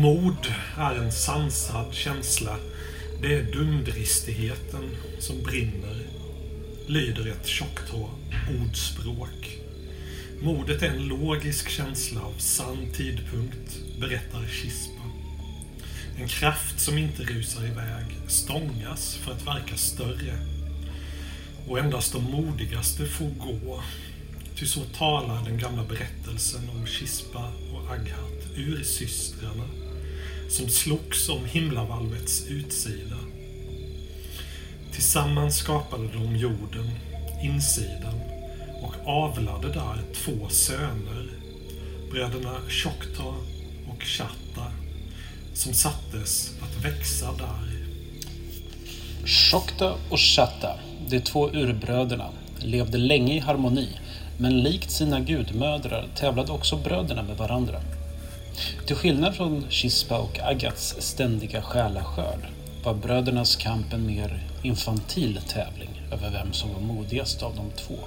Mod är en sansad känsla. Det är dumdristigheten som brinner, lyder ett tjocktå-ordspråk. Modet är en logisk känsla av sann tidpunkt, berättar Kispa. En kraft som inte rusar iväg, stångas för att verka större. Och endast de modigaste får gå. Ty så talar den gamla berättelsen om Kispa och Aghat ur systrarna som slogs om himlavalvets utsida. Tillsammans skapade de jorden, insidan, och avlade där två söner, bröderna Chokta och Chatta, som sattes att växa där. Chokta och Chatta, de två urbröderna, levde länge i harmoni, men likt sina gudmödrar tävlade också bröderna med varandra. Till skillnad från Chispa och Agats ständiga själaskörd var brödernas kamp en mer infantil tävling över vem som var modigast av de två.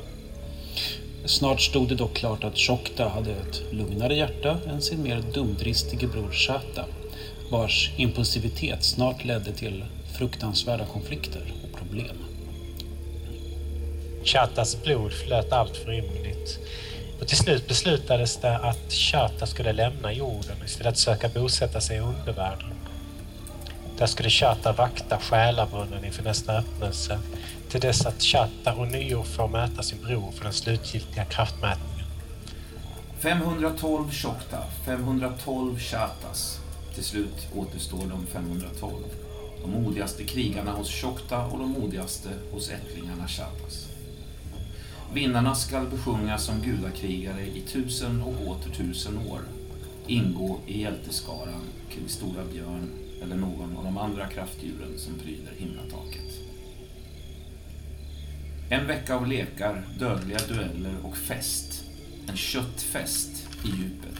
Snart stod det dock klart att Tjokta hade ett lugnare hjärta än sin mer dumdristige bror Chata, vars impulsivitet snart ledde till fruktansvärda konflikter och problem. Chatas blod flöt allt för ymnigt. Och till slut beslutades det att Chata skulle lämna jorden och istället söka bosätta sig i undervärlden. Där skulle Chata vakta själabrunnen inför nästa öppnelse till dess att Chata ånyo får möta sin bror för den slutgiltiga kraftmätningen. 512 Chokta, 512 Chatas. Till slut återstår de 512. De modigaste krigarna hos Chokta och de modigaste hos ättlingarna Chatas. Vinnarna skall besjungas som gudakrigare i tusen och åter tusen år. Ingå i hjälteskaran kring Stora Björn eller någon av de andra kraftdjuren som pryder himlataket. En vecka av lekar, dödliga dueller och fest. En köttfest i djupet.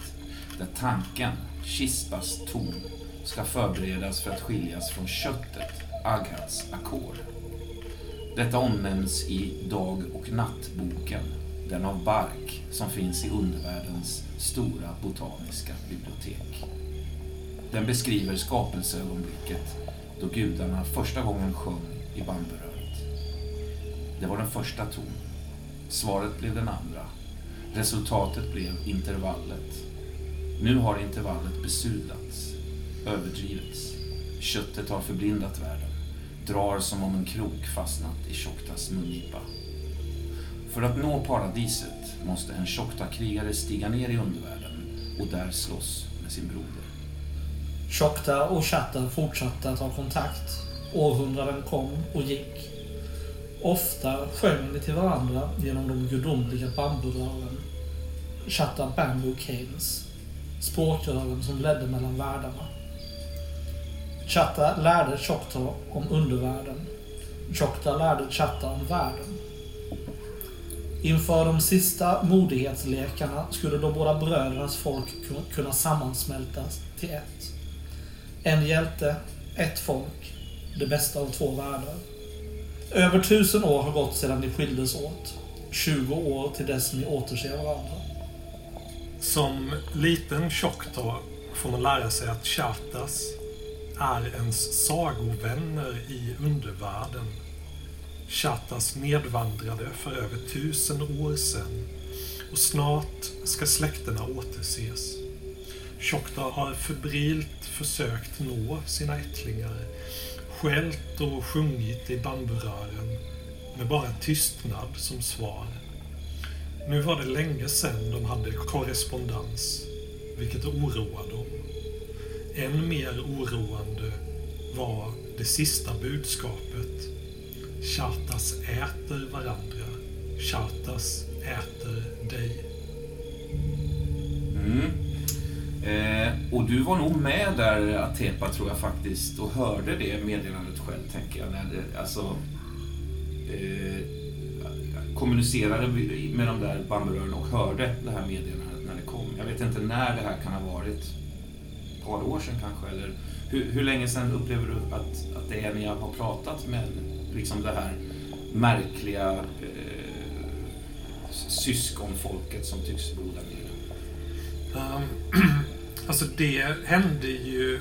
Där tanken, kispas ton, ska förberedas för att skiljas från köttet, Aghats ackord. Detta omnämns i Dag och nattboken, den av bark som finns i undervärldens stora botaniska bibliotek. Den beskriver skapelseögonblicket då gudarna första gången sjöng i bamburöret. Det var den första tonen. Svaret blev den andra. Resultatet blev intervallet. Nu har intervallet besudlats, överdrivits. Köttet har förblindat världen, drar som om en krok fastnat i Tjoktas mungipa. För att nå paradiset måste en Tjokta-krigare stiga ner i undervärlden och där slåss med sin broder. Tjokta och Chatta fortsatte att ha kontakt. Århundraden kom och gick. Ofta sjöng de till varandra genom de gudomliga bamburören. Chatta Bamboo Canes. Språkrören som ledde mellan världarna. Chatta lärde Chokta om undervärlden. Chokta lärde Chatta om världen. Inför de sista modighetslekarna skulle de båda brödernas folk kunna sammansmältas till ett. En hjälte, ett folk, det bästa av två världar. Över tusen år har gått sedan ni skildes åt. 20 år till dess ni återser varandra. Som liten Choctaw får man lära sig att Chatas är ens sagovänner i undervärlden. Chatas nedvandrade för över tusen år sedan och snart ska släkterna återses. Tjokta har febrilt försökt nå sina ättlingar, skällt och sjungit i bamburören med bara tystnad som svar. Nu var det länge sedan de hade korrespondens, vilket oroade dem. Än mer oroande var det sista budskapet. Chartas äter varandra. Chartas äter dig. Mm. Eh, och du var nog med där, Atepa, tror jag faktiskt, och hörde det meddelandet själv, tänker jag. När det, alltså, eh, kommunicerade med de där bamburören och hörde det här meddelandet när det kom. Jag vet inte när det här kan ha varit. Ett par år sedan kanske? Eller hur, hur länge sedan upplever du att, att det är ni har pratat med liksom det här märkliga eh, syskonfolket som tycks bo där nere? Um, Alltså det hände ju...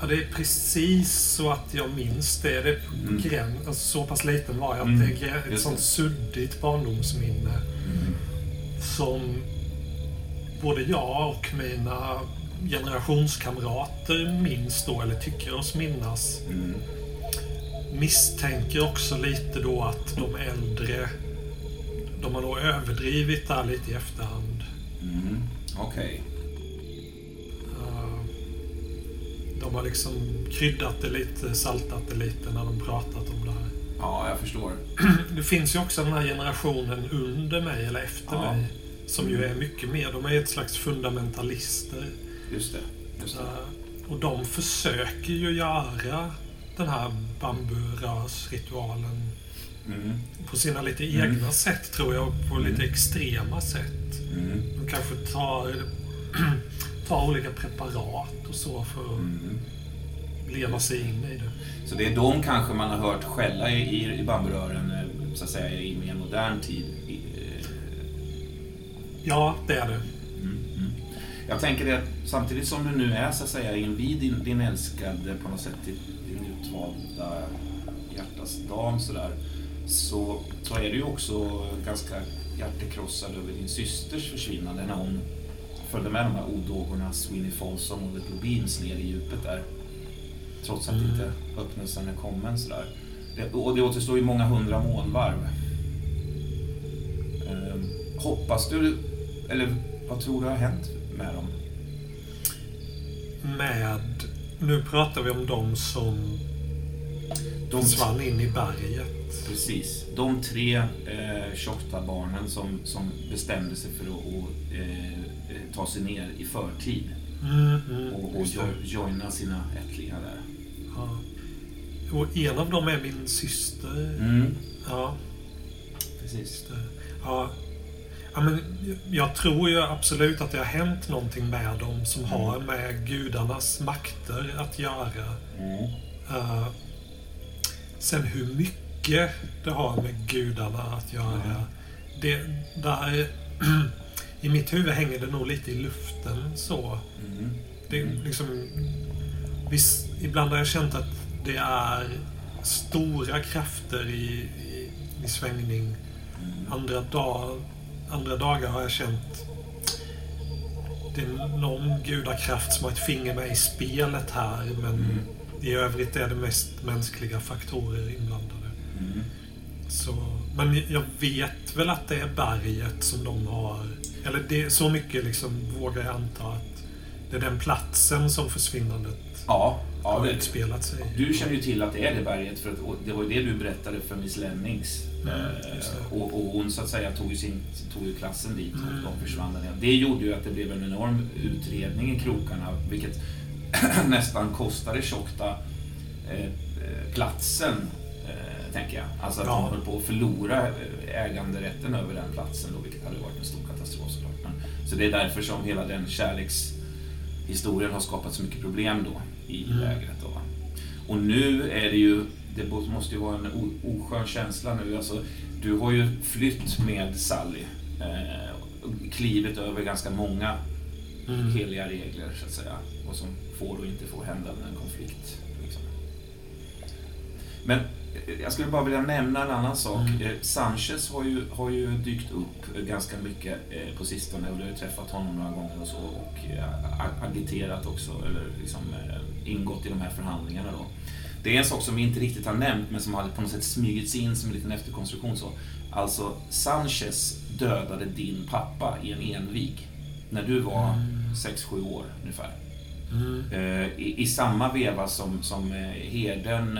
Ja, det är precis så att jag minns det. Det Mm. gräns, alltså så pass liten var jag att Mm, det är ett just sånt det. suddigt barndomsminne Mm. som både jag och mina generationskamrater minns då, eller tycker oss minnas. Mm. Misstänker också lite då att de äldre, de har nog överdrivit där lite i efterhand. Mm. Okej. Eh, De har liksom kryddat det lite, saltat det lite när de pratat om det här. Ja, jag förstår. Det finns ju också den här generationen under mig, eller efter Ja. mig, som ju är mycket mer, de är ett slags fundamentalister. Just det. Just det. Eh, Och de försöker ju göra den här bamburörsritualen Mm. på sina lite Mm. egna sätt, tror jag. På lite extrema sätt. Mm. De kanske tar, tar olika preparat och så för att Mm. leva sig in i det. Så det är de kanske man har hört skälla i, i, bamburören, eh, så att säga, i mer modern tid. Eh, Ja, det är det. Jag tänker det, att samtidigt som du nu är så att säga invid din, din älskade, på något sätt din utvalda hjärtas dam sådär, så, så är du ju också ganska hjärtekrossad över din systers försvinnande när hon följde med de här odågorna Sweeney Folsom och Little Beans ner i djupet där. Trots att Mm. inte öppnelsen är kommen sådär. Det, och det återstår ju många hundra månvarv. Ehm, hoppas du, eller vad tror du har hänt med dem? Med... Nu pratar vi om de som De, försvann in i berget. precis. De tre eh, Tjokta-barnen som, som bestämde sig för att eh, eh, ta sig ner i förtid Mm, mm, och, och jo, joina sina ättlingar där. Ja. Och en av dem är min syster. Mm, Ja, precis. Ja. Ja, men jag tror ju absolut att det har hänt någonting med dem som har med gudarnas makter att göra. Mm. Eh, sen hur mycket det har med gudarna att göra. Det, där, I mitt huvud hänger det nog lite i luften så. Mm. Det, liksom, visst, ibland har jag känt att det är stora krafter i, i, i svängning. Mm. Andra, dag, andra dagar har jag känt det är någon gudakraft som har ett finger med i spelet här men Mm. i övrigt är det mest mänskliga faktorer inblandade. Mm. Så, men jag vet väl att det är berget som de har... Eller det, så mycket liksom vågar jag anta att det är den platsen som försvinnandet Ja, ja har utspelat sig. Du känner ju till att det är det berget för att, det var ju det du berättade för Miss Lennings. Mm, Eh, och, och hon så att säga tog ju, sin, tog ju klassen dit och Mm. de försvann där. Det gjorde ju att det blev en enorm utredning i krokarna vilket nästan kostade Tjockta eh, eh, platsen eh, tänker jag. Alltså att Ja. de höll på att förlora eh, äganderätten över den platsen då, vilket hade varit en stor katastrof såklart. Men, så det är därför som hela den kärlekshistorien har skapat så mycket problem då i Mm. lägret. Då. Och nu är det ju, det måste ju vara en oskön känsla nu. Alltså, du har ju flytt med Sally. Eh, och klivit över ganska många Mm. heliga regler så att säga. Vad som får och inte får hända med en konflikt. Liksom. Men eh, jag skulle bara vilja nämna en annan sak. Mm. Eh, Sanchez har ju, har ju dykt upp ganska mycket eh, på sistone och du har ju träffat honom några gånger och så och agiterat också, eller liksom ingått i de här förhandlingarna då. Det är en sak som vi inte riktigt har nämnt men som har på något sätt smugits in som en liten efterkonstruktion så. Alltså Sanchez dödade din pappa i en envig när du var 6-7 år ungefär. Mm. Eh, i, I samma veva som, som eh, herden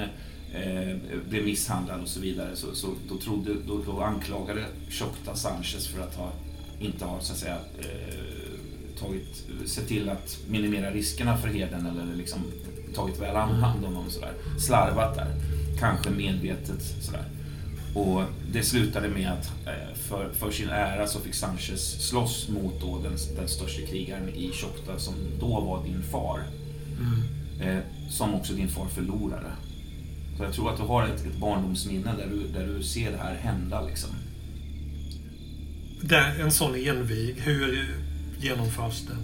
eh, blev misshandlad och så vidare så, så då, trodde, då, då anklagade Tjokta Sanchez för att ha, inte ha så att säga, eh, tagit, sett till att minimera riskerna för herden eller liksom tagit väl hand om dem sådär. Slarvat där. Kanske medvetet sådär. Och det slutade med att eh, för, för sin ära så fick Sanchez slåss mot då den, den största krigaren i Tjokta som då var din far. Mm. Eh, som också din far förlorade. Så jag tror att du har ett, ett barndomsminne där du, där du ser det här hända liksom. Det, en sån envig, hur genomförs den?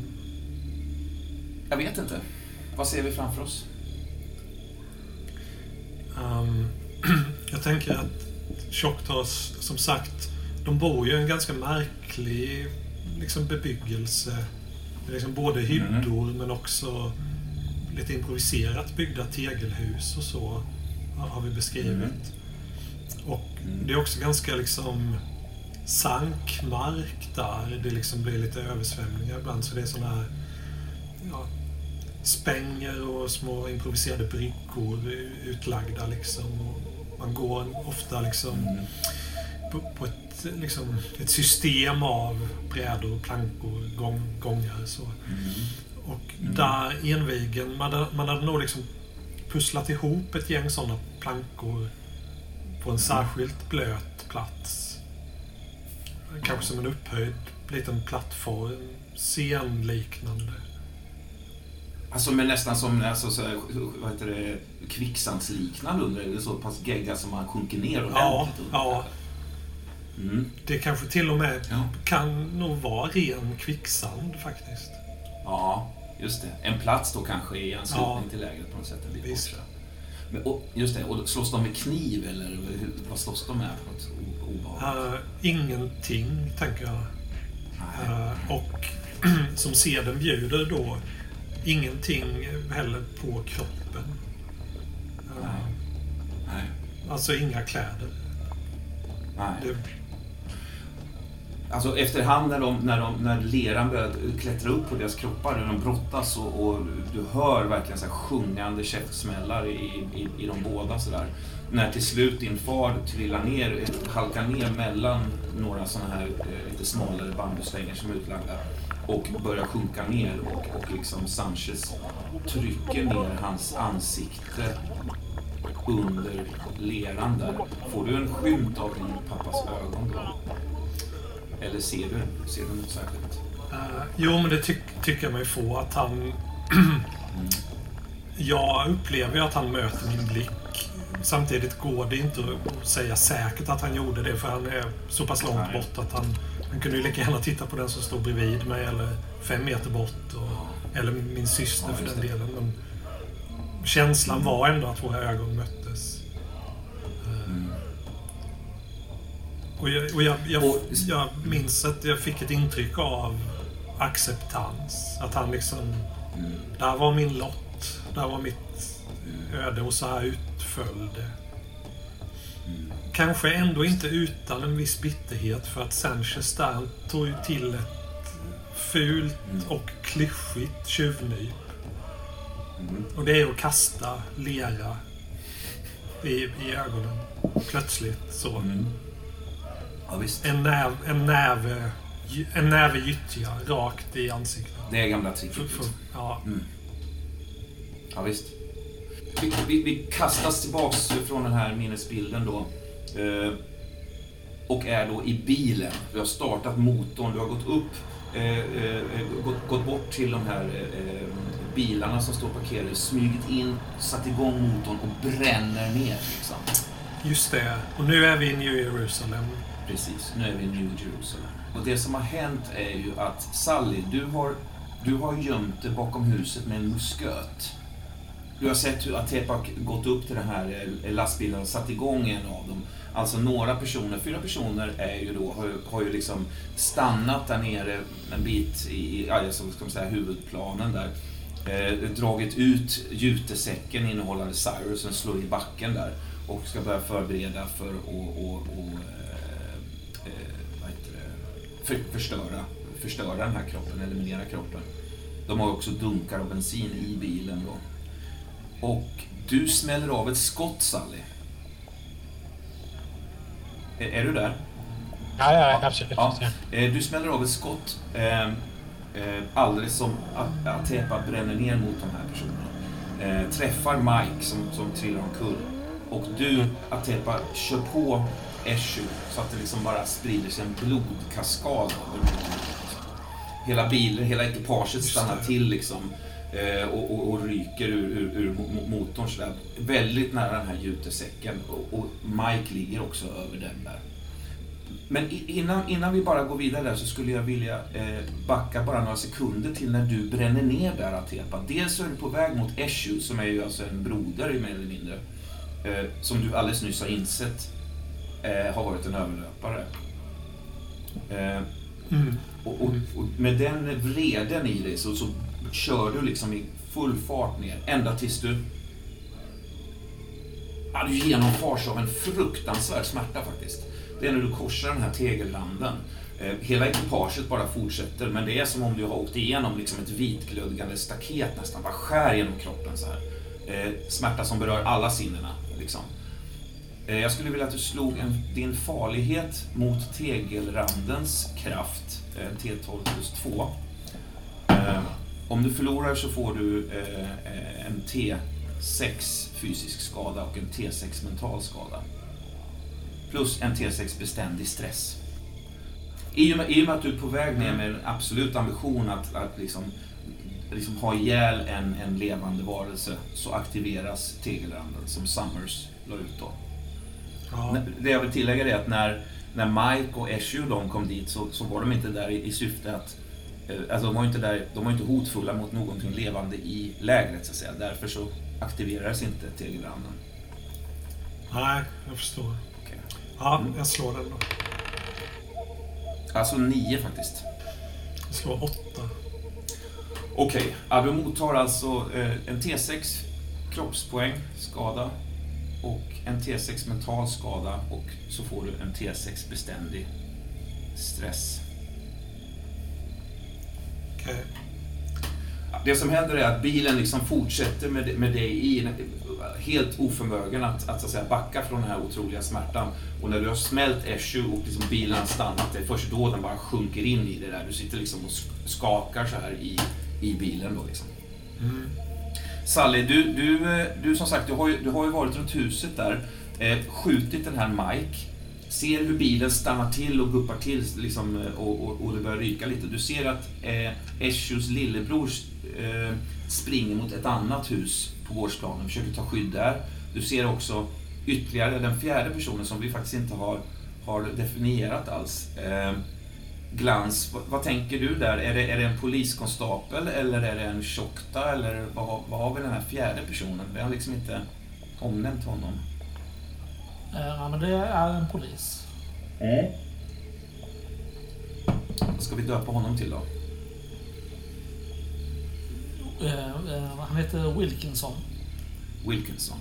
Jag vet inte. Vad ser vi framför oss? Um, jag tänker att Choctaws, som sagt, de bor ju i en ganska märklig liksom, bebyggelse. Det är liksom både hyddor men också lite improviserat byggda tegelhus och så har vi beskrivit. Och det är också ganska liksom sankmark där. Det liksom blir lite översvämningar ibland. Så det är sådana här ja, spänger och små improviserade bryggor utlagda liksom. Och man går ofta liksom på, på ett, liksom, ett system av brädor, plankor, gång, gångar. Så. Och där envigen, man, man hade nog liksom pusslat ihop ett gäng sådana plankor på en särskilt blöt plats. Kanske som en upphöjd liten plattform, scenliknande. Alltså men nästan som alltså, så, vad heter det, kvicksandsliknande under. Det är så pass gegga som man sjunker ner Ja, ja. Mm. Det kanske till och med Ja. kan nog vara ren kvicksand faktiskt. ja, just det. En plats då kanske i anslutning Ja. till lägret på något sätt. En bit bort, Visst. så. Men, och, just det, och slåss de med kniv eller hur, vad slåss de med för något obehagligt? Uh, ingenting, tänker jag. Eh, och som seden bjuder då, ingenting heller på kroppen. Nej. Nej. Alltså inga kläder. Nej. Det, Alltså efterhand när, de, när, de, när leran börjar klättra upp på deras kroppar, när de brottas och, och du hör verkligen så här sjungande käftsmällar i, i, i de båda sådär. När till slut din far trillar ner, halkar ner mellan några sådana här eh, lite smalare bambustänger som är utlagda och börjar sjunka ner och, och liksom Sanchez trycker ner hans ansikte under leran där. Får du en skymt av din pappas ögon då? Eller ser du, ser du något särskilt? eh, jo, men det tyck, tycker jag mig få att han... jag upplever att han möter min blick. Samtidigt går det inte att säga säkert att han gjorde det för han är så pass långt Nej. bort att han, han kunde ju lika gärna titta på den som stod bredvid mig eller fem meter bort. Och, eller min syster Ja, för den det. delen. Men känslan var ändå att våra ögon möttes. Mm. Och jag, och jag, jag, Och- jag minns att jag fick ett intryck av acceptans. Att han liksom... Mm. Där var min lott. Där var mitt öde och så här utföll det. Mm. Kanske ändå inte utan en viss bitterhet för att Sanchez där tog ju till ett fult och klyschigt tjuvnyp. Mm. Och det är att kasta lera i, i ögonen. Plötsligt så. Mm. Ja, visst. En, näv, en näve en näve gyttja rakt i ansiktet. Det är gamla tricket. Liksom. ja. Mm. Ja, visst. Vi, vi, vi kastas tillbaks från den här minnesbilden då. Eh, och är då i bilen. Du har startat motorn, du har gått upp, eh, eh, gått, gått bort till de här eh, bilarna som står parkerade, smugit in, satt igång motorn och bränner ner. Liksom. Just det. Och nu är vi i New Jerusalem. Precis, nu är vi i New Jerusalem. Och det som har hänt är ju att Sally, du har, du har gömt dig bakom huset med en musköt. Du har sett hur Atepak gått upp till den här eh, lastbilen och satt igång en av dem. Alltså några personer, fyra personer är ju då, har, ju- har ju liksom stannat där nere en bit i, ja, så ska man säga, huvudplanen där. Eh, dragit ut jutesäcken innehållande Cyrus och slår i backen där. Och ska börja förbereda för att och, och, eh, eh, vad heter det? För, förstöra, förstöra den här kroppen, eliminera kroppen. De har ju också dunkar av bensin i bilen då. Och du smäller av ett skott, Sally. Är, är du där? Ja, ja, absolut. Ja. Ja. Eh, Du smäller av ett skott eh, eh, alldeles som Atepa bränner ner mot de här personerna. Eh, träffar Mike som, som trillar omkull. Och du, Atepa, kör på Eshu så att det liksom bara sprider sig en blodkaskad över. Hela bilen, hela ekipaget stannar till liksom. Eh, Och, och, och ryker ur, ur, ur mo- mo- motorn sådär. Väldigt nära den här jutesäcken. Och, och Mike ligger också över den där. men innan, innan vi bara går vidare där så skulle jag vilja eh, backa bara några sekunder till när du bränner ner där Atepa. Dels så är du på väg mot Eshu som är ju alltså en broder mer eller mindre. Eh, som du alldeles nyss har insett eh, har varit en överlöpare. Eh, Mm. och, och, och med den vreden i dig så, så kör du liksom i full fart ner ända tills du... Ja, du genomfars av en fruktansvärd smärta faktiskt. Det är när du korsar den här tegelranden. Eh, hela ekipaget bara fortsätter men det är som om du har åkt igenom liksom ett vitglödgande staket nästan. Bara skär genom kroppen så här. Eh, smärta som berör alla sinnena. Liksom. Eh, jag skulle vilja att du slog en, din farlighet mot tegelrandens kraft, T12 plus 2. Om du förlorar så får du eh, eh, en T6 fysisk skada och en T6 mental skada. Plus en T6 beständig stress. I och med, i och med att du är på väg ner med en absolut ambition att, att liksom, liksom ha ihjäl en, en levande varelse så aktiveras tegelranden som Summers la ut då. Ja. Det jag vill tillägga är att när, när Mike och Eshu de kom dit så, så var de inte där i, i syfte att... eh, Alltså de var, inte där, de var inte hotfulla mot någonting levande i lägret så att säga. Därför så aktiverades inte tegelranden. Nej, jag förstår. Okej. Ja, Mm. jag slår den då. Alltså nio faktiskt. Jag slår åtta. Okej, ja, du mottar alltså eh, en T6 kroppspoäng, skada och en T6 mental skada och så får du en T6 beständig stress. Okej. Det som händer är att bilen liksom fortsätter med, med dig i, helt oförmögen att, att, så att säga, backa från den här otroliga smärtan. Och när du har smält Eshu och liksom bilen har stannat, det är först då den bara sjunker in i det där. Du sitter liksom och sk- skakar så här i, i bilen då liksom. Mm. Sally, du, du, eh, du som sagt, du har ju, du har ju varit runt huset där, eh, skjutit den här Mike, ser hur bilen stannar till och guppar till liksom, eh, och, och, och det börjar ryka lite. Du ser att eh, Eshus lillebror eh, springer mot ett annat hus på gårdsplanen, försöker ta skydd där. Du ser också ytterligare den fjärde personen som vi faktiskt inte har, har definierat alls. Eh, Glans, vad, vad tänker du där? Är det, är det en poliskonstapel eller är det en tjockta eller vad, vad har vi den här fjärde personen? Vi har liksom inte omnämnt honom. Eh, Ja, men det är en polis. Vad ska vi döpa honom till då? Eh, eh, Han heter Wilkinson. Wilkinson.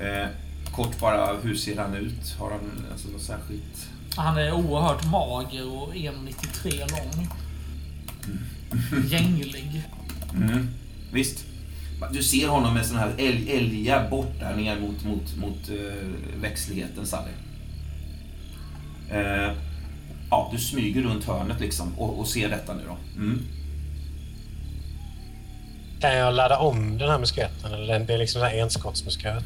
Eh, kort bara, hur ser han ut? Har han alltså, något särskilt? Han är oerhört mager och 1,93 lång. Gänglig. Mm. Visst. Du ser honom med sån här älg, älga bort där ner mot, mot, mot uh, växtligheten, Sally. Eh, ja, du smyger runt hörnet liksom och, och ser detta nu då. Mm. Kan jag ladda om den här musketen? Eller det är liksom en enskottsmusket?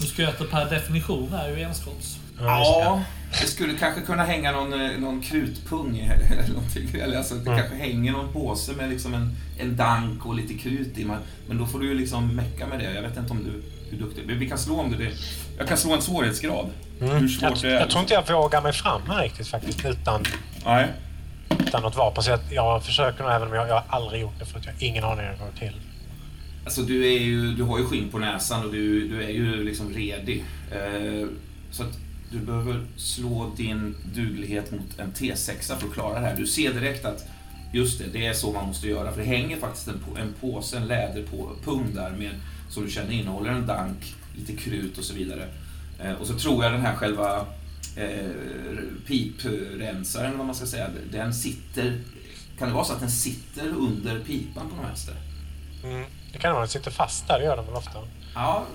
Musköter per definition är ju enskotts. Ja, det skulle kanske kunna hänga någon, eh, någon krutpung eller någonting. Eller alltså, det Mm. kanske hänger någon påse med liksom en, en dank och lite krut i. Men, men då får du ju liksom mecka med det. Jag vet inte om du hur duktig Men Vi kan slå om det. det. Jag kan slå en svårighetsgrad. Mm. Hur svårt Jag, det är. jag tror inte jag vågar mig fram här riktigt faktiskt utan, Nej. utan något vapen. Så jag, jag försöker nog även om jag, jag har aldrig gjort det för att jag har ingen aning hur det går till. Alltså du, är ju, du har ju skinn på näsan och du, du är ju liksom redig. Eh, så att du behöver slå din duglighet mot en T6 för att klara det här. Du ser direkt att just det, det är så man måste göra. För det hänger faktiskt en, på- en påse, en läderpung där med, som du känner innehåller en dank, lite krut och så vidare. Eh, och så tror jag den här själva eh, piprensaren, vad man ska säga, den sitter... Kan det vara så att den sitter under pipan på något vänster? Mm. Det kan vara den sitter fast där, det gör den väl ofta. Ja,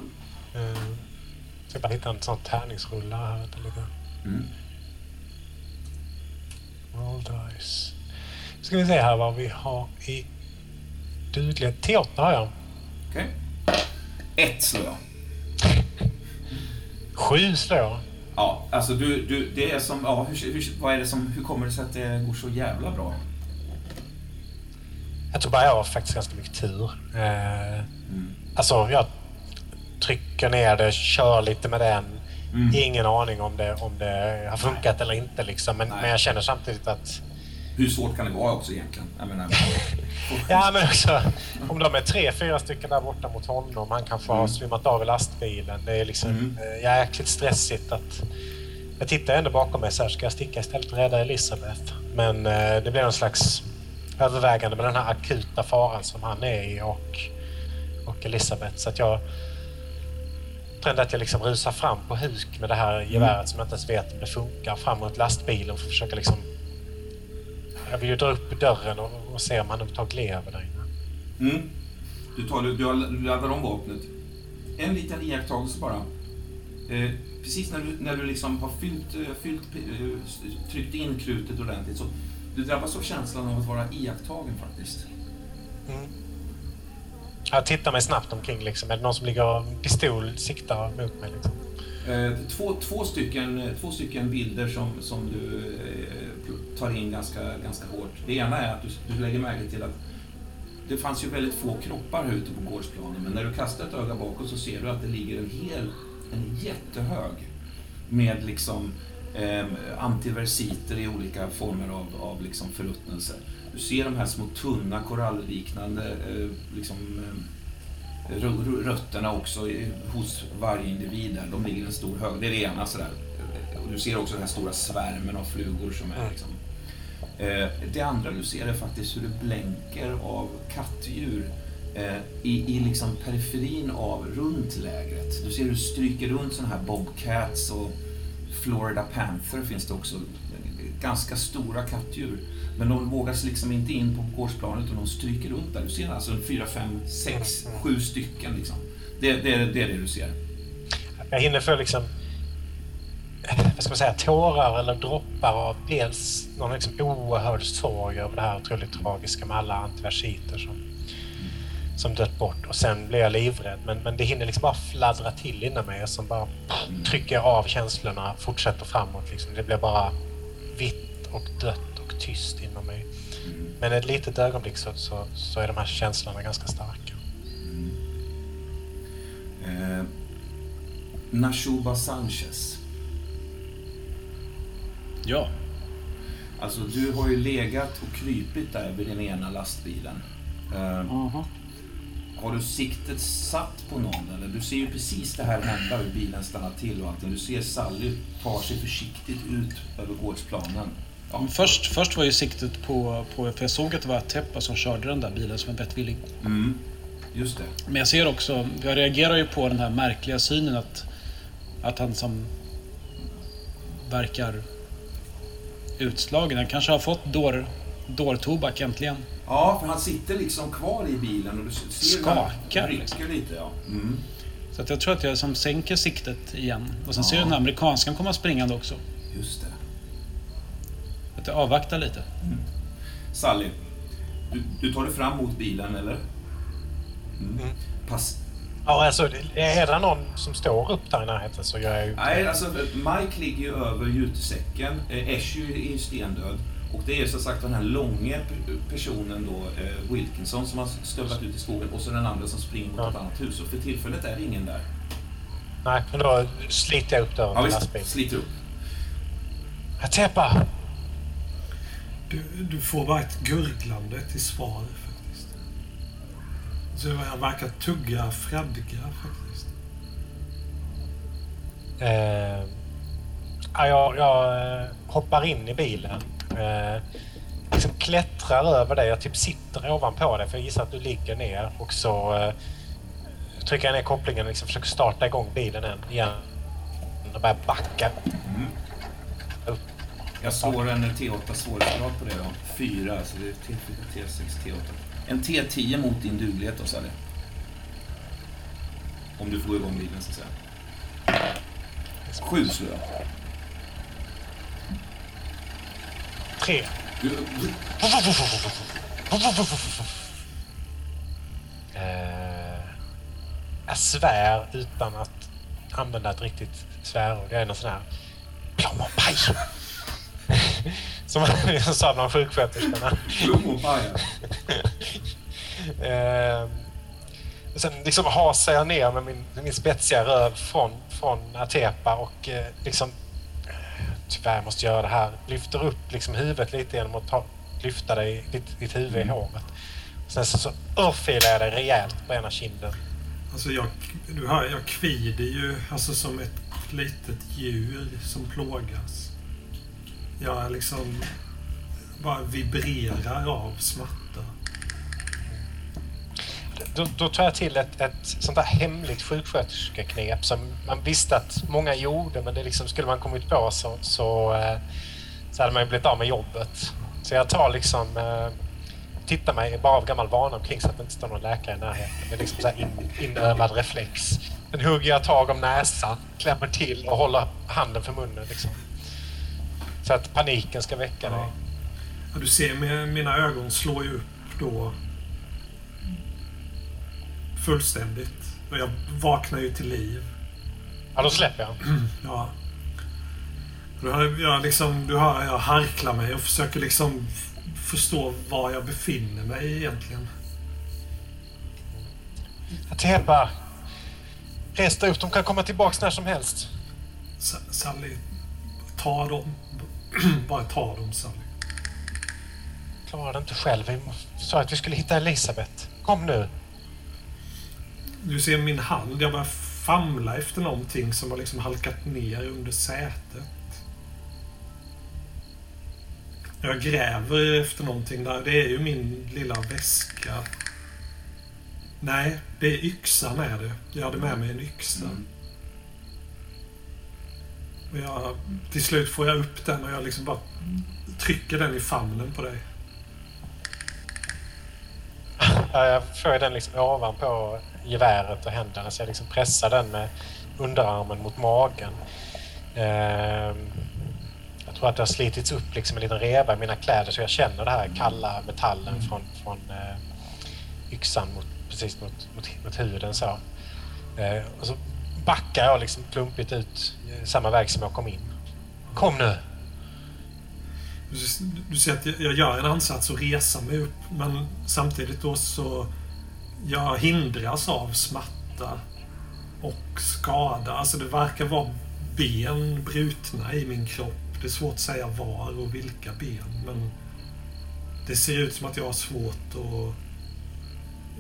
Mm. Ska bara hitta en sån tärningsrulla här. Vänta lite. Mm. Roll dice. Ska vi se här vad vi har i duglighet. T8 har jag. Okej. Ett slår jag. Sju slår jag. Ja, alltså du, du, det är som, ja, hur, hur, vad är det som, hur kommer det sig att det går så jävla bra? Jag tror bara jag har faktiskt ganska mycket tur. Eh, Mm. alltså, jag trycker ner det, kör lite med den. Mm. Ingen aning om det, om det har funkat eller inte. Liksom. Men, Nej. men jag känner samtidigt att... Hur svårt kan det vara också egentligen? Menar, Ja, men också om de är tre, fyra stycken där borta mot honom. Han kanske har Mm. svimmat av i lastbilen. Det är liksom Mm. eh, jäkligt stressigt att... Jag tittar ändå bakom mig så här, ska jag sticka istället och rädda Elisabeth? Men eh, det blir någon slags övervägande med den här akuta faran som han är i och, och Elisabeth. Så att jag ändå att jag liksom rusar fram på huk med det här geväret som jag inte ens vet om det funkar fram mot lastbilen för att försöka liksom... Jag vill ju dra upp dörren och, och se om han överhuvudtaget lever där inne. Mm. Du, tar, du, du laddar om vapnet. En liten iakttagelse bara. Eh, precis när du, när du liksom har fyllt, eh, fyllt, eh, tryckt in krutet ordentligt så du drabbas av känslan av att vara iakttagen faktiskt. Jag tittar mig snabbt omkring. Liksom. Är det någon som ligger och pistol siktar mot mig? Liksom? Eh, två, två, stycken, två stycken bilder som, som du eh, tar in ganska, ganska hårt. Det ena är att du, du lägger märke till att det fanns ju väldigt få kroppar här ute på gårdsplanen men när du kastar ett öga bakåt så ser du att det ligger en hel, en jättehög med liksom eh, antiversiter i olika former av, av liksom förruttnelse. Du ser de här små tunna korallliknande eh, liksom, eh, rö- rö- rötterna också hos varje individ där. De ligger en stor hög. Det är det ena sådär. Och du ser också den här stora svärmen av flugor som är Mm. liksom. Eh, det andra du ser är faktiskt hur det blänker av kattdjur eh, i, i liksom periferin av runt lägret. Du ser hur det stryker runt sådana här bobcats och Florida Panther finns det också. Ganska stora kattdjur. Men de vågar sig liksom inte in på gårdsplanet utan de stryker runt där. Du ser alltså en fyra, fem, sex, sju stycken liksom. Det, det, det är det du ser. Jag hinner få liksom, vad ska man säga, tårar eller droppar av dels någon liksom oerhörd sorg över det här otroligt tragiska med alla antiversiter som, som dött bort. Och sen blir jag livrädd. Men, men det hinner liksom bara fladdra till inom mig som bara trycker av känslorna, fortsätter framåt. Liksom. Det blir bara vitt och dött tyst inom mig. Men ett litet ögonblick så, så, så är de här känslorna ganska starka. Eh, Nashuba Sanchez. Ja. Alltså du har ju legat och krypit där vid den ena lastbilen. Eh, Mhm. Har du siktet satt på någon? Eller? Du ser ju precis det här hända, hur bilen stannar till och allting. Du ser Sally tar sig försiktigt ut över gårdsplanen. Ja, Men Först, först var ju siktet på, på... För jag såg att det var Teppa som körde den där bilen som en vettvilling. Mm, just det. Men jag ser också... Jag reagerar ju på den här märkliga synen att... Att han som... Verkar... Utslagen. Han kanske har fått dår, dårtobak äntligen. Ja, för han sitter liksom kvar i bilen och du ser Skakar, liksom. lite. Ja. Mm, Så att jag tror att jag som sänker siktet igen. Och sen Ja. ser jag den här amerikanskan komma springande också. just det. Att jag avvaktar lite. Sally, du, du tar dig fram mot bilen, eller? Mm. Pass. Ja, alltså, är det någon som står upp där i närheten så gör jag ju... Nej, alltså Mike ligger ju över jutesäcken. Eh, Ash är ju stendöd. Och det är som sagt den här långa pe- personen då, eh, Wilkinson, som har stövlat ut i skogen och så den andra som springer mot Ja. ett annat hus. Och för tillfället är det ingen där. Nej, men då sliter jag upp dörren Ja, till visst. lastbilen. Sliter upp. Teppa! Du, du får bara ett gurglande till svar faktiskt. Så han verkar tugga fradga faktiskt. Eh, ja, jag, jag eh, hoppar in i bilen. Eh, liksom klättrar över dig. Jag typ sitter ovanpå dig för jag gissar att du ligger ner. Och så eh, trycker jag ner kopplingen och liksom försöker starta igång bilen än- igen. Och börjar backa. Jag slår en T8 svårighetsgrad på det då. Fyra, så det är T4, T6, T8. En T10 mot din duglighet då, Sally. Om du får igång bilen, så att säga. Sju slår jag. Tre. Du, Eh, jag svär utan att använda ett riktigt svärord. Jag är någon sån här plommonpaj. Som som sa bland sjuksköterskorna. Paja. Eh, Sen liksom hasar jag ner med min, min spetsiga röv från, från Atepa och eh, liksom... Tyvärr måste jag göra det här. Lyfter upp liksom huvudet lite genom att ta, lyfta dig, ditt, ditt huvud i håret. Sen så, så örfilar jag dig rejält på ena kinden. Alltså jag, du hör, jag kvider ju alltså som ett litet djur som plågas. Jag liksom bara vibrerar av smärta. Då, då tar jag till ett, ett sånt där hemligt sjuksköterskeknep som man visste att många gjorde men det liksom, skulle man kommit på så, så, eh, så hade man ju blivit av med jobbet. Så jag tar liksom eh, tittar mig bara av gammal vana omkring så att det inte står någon läkare i närheten. Det är liksom så här in, inövad reflex. Sen hugger jag tag om näsan, klämmer till och håller handen för munnen. Liksom. Så att paniken ska väcka dig. Ja. Du ser, mina ögon slår ju upp då fullständigt. Och jag vaknar ju till liv. Ja, då släpper jag. Ja. Du hör, jag, liksom, du hör jag harklar mig och försöker liksom förstå var jag befinner mig egentligen. Atepa! Res dig upp, de kan komma tillbaks när som helst. Sa- Sally, ta dem. Bara ta dem, Sally. Klarar det inte själv. Vi sa att vi skulle hitta Elisabeth. Kom nu. Du ser min hand. Jag börjar famla efter någonting som har liksom halkat ner under sätet. Jag gräver efter någonting där. Det är ju min lilla väska. Nej, det är yxan är det. Jag hade med mig en yxa. Mm. Jag, till slut får jag upp den och jag liksom bara trycker den i famnen på dig. Ja, jag får den liksom ovanpå geväret och händerna så jag liksom pressar den med underarmen mot magen. Ehm, jag tror att det har slitits upp liksom en liten reva i mina kläder så jag känner den här kalla metallen från, från eh, yxan mot, precis mot, mot, mot huden. Så. Ehm, och så backar jag liksom klumpigt ut samma väg som jag kom in. Kom nu! Du, du ser att jag, jag gör en ansats att resa mig upp men samtidigt då så jag hindras av smärta och skada. Alltså det verkar vara ben brutna i min kropp. Det är svårt att säga var och vilka ben men det ser ut som att jag har svårt att...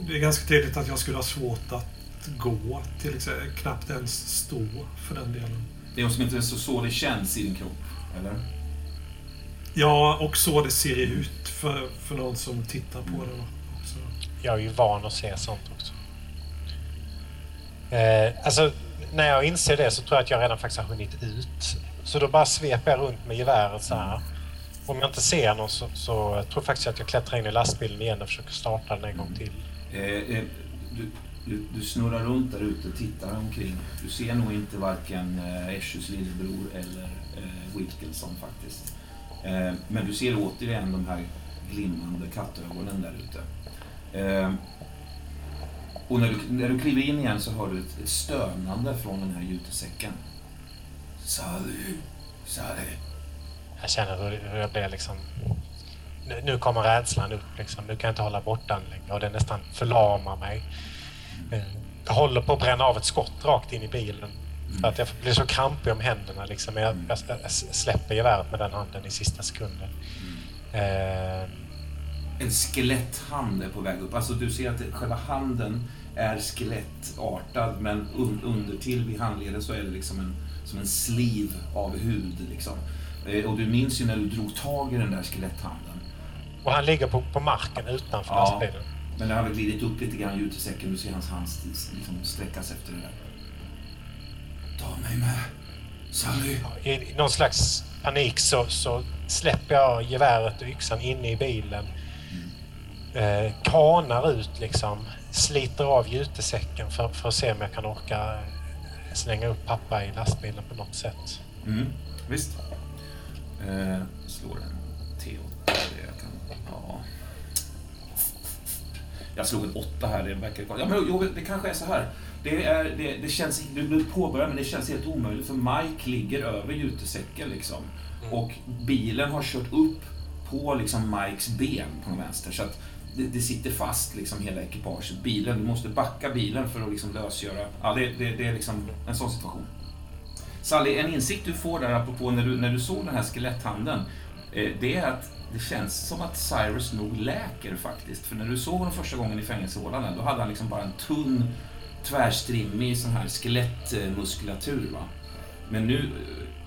Det är ganska tydligt att jag skulle ha svårt att gå till exempel. Knappt ens stå för den delen. Det är som inte så, så det känns i din kropp, eller? Ja, och så det ser ut för, för någon som tittar på den också. Jag är ju van att se sånt också. Eh, alltså, när jag inser det så tror jag att jag redan faktiskt har hunnit ut. Så då bara sveper jag runt med geväret så här. Om jag inte ser någon så, så jag tror jag faktiskt att jag klättrar in i lastbilen igen och försöker starta den en gång till. Eh, eh, du, du, du snurrar runt där ute och tittar omkring. Du ser nog inte varken eh, lillebror eller eh, Wilkinson faktiskt. Eh, men du ser återigen de här glimmande kattögonen där ute. Eh, och när du, när du kliver in igen så hör du ett, ett stönande från den här jutesäcken. Sally, Sally. Jag känner hur, jag blir liksom... Nu, nu kommer rädslan upp liksom. Nu kan jag inte hålla borta den längre och den nästan förlamar mig. Eh, Jag håller på att bränna av ett skott rakt in i bilen. För att jag blir så krampig om händerna liksom. Men Jag, jag, jag släpper geväret med den handen i sista sekunden. Eh, En skeletthand är på väg upp. Alltså du ser att själva handen är skelettartad men un, under till vid handleden så är det liksom en, som en sliv av hud. Liksom. Eh, Och du minns ju när du drog tag i den där skeletthanden. och han ligger på, på marken utanför Ja. lastbilen. Men det har väl glidit upp lite grann i jutesäcken. Du ser hans hand liksom sträckas efter det där. Ta mig med, Sally. I, I någon slags panik så, så släpper jag geväret och yxan inne i bilen. Eh, kanar ut liksom. Sliter av jutesäcken för, för att se om jag kan orka eh, slänga upp pappa i lastbilen på något sätt. Mm, visst. Eh, slår en T8. Det jag kan, ja. Jag slog en åtta här, det verkar Ja, men jo, det kanske är så här. Det, är, det, det känns, du blev påbörjad, men det känns helt omöjligt för Mike ligger över jutesäcken liksom. Och bilen har kört upp på liksom Mikes ben på den vänster. Så att det, det sitter fast liksom hela ekipaget. Bilen, du måste backa bilen för att liksom lösgöra. Ja, det, det, det är liksom en sån situation. Sally, en insikt du får där apropå när du, när du såg den här skeletthanden. Eh, det är att det känns som att Cyrus nog läker faktiskt. För när du såg honom första gången i fängelsehålan då hade han liksom bara en tunn, tvärstrimmig sån här skelettmuskulatur. Va? Men nu,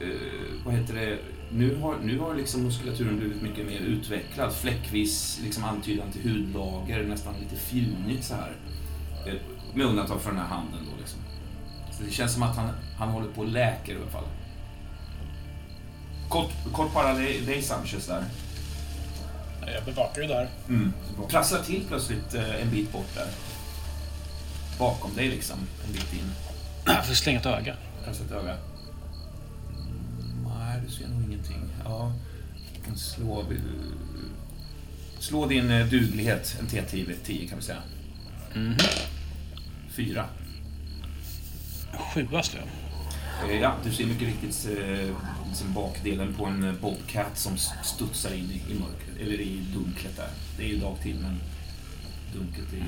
eh, eh, vad heter det, nu har, nu har liksom muskulaturen blivit mycket mer utvecklad. Fläckvis liksom antydan till hudlager, nästan lite fjunigt så här. Eh, med undantag för den här handen då liksom. Så det känns som att han, han håller på och läker i alla fall. Kort, kort bara dig, dig Sanchez där. Jag bevakar ju där. Mm. Prasslar till plötsligt eh, en bit bort där. Bakom dig liksom, en bit in. Jag får slänga ett öga. Kasta ett öga. Mm, nej, du ser nog ingenting. Ja, slå... Slå din eh, duglighet, en T10 10 kan vi säga. Mhm. Fyra. Sjua slår jag. Eh, Ja, du ser mycket riktigt eh, liksom bakdelen på en eh, Bobcat som studsar in i, mörkret, eller i dunklet där. Det är ju dagtid, men dunklet är ju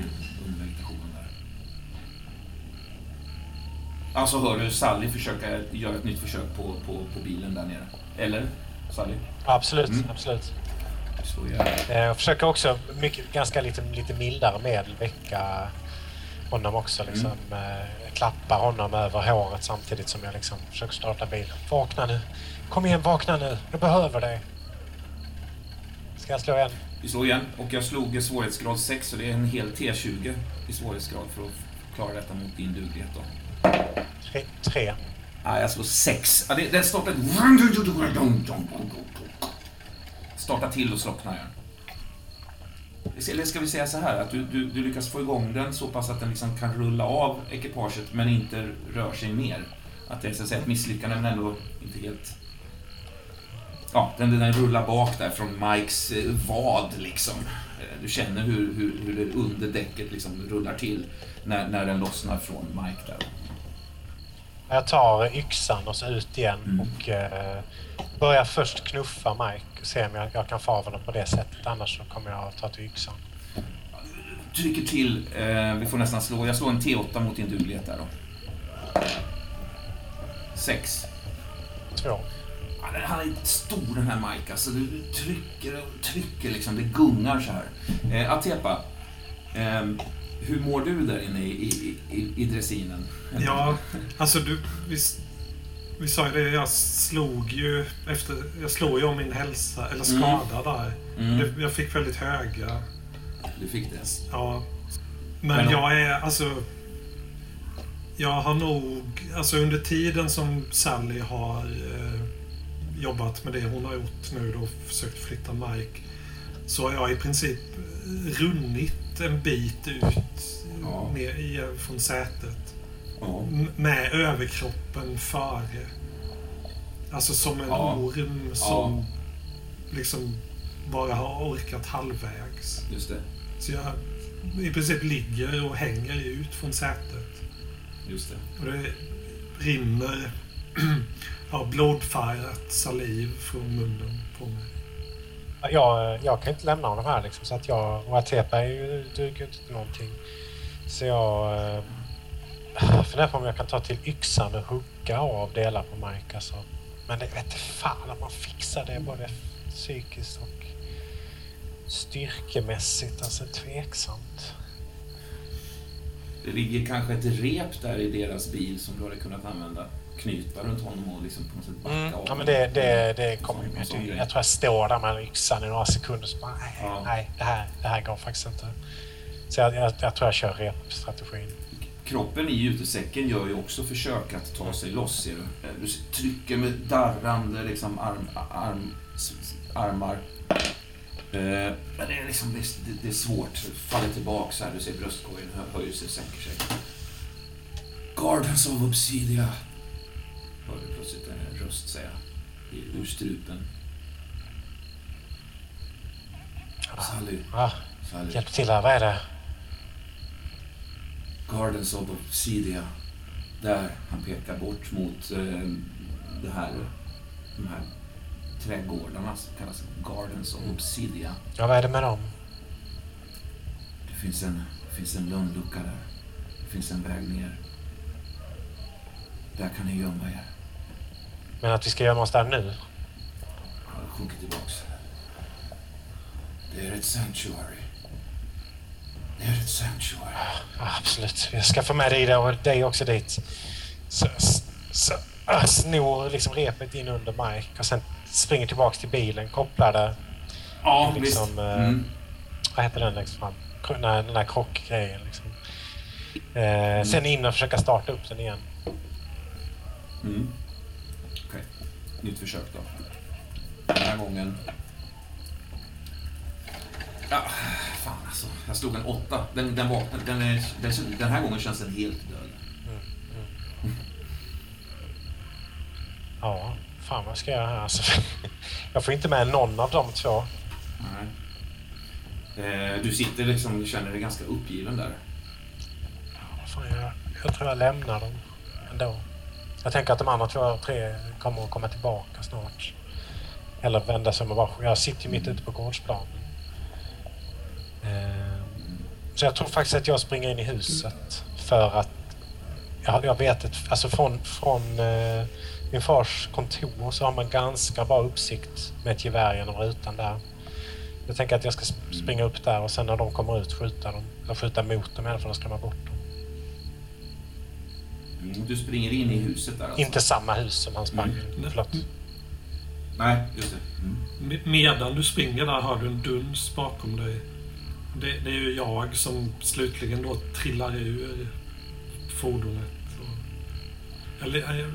under vegetationen där. Alltså hör du Sally försöka göra ett nytt försök på, på, på bilen där nere? Eller? Sally? Absolut, Mm. absolut. Jag försöker också mycket, ganska lite, lite mildare medel väcka honom också. Liksom, eh, klappa honom över håret samtidigt som jag liksom försöker starta bilen. Vakna nu! Kom igen, vakna nu! Jag behöver dig! Ska jag slå en? Vi slår igen och jag slog svårighetsgrad 6 så det är en hel T20 i svårighetsgrad för att klara detta mot din duglighet då. Tre. tre. Ja, jag slår sex. Ja, det, den startar... Startar till och slocknar den. Eller ska vi säga så här, att du, du, du lyckas få igång den så pass att den liksom kan rulla av ekipaget men inte rör sig mer. Att det är så att säga ett misslyckande men ändå inte helt... Ja, den, den rullar bak där från Mikes eh, vad liksom. Eh, Du känner hur, hur, hur det under däcket liksom rullar till när, när den lossnar från Mike där. Jag tar yxan och så ut igen Mm. och eh, börjar först knuffa Mike och se om jag, jag kan få av honom på det sättet. Annars så kommer jag att ta till yxan. trycker till. Eh, vi får nästan slå. Jag slår en T8 mot din duglighet där då. Sex. Två. Ja, han är stor den här Mike. Alltså, du trycker och trycker liksom. Det gungar så här. Eh, Atepa. Eh, hur mår du där inne i, i, i, i dressinen? Ja, alltså du... Vi, vi sa ju det, jag slog ju efter... Jag slog ju om min hälsa, eller skada där. Mm, Det, jag fick väldigt höga. du fick det. Ja. Men, Men jag är alltså... Jag har nog... Alltså under tiden som Sally har eh, jobbat med det hon har gjort nu då, försökt flytta Mike. Så har jag i princip runnit en bit ut Ja. ner i, från sätet. Ja. Med överkroppen före. Alltså som en Ja. orm som liksom bara har orkat halvvägs. Just det. Så jag i princip ligger och hänger ut från sätet. Just det. Och det rinner ja, blodfärgat saliv från munnen på mig. Jag, jag kan inte lämna honom här liksom, så att jag och Atepa är ju, duger inte till någonting. Så jag eh, funderar på om jag kan ta till yxan och hugga av delar på Mike. Alltså. Men det vet fan om man fixar det både psykiskt och styrkemässigt. Alltså tveksamt. Det ligger kanske ett rep där i deras bil som du hade kunnat använda. Knyta runt honom och liksom på något sätt backa Mm. av. Ja, men det, det, det kommer ju med. grej. Jag tror jag står där med yxan i några sekunder så bara, nej, Ja. nej det, här, det här går faktiskt inte. Så jag, jag, jag tror jag kör repstrategin. Kroppen i utesäcken gör ju också försök att ta sig loss. Ser du. Eh, du trycker med darrande liksom, arm, arm, armar. Eh, men det är, liksom, det, det är svårt. Faller tillbaka så här. Du ser bröstkorgen hö- höjer sig, sänker sig. Gardens of Obsidia. Hör du plötsligt en röst säga. Ur strupen. Sally. Ah, Sally. hjälp till här, vad är det? Gardens of Obsidia. Där han pekar bort mot eh, det här, de här trädgårdarna som kallas Gardens of Obsidia. Ja, vad är det med dem? finns en, det finns en lönnlucka där. Det finns en väg ner. Där kan ni gömma er. Men att vi ska gömma oss där nu? Jag sjunker tillbaks. Det är ett sanctuary. Ett sanctuary. Ja, absolut. Jag ska få med dig där och dig också dit. Så, så, äh, snor liksom repet in under Mike och sen springer tillbaks till bilen, kopplar det. Ja, liksom, visst. eh, Mm. Vad heter den längst fram? Den där krockgrejen. Liksom. Eh, sen in och försöka starta upp den igen. Mm. Okej, nytt försök då. Den här gången... Ja, fan alltså. Jag slog en åtta. Den, den, var, den, är, den, den här gången känns den helt död. Ja, fan vad ska jag göra här? Alltså, jag får inte med någon av de två. Nej. Eh, du sitter liksom och känner dig ganska uppgiven där. Vad fan, jag, jag tror jag lämnar dem ändå. Jag tänker att de andra två, tre kommer att komma tillbaka snart. Eller vända sig om och bara... Jag sitter ju mitt ute på gårdsplanen. Eh, Så jag tror faktiskt att jag springer in i huset för att jag, jag vet att alltså från, från eh, min fars kontor så har man ganska bra uppsikt med ett gevär genom rutan där. Jag tänker att jag ska sp- springa upp där och sen när de kommer ut skjuta dem. Eller skjuta mot dem i alla fall och skrämma bort dem. Mm. Du springer in i huset där alltså. Inte samma hus som han sprang. Mm. Förlåt. Nej, just det. Mm. Me- Medan du springer där hör du en duns bakom dig. Det, det är ju jag som slutligen då trillar ur fordonet. Och, eller, eh,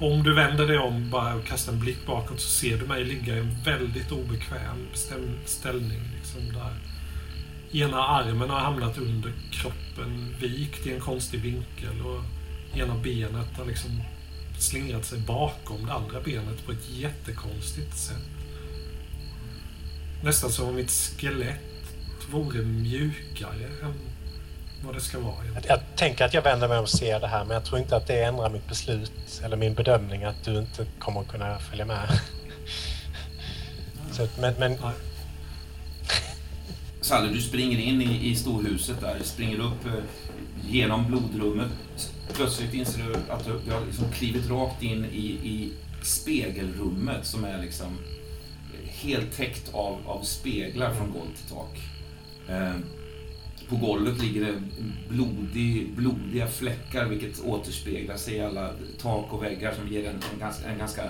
om du vänder dig om bara och kastar en blick bakåt så ser du mig ligga i en väldigt obekväm ställ, ställning. Liksom där. Ena armen har hamnat under kroppen, vikt i en konstig vinkel och ena benet har liksom slingrat sig bakom det andra benet på ett jättekonstigt sätt. Nästan som om mitt skelett vore mjukare än vad det ska vara. Jag, jag tänker att jag vänder mig om och ser det här men jag tror inte att det ändrar mitt beslut eller min bedömning att du inte kommer att kunna följa med. Så, men, men Nej. Salle, du springer in i, i storhuset där, springer upp eh, genom blodrummet. Plötsligt inser du att du, du har liksom klivit rakt in i, i spegelrummet som är liksom helt täckt av, av speglar från golv till tak. Eh, på golvet ligger det blodig, blodiga fläckar vilket återspeglar sig i alla tak och väggar som ger en, en, ganska, en ganska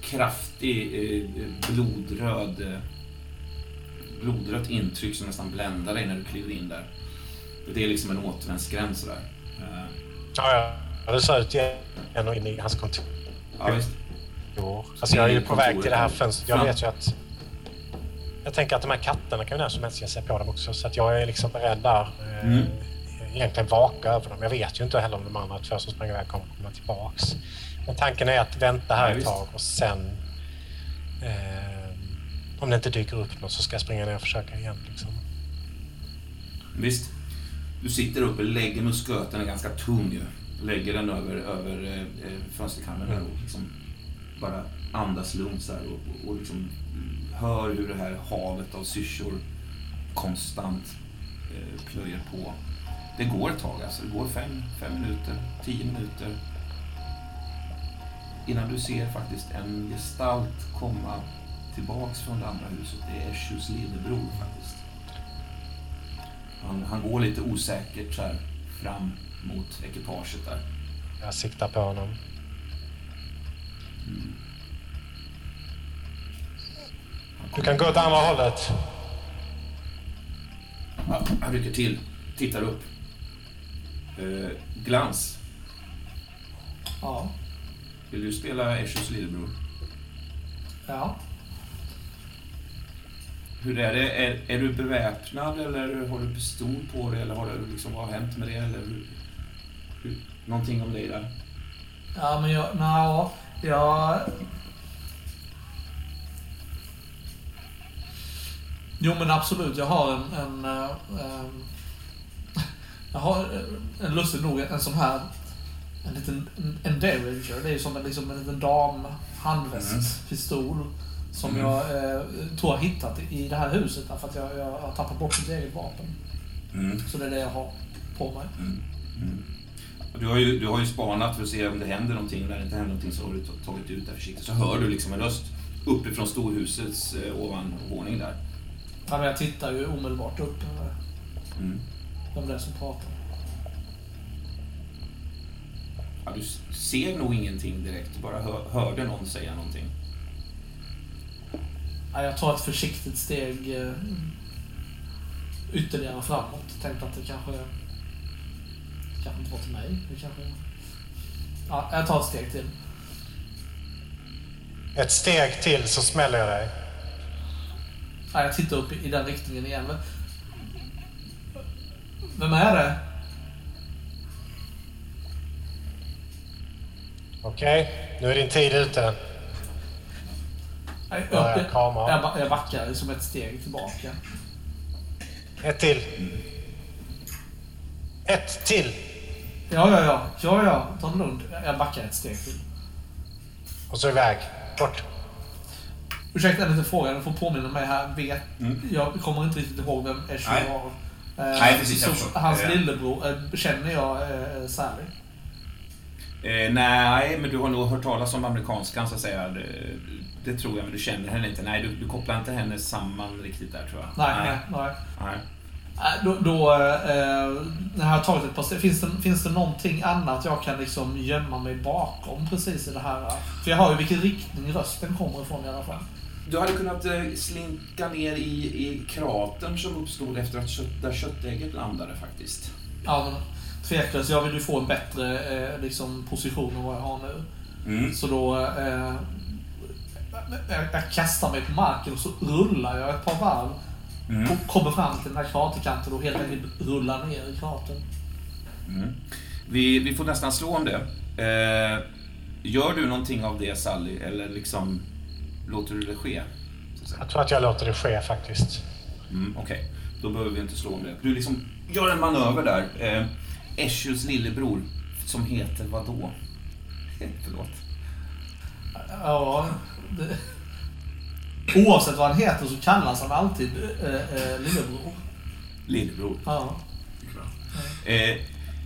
kraftig eh, blodröd eh, blodrött intryck som nästan bländar dig när du kliver in där. Det är liksom en återvändsgränd sådär. Eh, ja, ja, det ser ut igen och in i hans kontor. Ja, visst. Alltså jag är ju på väg till det här fönstret. Jag vet ju att... Jag tänker att de här katterna kan ju när som helst ge sig på dem också. Så att jag är liksom beredd där. eh, Mm. Egentligen vaka över dem. Jag vet ju inte heller om de andra två som sprang iväg kommer komma tillbaks. Men tanken är att vänta här Ja, ett tag och sen... Eh, om det inte dyker upp något så ska jag springa ner och försöka igen. Liksom. Visst. Du sitter uppe, lägger musköten är ganska tung ju. Lägger den över, över eh, eh, fönsterkarmen där och liksom bara andas lugnt så här och, och, och liksom hör hur det här havet av syrsor konstant eh, plöjer på. Det går ett tag alltså. Det går fem, fem minuter, tio minuter. Innan du ser faktiskt en gestalt komma tillbaks från det andra huset. Det är Eschus lillebror faktiskt. Han, han går lite osäkert så här fram mot ekipaget där. Jag siktar på honom. Du kan gå åt andra hållet. Ja, han rycker till, tittar upp. Eh, glans, Ja. vill du spela Eschus lillebror? Ja. Hur är det? Är, är du beväpnad eller har du pistol på dig eller har du liksom, vad har hänt med det? Eller hur, hur, någonting om dig där? Ja, men jag... Nja, jag... Jo, men absolut. Jag har en... en, eh, em, jag har eh, en lustigt nog en sån här... En liten en, en Derringer. Det är som en, liksom en liten dam handvästpistol. Som Mm. jag eh, tror jag hittat i det här huset. Därför att jag, jag har tappat bort mitt eget vapen. Mm. Så det är det jag har på mig. Du har, ju, du har ju spanat för att se om det händer någonting. När det inte händer någonting så har du tagit ut det försiktigt. Så hör du liksom en röst uppifrån storhusets eh, ovanvåning där. Ja, men jag tittar ju omedelbart upp Mm. vem det är som pratar. Ja, du ser nog ingenting direkt. Du bara hör, hörde någon säga någonting. Ja, jag tar ett försiktigt steg eh, ytterligare framåt. Tänkte att det kanske... kanske inte var till mig. Det kanske... Ja, jag tar ett steg till. Ett steg till så smäller jag dig. Ja, jag tittar upp i, den riktningen igen. Vem är det? Okej, nu är din tid ute. Jag, Ja, jag, jag jag backar som ett steg tillbaka. Ett till. Ett till. Ja, ja, ja. Ja, ja. Ta det lugnt. Jag backar ett steg till. Och så iväg. Bort. Ursäkta en liten fråga, du får påminna mig här. Vet, Jag kommer inte riktigt ihåg vem Eshu var. Eh, Nej, precis, jag så förstår. Hans Eh. lillebror, eh, känner jag eh, Sally? Eh, nej, men du har nog hört talas om amerikanskan så att säga. Det, det tror jag, men du känner henne inte. Nej, du, du kopplar inte henne samman riktigt där tror jag. Nej, nej, nej. nej. Då, då eh, har tagit ett par steg, finns det, finns det någonting annat jag kan liksom gömma mig bakom precis i det här? För jag har ju vilken riktning rösten kommer ifrån i alla fall. Du hade kunnat eh, slinka ner i, i kratern som uppstod efter att kött, där köttägget landade faktiskt. Ja, men tveklöst. Jag vill ju få en bättre eh, liksom, position än vad jag har nu. Mm. Så då... Eh, jag, jag kastar mig på marken och så rullar jag ett par varv. Mm. Och kommer fram till den här kraterkanten och helt enkelt rullar ner i kratern. Mm. Vi, vi får nästan slå om det. Eh, gör du någonting av det Sally, eller liksom låter du det ske? Jag tror att jag låter det ske faktiskt. Mm, Okej, då behöver vi inte slå om det. Du liksom gör en manöver där. Eh, Eshus lillebror, som heter vad då? Förlåt. Ja, det, oavsett vad han heter så kallas han alltid eh, eh, lillebror. Lillebror. Ja. Eh,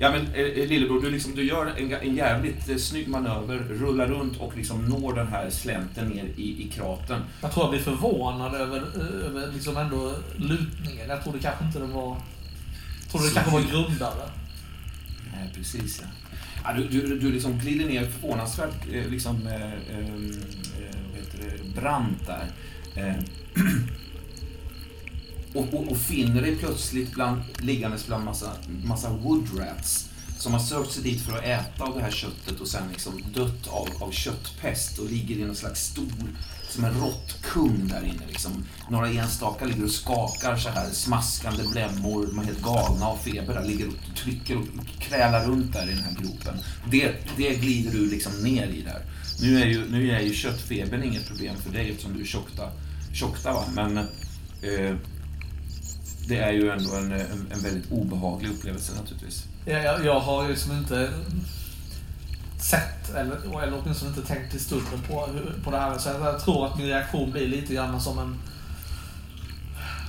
ja men eh, lillebror, du, liksom, du gör en, en jävligt eh, snygg manöver, rullar runt och liksom når den här slänten ner i, i kratern. Jag tror jag blir förvånad över, över liksom ändå lutningen. Jag trodde kanske inte den var... Jag trodde det kanske var grundare. Nej, precis ja. ja du, du, du liksom glider ner förvånansvärt eh, liksom, eh, eh, eh, brant där. Och, och, och finner dig plötsligt bland, liggandes bland massa, massa woodrats som har sökt sig dit för att äta av det här köttet och sen liksom dött av, av köttpest och ligger i någon slags stor, som en råttkung där inne. Liksom. Några enstaka ligger och skakar så här, smaskande blämmor, de är helt galna av feber där, ligger och trycker och krälar runt där i den här gropen. Det, det glider du liksom ner i där. Nu är ju, nu är ju köttfebern inget problem för dig eftersom du är tjockta, tjockta va? men eh, det är ju ändå en, en, en väldigt obehaglig upplevelse naturligtvis. Jag, jag, jag har ju liksom inte sett, eller, eller åtminstone inte tänkt i stunden på, på det här. Så jag, jag tror att min reaktion blir lite grann som en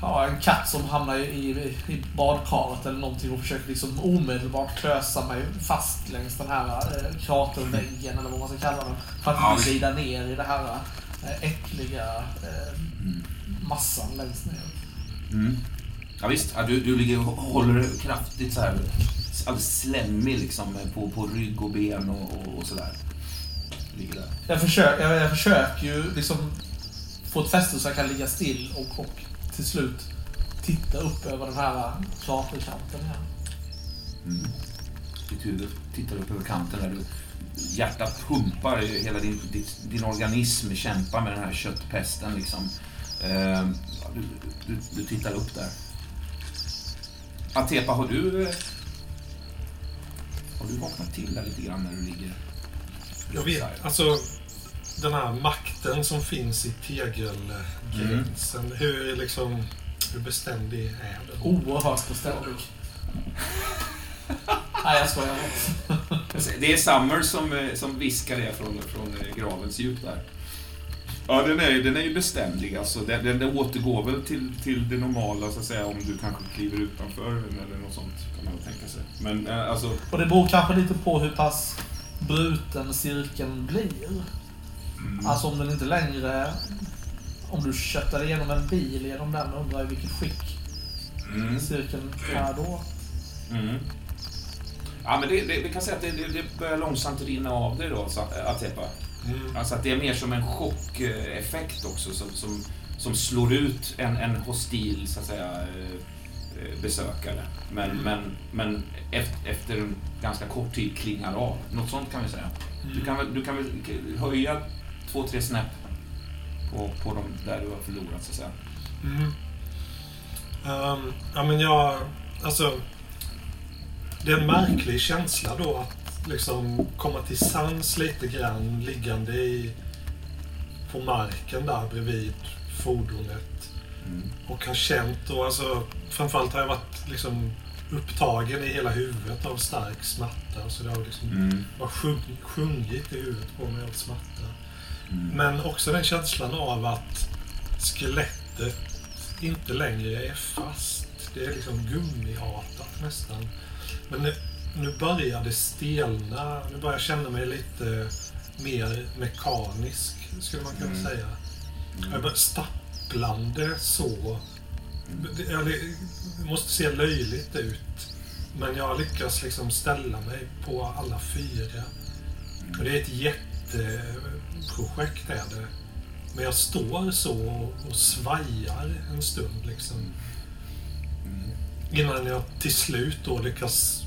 Ja, en katt som hamnar i, i, i badkaret eller någonting och försöker liksom omedelbart klösa mig fast längs den här eh, kraterväggen eller vad man ska kalla den. För att Ja, inte glida ner i det här eh, äckliga eh, massan längst ner. Mm. Ja, visst, ja, du, du ligger och håller kraftigt så här alldeles slemmig liksom på, på rygg och ben och, och, och sådär. Ligger där. Jag försöker, jag, jag försöker ju liksom få ett fäste så jag kan ligga still och, och till slut titta upp över den här kraterkanten igen. Mm. Ditt huvud tittar upp över kanten där du hjärtat pumpar, hela din, ditt, din organism kämpar med den här köttpesten liksom. Ja, du, du, du tittar upp där. Atepa, har du... Har du vaknat till där lite grann när du ligger? Jag vet, alltså den här makten som finns i tegelgränsen. Hur, liksom, hur beständig är den? Oerhört beständig. Nej, jag skojar. Det är Summer som, eh, som viskar det från, från gravens djup där. Ja, den är, den är ju beständig. Alltså, den, den, den återgår väl till, till det normala, så att säga, om du kanske kliver utanför eller något sånt, kan man tänka sig. Men eh, alltså, Och det beror kanske lite på hur pass bruten cirkeln blir. mm, Alltså om den inte längre... Om du köttar igenom en bil genom den, undrar jag vilket skick mm, cirkeln är då. mm. Ja, men det, det, vi kan säga att det, det, det börjar långsamt rinna av det då, så, Atepa. Mm. Alltså att det är mer som en chockeffekt också som, som, som slår ut en, en hostil så att säga, eh, besökare. Men, men, men efter, en ganska kort tid klingar av. Något sånt kan vi säga. Du kan väl, du kan väl höja två, tre snäpp på, på de där du har förlorat så att säga. Mm. Ehm, ja, men jag... Alltså... Det är en märklig känsla då att liksom komma till sans lite grann liggande i, på marken där bredvid fordonet. Mm. Och har känt och alltså framförallt har jag varit liksom upptagen i hela huvudet av stark smärta. Så det har liksom Mm. bara sjung, sjungit i huvudet på mig av smärta. Mm. Men också den känslan av att skelettet inte längre är fast. Det är liksom gummiartat nästan. Men nu, börjar det stelna. Nu börjar jag känna mig lite mer mekanisk, skulle man kunna Mm. säga. Jag börjar stapplande så. Det, ja, det måste se löjligt ut. Men jag lyckas liksom ställa mig på alla fyra. Och det är ett jätteprojekt är det. Men jag står så och, och svajar en stund liksom. Innan jag till slut då lyckas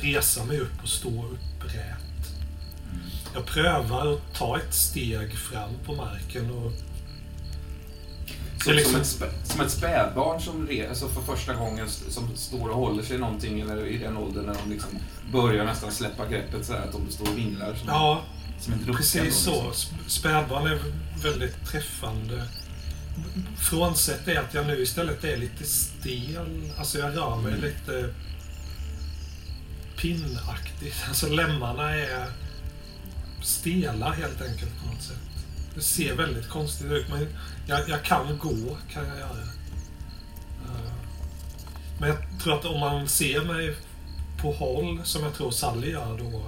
resa mig upp och stå upprätt. Jag prövar att ta ett steg fram på marken och... Är liksom- som, ett spä, som ett spädbarn som re, alltså för första gången som står och håller sig någonting eller i den åldern när de liksom börjar nästan släppa greppet så här att de står och vinglar som, Ja, som rucka. Precis då, så. liksom. Sp- Spädbarn är väldigt träffande. Frånsett det att jag nu istället är lite stel. Alltså jag rör mig Mm. lite pinnaktigt. Alltså lemmarna är stela helt enkelt på något sätt. Det ser väldigt konstigt ut men jag, jag kan gå, kan jag göra. Eh, men jag tror att om man ser mig på håll, som jag tror Sally gör då,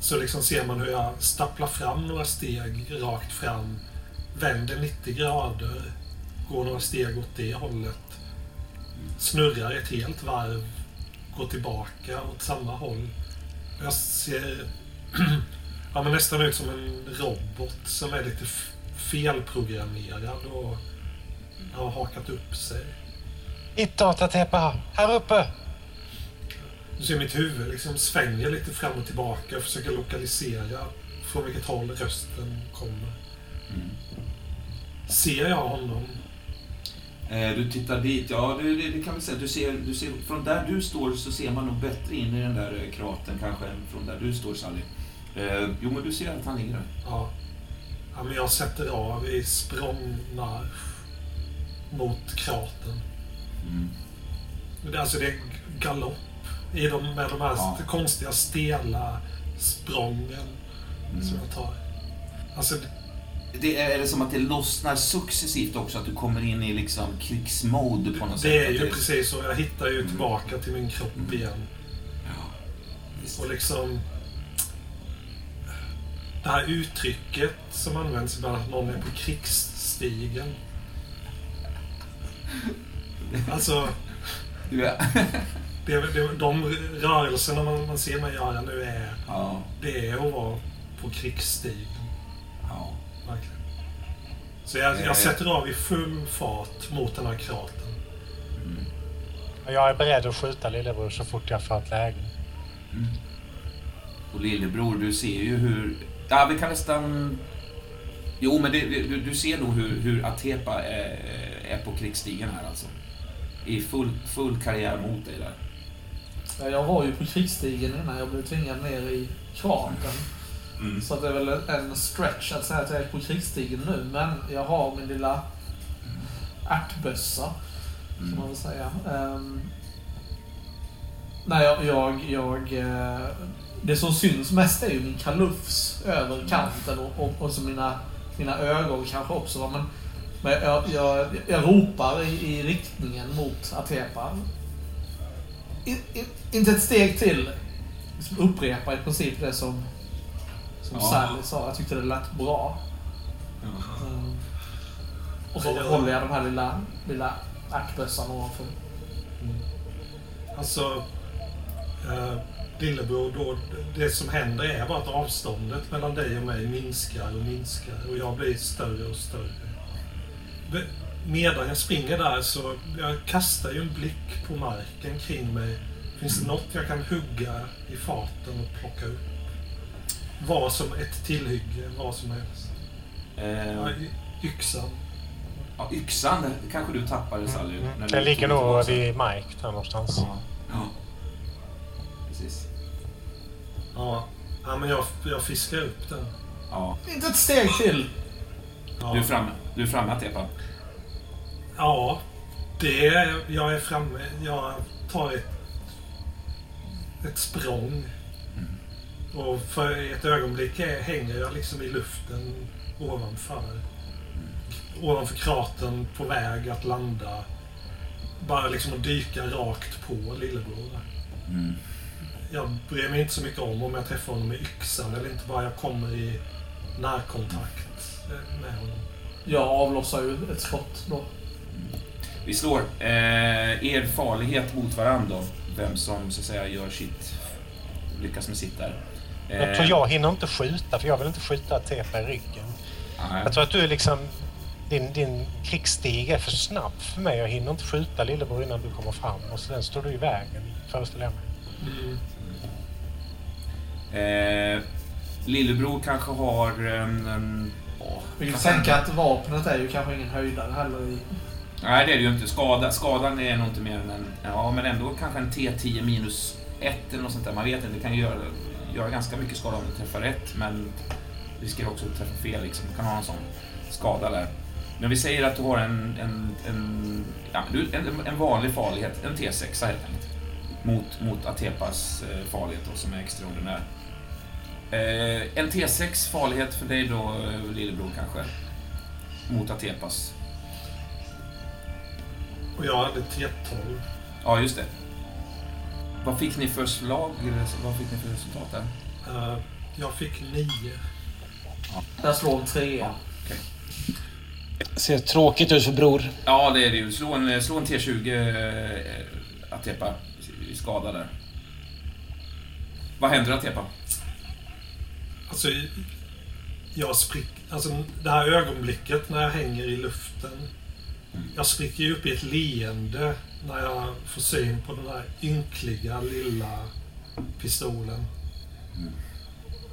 så liksom ser man hur jag stapplar fram några steg rakt fram, vänder 90 grader, går några steg åt det hållet, snurrar ett helt varv, går tillbaka åt samma håll. Jag ser ja, men nästan ut som en robot som är lite felprogrammerad och har hakat upp sig. Hitåt Atepa! Här uppe! Du ser mitt huvud liksom svänger lite fram och tillbaka och försöker lokalisera från vilket håll rösten kommer. Mm. Ser jag honom? Eh, du tittar dit, ja det, det, det kan vi säga. Du ser, du ser, från där du står så ser man nog bättre in i den där eh, kratern kanske än från där du står Sally. Eh, jo men du ser att han ligger där. Ja. ja men jag sätter av i språngmarsch mot kratern. Mm. Det- Alltså det är galopp i de, med de här Ja. konstiga stela sprången som Mm. jag tar. Alltså, det- Det är, är det som att det lossnar successivt också, att du kommer in i liksom krigsmode på något sätt? det är ju precis så. Jag hittar ju Mm. tillbaka till min kropp Mm. igen. Ja. Och liksom... Det här uttrycket som används ibland, att någon är på krigsstigen. Alltså, är... det, det, de rörelserna man, man ser mig göra nu är, ja, det är att vara på krigsstigen. ja. Så jag, Eh. jag sätter av i full fart mot den här kratern. Mm. Jag är beredd att skjuta lillebror så fort jag får ett läge. Mm. Och lillebror, du ser ju hur... Ja, vi kan nästan... Jo, men det, du, du ser nog hur, hur Atepa är, är på krigsstigen här alltså. I full, full karriär mot dig där. Ja, Jag var ju på krigsstigen innan jag blev tvingad ner i kratern. Mm. Så att det är väl en stretch att säga att jag är på krigsstigen nu. Men jag har min lilla ärtbössa, kan man väl säga. Um, nej, jag... jag, jag eh, det som syns mest är ju min kalufs över kanten och, och, och så mina mina ögon kanske också. va, Men, men jag, jag, jag ropar i, i riktningen mot Atepa. In, in, inte ett steg till. Liksom upprepa i princip det som, som Ja. Sally sa. Jag tyckte det lät bra. Ja. Mm. Och så håller jag den här lilla, lilla ackbössan ovanför. Alltså, eh, lillebror, då, det som händer är bara att avståndet mellan dig och mig minskar och minskar och jag blir större och större. Medan jag springer där så jag kastar ju en blick på marken kring mig. Finns det något jag kan hugga i farten och plocka upp? Vad som ett tillhygge, vad som helst. Eh, Ja, yxan. ja, yxan kanske du tappade Sally. när Mm. du Den ligger nog vid Mike där någonstans. Ja. ja. Precis. Ja, ja men jag, jag fiskar upp den. Ja. Inte ett steg till! Ja. Du är framme. Du är framme Atepa. Ja, det är, jag är framme. Jag tar ett, ett språng. Och för ett ögonblick hänger jag liksom i luften ovanför. Ovanför kratern på väg att landa. Bara liksom att dyka rakt på lillebror. Mm. Jag bryr mig inte så mycket om om jag träffar honom med yxan eller inte. Bara jag kommer i närkontakt med honom. Jag avlossar ju ett skott då. Vi slår eh, er farlighet mot varandra. Vem som så att säga gör sitt... Lyckas med sitt där. Eh, Jag tror jag hinner inte skjuta, för jag vill inte skjuta Atepa i ryggen. nej. Jag tror att du är liksom... Din, din krigsstig är för snabb för mig. Jag hinner inte skjuta lillebror innan du kommer fram. Och sen står du i vägen, föreställer jag mig. Mm. Eh, lillebror kanske har en... en åh, Vi kan tänka att vapnet är ju kanske ingen höjdare heller i... Nej, det är det ju inte. Skada, skadan är nog inte mer än en... Ja, men ändå kanske en T10 minus 1 eller något sånt där. Man vet inte. Det kan ju göra, göra ganska mycket skada om du träffar rätt, men riskerar också att träffa fel. Liksom. Du kan ha en sån skada där. Men vi säger att du har en, en, en, ja, en, en vanlig farlighet, en T6 helt enkelt. Mot, mot Atepas eh, farlighet då, som är extraordinär. Eh, en T6 farlighet för dig då, eh, lillebror kanske. Mot Atepas. Och jag hade T12. Ja, just det. Vad fick ni för slag? Vad fick ni för resultat där? Eh, jag fick 9. Jag slår en trea. Ser tråkigt ut för bror. Ja, det är det ju. Slå en, slå en T20 eh, Atepa i skada där. Vad händer Atepa? Alltså, jag sprick, alltså det här ögonblicket när jag hänger i luften. Jag spricker ju upp i ett leende när jag får syn på den där ynkliga lilla pistolen.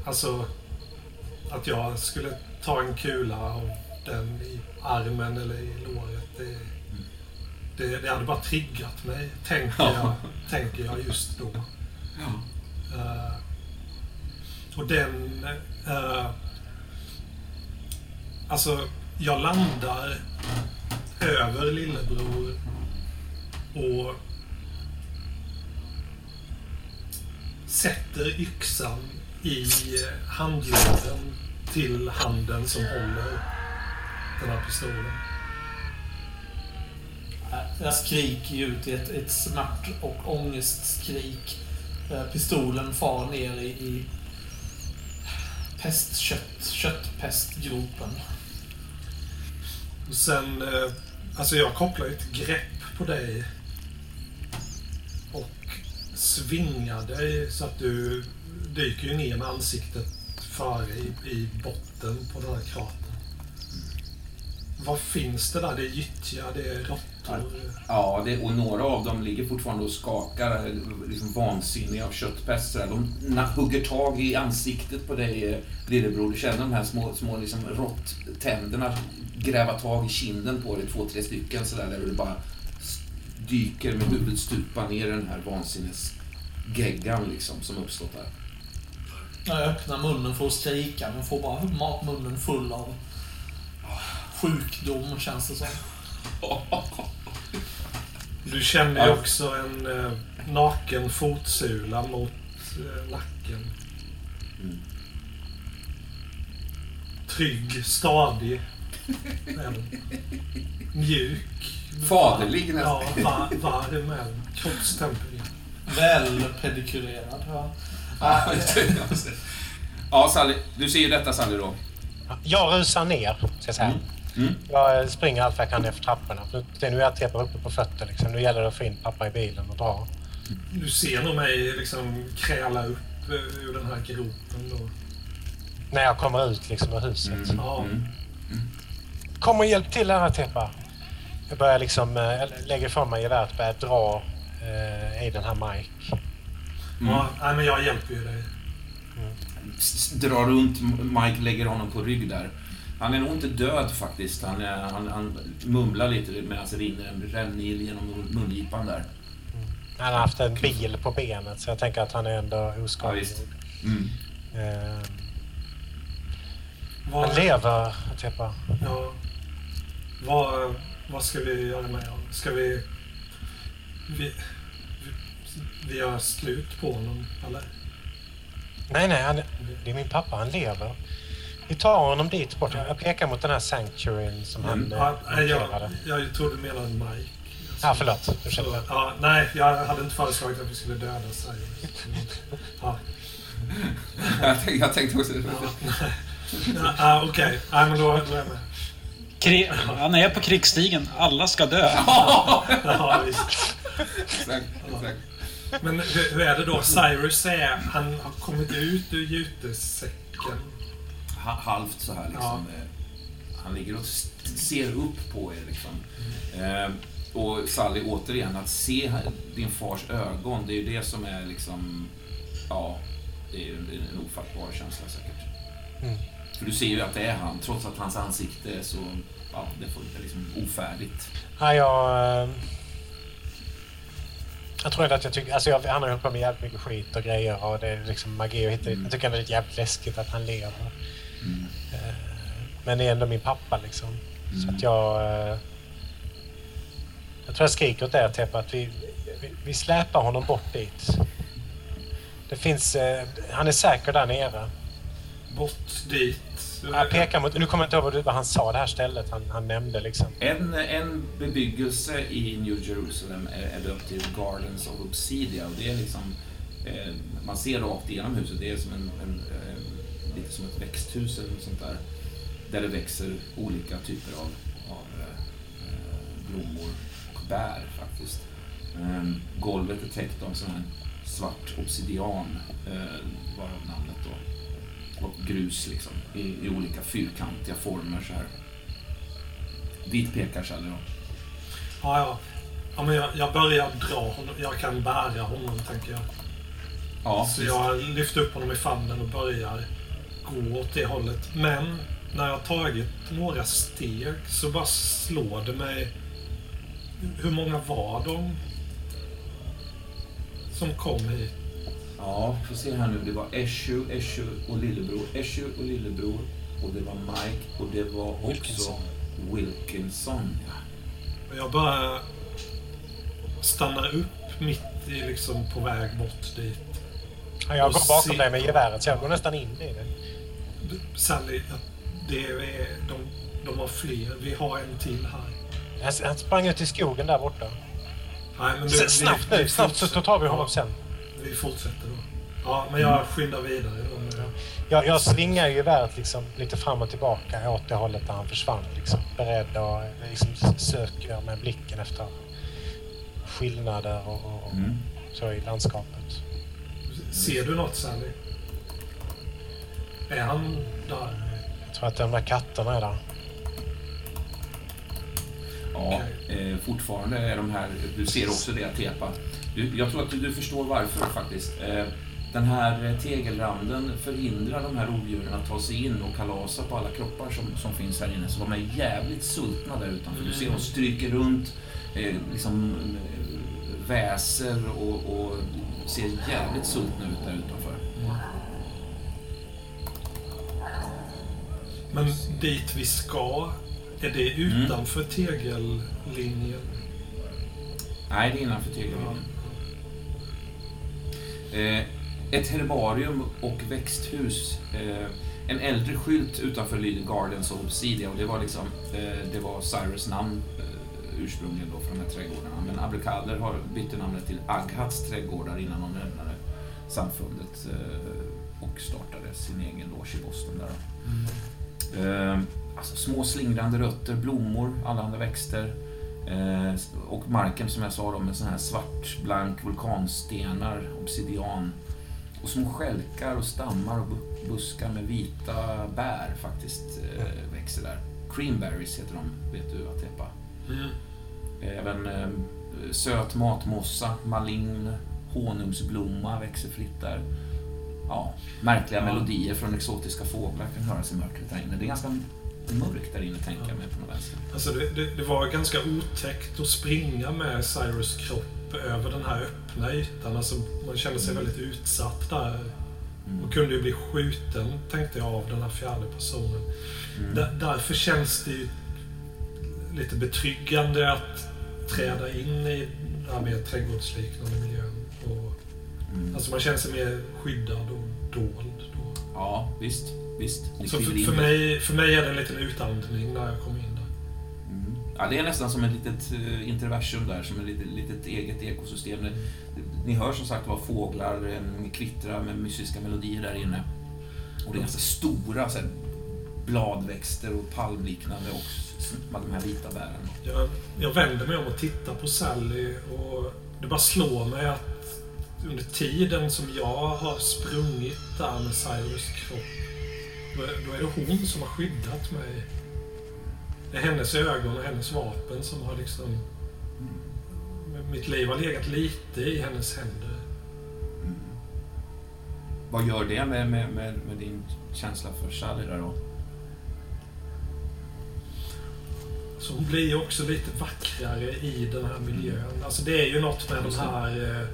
Alltså, att jag skulle ta en kula av den i armen eller i låret. Det, det, det hade bara triggat mig, tänker jag, tänker jag just då. Eh, och den... eh, alltså, jag landar över lillebror och sätter yxan i handleden till handen som håller den här pistolen. Jag skriker ju ut i ett, ett smärt och ångestskrik. Eh, Pistolen far ner i, i pestkött, köttpestgropen. Och sen, eh, alltså jag kopplar ett grepp på dig svingar dig så att du dyker ju ner med ansiktet före i, i botten på den här kratern. Vad finns det där? Det är gyttja, det är råttor. Ja, det, och några av dem ligger fortfarande och skakar, eh, liksom vansinniga av köttpest. De hugger tag i ansiktet på dig, eh, lillebror. Du känner de här små, små liksom, råttänderna gräva tag i kinden på dig, två, tre stycken sådär, där du bara dyker med huvudet stupa ner i den här vansinnesgeggan liksom, som uppstått där. Jag öppnar munnen för att skrika men får bara ma- munnen full av sjukdom känns det som. Du känner ju också en eh, naken fotsula mot eh, nacken. Mm. Trygg, stadig. Mjuk. Faderlig Ja, nästan. va, varm älm. Kroppstempererad. Väl pedikurerad. Ja. Ja, ja, Sally. Du ser ju detta Sally då. Jag rusar ner, ska jag säga. Mm. Jag springer allt jag kan ner för trapporna. Nu är jag Tepar uppe på fötter. Liksom. Nu gäller det att få in pappa i bilen och dra. Du ser nog mig liksom kräla upp eh, ur den här gropen då. När jag kommer ut liksom, ur huset. Mm. Ja. Mm. Kom och hjälp till här Teppa. Jag börjar liksom, eh, jag lägger ifrån mig geväret och börjar dra eh, i den här Mike. Mm. Ja, nej, men jag hjälper ju dig. S- drar runt Mike, lägger honom på rygg där. Han är nog inte död faktiskt. Han, är, han, han mumlar lite medan det rinner en rännil genom mungipan där. Han har haft en bil på benet så jag tänker att han är ändå Ja, oskadlig. visst. Mm. Eh, Vad, han lever, Teppa. ja, vad, vad ska vi göra med honom? Ska vi... Vi, vi, vi gör slut på honom, eller? Nej, nej, han, det är min pappa. Han lever. Vi tar honom dit bort. Jag pekar mot den här sancturyn som han Mm. eh, Ja, jag, jag trodde du menade Mike. Ja, förlåt. Så, Ursäkta. ja, nej, jag hade inte föreslagit att vi skulle döda Cyrus. Ja, Jag, tänkte, jag tänkte också... ja, nej. Ja, ah, Okej, nej, men då, då är jag med. Kri han är på krigsstigen. Alla ska dö. Ja, visst. Exakt, exakt. Men hur, hur är det då? Cyrus är, han har kommit ut ur jutesäcken. Ha- Halvt så här liksom. eh, Han ligger och ser upp på er liksom. Eh, och Sally, återigen, att se din fars ögon, det är ju det som är liksom... Ja, det är en, en ofattbar känsla säkert. Mm. För du ser ju att det är han, trots att hans ansikte är så... Ja, det är liksom ofärdigt. Ja, jag... eh, Jag tror att jag tycker... Alltså jag, han har hållit på med jävligt mycket skit och grejer och det är liksom magi och hit och dit. Jag tycker ändå det är jävligt läskigt att han lever. Mm. Eh, Men det är ändå min pappa liksom. Så Mm. att jag... eh, Jag tror jag skriker åt er Teppa att vi, vi, vi släpar honom bort dit. Det finns... Han är säker där nere. Bort dit. Jag pekar mot... Nu kommer jag inte ihåg vad, vad han sa, det här stället han, han nämnde liksom. En, en bebyggelse i New Jerusalem är, är döpt till Gardens of Obsidia. Och det är liksom, eh, man ser rakt igenom huset. Det är som en, en, eh, lite som ett växthus eller något sånt där. Där det växer olika typer av, av eh, blommor och bär faktiskt. Eh, golvet är täckt av sån här svart obsidian, eh, varav namnet då. Och grus liksom, i, i olika fyrkantiga former så här. Dit pekar då. Ja, ja. ja men jag, jag börjar dra honom. Jag kan bära honom, tänker jag. Ja, Så visst. jag lyfter upp honom i famnen och börjar gå åt det hållet. Men när jag har tagit några steg så bara slår det mig. Hur många var de som kom hit? Ja, får se här nu. Det var Eshu, Eshu och lillebror. Eshu och lillebror. Och det var Mike och det var också Wilkinson. Wilkinson. Ja. Jag bara stannar upp mitt i liksom på väg bort dit. Ja, Jag Och går bakom se- dig med geväret så jag går nästan in i det. Sally, det är, de, de har fler. Vi har en till här. Han, sprang ut i skogen där borta. Nej, men S- Snabbt nu, snabbt så tar vi honom sen. Vi fortsätter då. Ja, men jag skyndar vidare. Då. Jag, jag svingar ju geväret liksom lite fram och tillbaka åt det hållet där han försvann. Liksom, beredd och liksom söker med blicken efter skillnader och, och, och Mm. så i landskapet. Ser du något, Sally? Är han där? Jag tror att de där katterna är där. Ja, eh, fortfarande är de här... Du ser också det, Tepa. Du, jag tror att du, du förstår varför faktiskt. Eh, den här eh, tegelranden förhindrar de här rovdjuren att ta sig in och kalasa på alla kroppar som, som finns här inne. Så de är jävligt sultna där utanför. Du ser de stryker runt, eh, liksom väser och, och ser jävligt sultna ut där utanför. Men dit vi ska, är det utanför tegellinjen? Nej, det är innanför tegellinjen. Eh, ett herbarium och växthus. Eh, en äldre skylt utanför Lyden Gardens och Obsidia och det var liksom, eh, det var Cyrus namn ursprungligen då för de här trädgårdarna. Men Abdelkader har bytte namnet till Aghats trädgårdar innan de lämnade samfundet och startade sin egen loge i Boston där. Eh, alltså små slingrande rötter, blommor, allehanda växter. Eh, och marken som jag sa då med sån här svartblank vulkanstenar, obsidian. Och små skälkar och stammar och bu- buskar med vita bär faktiskt eh, växer där. Creamberries heter de, vet du Atepa. Mm. Även eh, söt matmossa, malin, honungsblomma växer fritt där. Ja, märkliga Ja. melodier från exotiska fåglar kan höras i mörkret där inne. Det är ganska mörkt där inne, tänker jag mig på något vänster. Alltså det, det, det var ganska otäckt att springa med Cyrus kropp över den här öppna ytan. Alltså man kände sig väldigt utsatt där. Och kunde ju bli skjuten, tänkte jag, av den här fjärde personen. Där, därför känns det ju lite betryggande att träda in i den här mer trädgårdsliknande miljön. Och, Mm. Alltså man känner sig mer skyddad och dold då. Ja, visst. Visst. Så för, för, mig, för mig är det en liten utandning när jag kommer in där. Mm. Ja, det är nästan som ett litet eh, interversum där, som ett litet, litet eget ekosystem. Det- Ni hör som sagt var fåglar kvittra med mystiska melodier där inne. Och det är ganska stora så här, bladväxter och palmliknande och de här vita bären. Jag, jag vänder mig om och tittar på Sally och det bara slår mig att under tiden som jag har sprungit där med Cyrus kropp, då är, det hon som har skyddat mig. Det är hennes ögon och hennes vapen som har liksom... Mitt liv har legat lite i hennes händer. Vad gör det med, med, med, med din känsla för Sally där då? Så hon blir ju också lite vackrare i den här miljön. Alltså det är ju något med de här eh,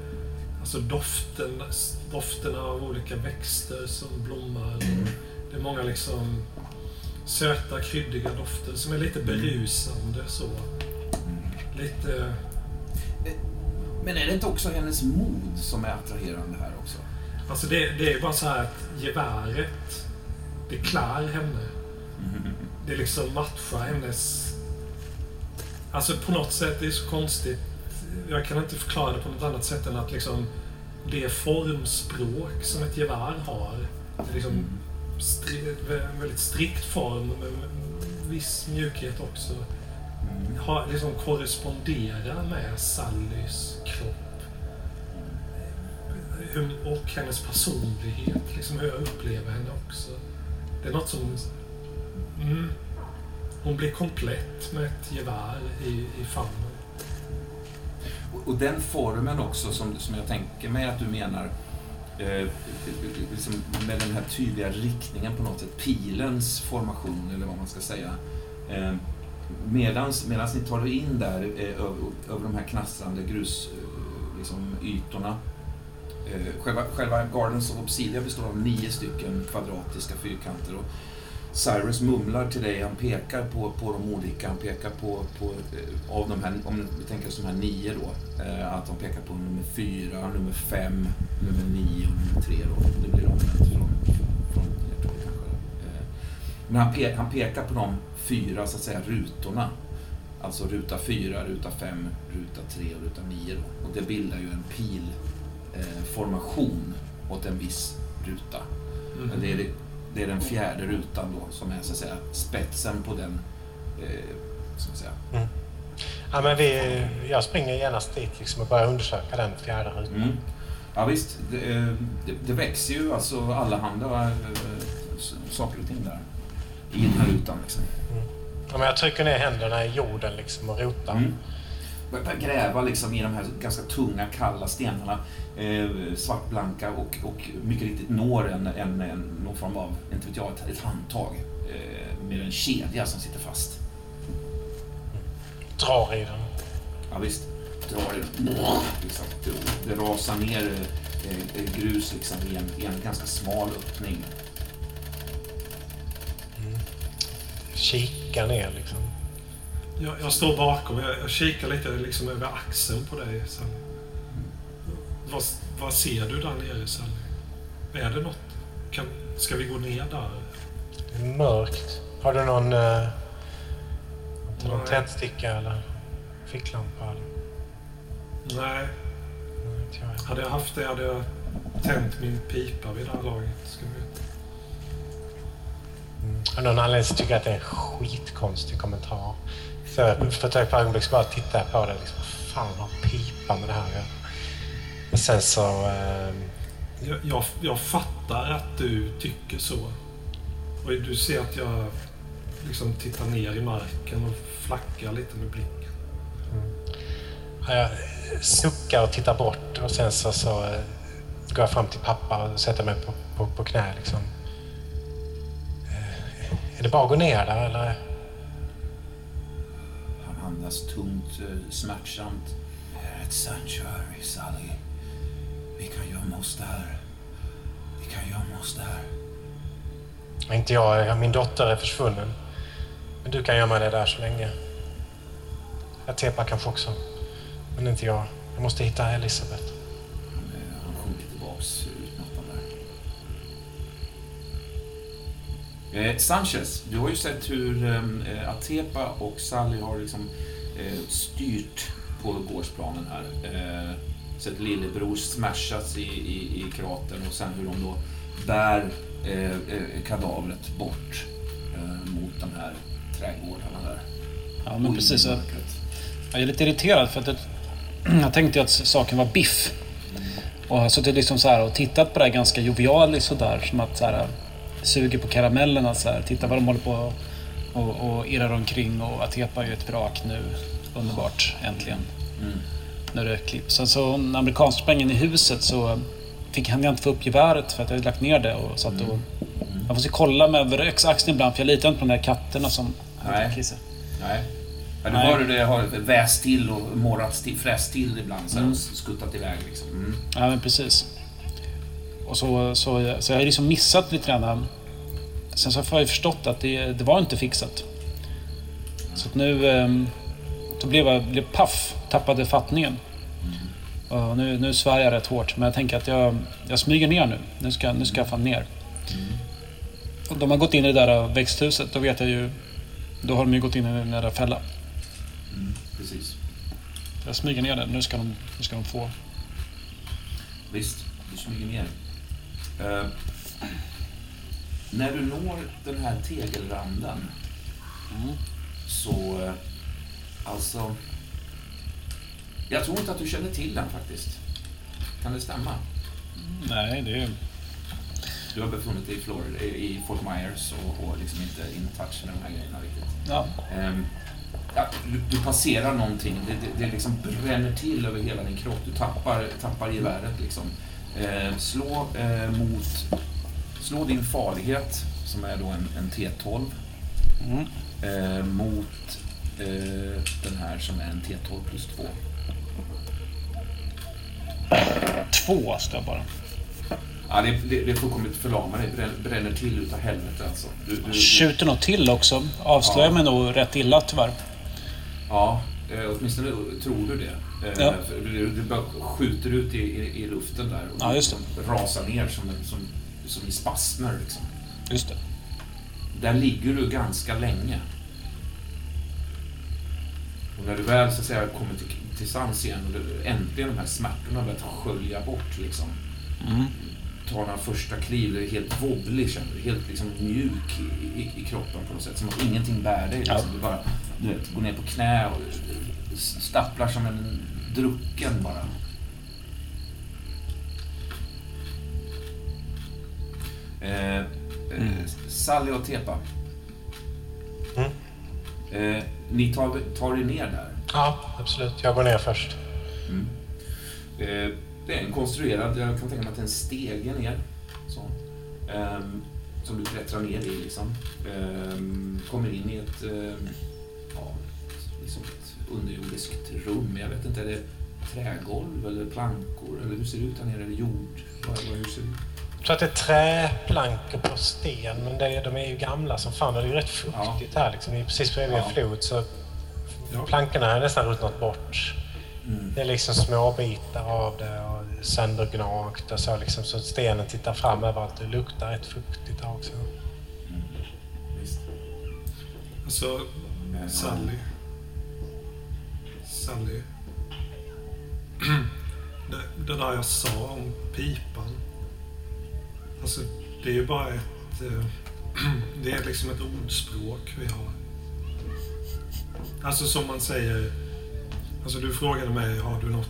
alltså doften, dofterna av olika växter som blommar. Många liksom söta, kryddiga dofter som är lite berusande så. Lite... Men är det inte också hennes mod som är attraherande här också? Alltså det, det är bara så här att geväret, det klär henne. Det liksom matchar hennes... Alltså på något sätt, det är så konstigt. Jag kan inte förklara det på något annat sätt än att liksom det formspråk som ett gevär har. Det liksom en väldigt strikt form med en viss mjukhet också. Har, liksom korresponderar med Sallys kropp. Hur, och hennes personlighet, liksom hur jag upplever henne också. Det är något som... Mm, hon blir komplett med ett gevär i, i famnen. Och- Och den formen också som, som jag tänker mig att du menar eh, liksom med den här tydliga riktningen på något sätt, pilens formation eller vad man ska säga. Eh, medans, medans ni tar er in där eh, över, över de här knastrande grusytorna. eh, liksom, ytorna. Eh, själva, själva Gardens of Obsidia består av nio stycken kvadratiska fyrkanter. Och Cyrus mumlar till dig, han pekar på, på de olika, han pekar på, på eh, av de här, om vi tänker oss de här nio då, eh, att de pekar på nummer fyra, nummer fem, nummer nio och nummer tre då. Det blir omvänt från, från er två kanske. Eh, Men han, pe, han pekar på de fyra, så att säga, rutorna. Alltså ruta fyra, ruta fem, ruta tre och ruta nio då. Och det bildar ju en pilformation eh, formation åt en viss ruta. Men det är, det- det är den fjärde rutan då som är så att säga spetsen på den, eh, ska säga. Ja, men vi, jag springer genast dit liksom och börjar undersöka den fjärde rutan. Mm. Ja visst, det, eh, det, det växer ju alltså allehanda eh, s- saker och ting där. I den här rutan liksom. Ja, men jag trycker ner händerna i jorden liksom och rotar. Mm. Börjar gräva liksom i de här ganska tunga, kalla stenarna. Eh, svartblanka och, och mycket riktigt når en, en, en, någon form av, inte vet jag, ett, ett handtag. Eh, med en kedja som sitter fast. Drar i den. Ja, visst. Drar det. Liksom. Det, rasar ner eh, eh, grus liksom, i, en, i en ganska smal öppning. Kika ner liksom. Jag, jag står bakom, jag, jag kikar lite liksom över axeln på dig. Sally. Vad, vad ser du där nere Sally? Är det något? kan, ska vi gå ner där? Det är mörkt. Har du någon, eh, någon tändsticka eller ficklampa? Eller? Nej, Nej, inte jag heller. hade jag haft det hade jag tänt min pipa vid det här laget. Ska vi. Mm. Av någon anledning så tycker jag att det är en skitkonstig kommentar. Så jag- för ett par ögonblick så bara tittar jag på det. Liksom, fan har pipa med det här göra? Men sen så... Eh, Jag, jag, jag fattar att du tycker så. Och du ser att jag liksom tittar ner i marken och flackar lite med blicken. Ja, Jag suckar och tittar bort och sen så, så eh, går jag fram till pappa och sätter mig på, på, på knä. Liksom. Eh, Är det bara att gå ner där eller? Andas tungt, eh, smärtsamt. Det är ett sanctuary, Sally. Vi kan gömma oss där. Vi kan gömma oss där. Inte jag, min dotter är försvunnen. Men du kan gömma dig där så länge. Atepa kanske också. Men inte jag. Jag måste hitta Elisabeth. Eh, Sanchez, du har ju sett hur eh, Atepa och Sally har liksom eh, styrt på gårdsplanen här. Eh, sett lillebror smashats i, i, i kratern och sen hur de då bär eh, eh, kadavret bort eh, mot de här trädgårdarna där. Ja, men Oj, precis. Jag, jag är lite irriterad för att det, jag tänkte att saken var biff. Och jag har suttit liksom så här och tittat på det här ganska jovialiskt sådär. Som att så här, suger på karamellerna så här. Titta vad de håller på och, och irrar omkring och Atepa är ju ett vrak nu. Underbart, äntligen. Mm. När det klipp. Sen så när amerikanskt sprang in i huset så fick han inte få upp geväret för att jag hade lagt ner det och satt och... Jag måste kolla med över axeln ibland för jag litar inte på de där katterna som... Nej. Nej. Ja, du hör hur det har väst till och morrat till, fräst till ibland. Så mm. skuttat iväg liksom. Mm. Ja, men precis. Och så, så, så jag har liksom missat lite grann. Sen så har jag förstått att det, det var inte fixat. Så att nu... ehm, Då blev jag blev paff, tappade fattningen. Och nu, nu svär jag rätt hårt, men jag tänker att jag, jag smyger ner nu. Nu ska, nu ska jag fan ner. Och de har gått in i det där växthuset, då vet jag ju... Då har de ju gått in i den där fällan. Mm. Precis. Jag smyger ner där, nu ska de, nu ska de få. Visst, du smyger ner. Eh, när du når den här tegelranden så... eh, alltså... Jag tror inte att du känner till den faktiskt. Kan det stämma? Nej, det är... Du har befunnit dig i Florida, i Fort Myers och, och liksom inte in touch med de här grejerna riktigt. Ja, Ehm, ja, du, du passerar någonting, det, det, det liksom bränner till över hela din kropp. Du tappar, tappar geväret liksom. Ehm, slå eh, mot... Slå din farlighet, som är då en, en T12, Mm. eh, mot eh, den här som är en T12 plus 2. Två står bara. Ja, det, det, det är fullkomligt. Det bränner, bränner till utav helvete alltså. Du, du, Skjuter nog till också. Avslöjar Ja. mig nog rätt illa tyvärr. Ja, eh, åtminstone tror du det. Eh, Ja. Du, du bara skjuter ut i, i, i luften där och Ja, just liksom rasar ner som, som, som i spasmer. Liksom. Just det. Där ligger du ganska länge. Och när du väl så att säga, kommer till, till sans igen och du, äntligen de här smärtorna börjar skölja bort liksom. Mm. tar några första kliv, du är helt wobblig känner du. Helt liksom mjuk i, i, i kroppen på något sätt. Som att ingenting bär dig. Liksom. Ja. Du bara du vet, går ner på knä och stapplar som en drucken bara. Eh, eh, Sally och Tepa. Mm. Eh, ni tar, tar er ner där. Ja, absolut. Jag går ner först. Mm. Eh, det är en konstruerad, jag kan tänka mig att det är en stege ner. Så. Ehm, som du klättrar ner i liksom. Ehm, kommer in i ett, ehm, ja, liksom underjordiskt rum. Jag vet inte, är det trägolv eller plankor? Eller hur ser det ut här nere? Är det jord? Vad, vad, hur ser det ut? Jag tror att det är träplankor på sten, men det, de är ju gamla som fan. och Det är ju rätt fuktigt här liksom. Det är precis bredvid en Ja. flod, så Ja. plankorna har nästan ruttnat bort. Det är liksom små bitar av det och söndergnagt och så liksom så stenen tittar fram överallt. Det luktar rätt fuktigt här också. Visst. Alltså, Sally. Sally. Det, det där jag sa om pipan. Alltså, det är ju bara ett... eh, Det är liksom ett ordspråk vi har. Alltså som man säger... Alltså du frågade mig, har du något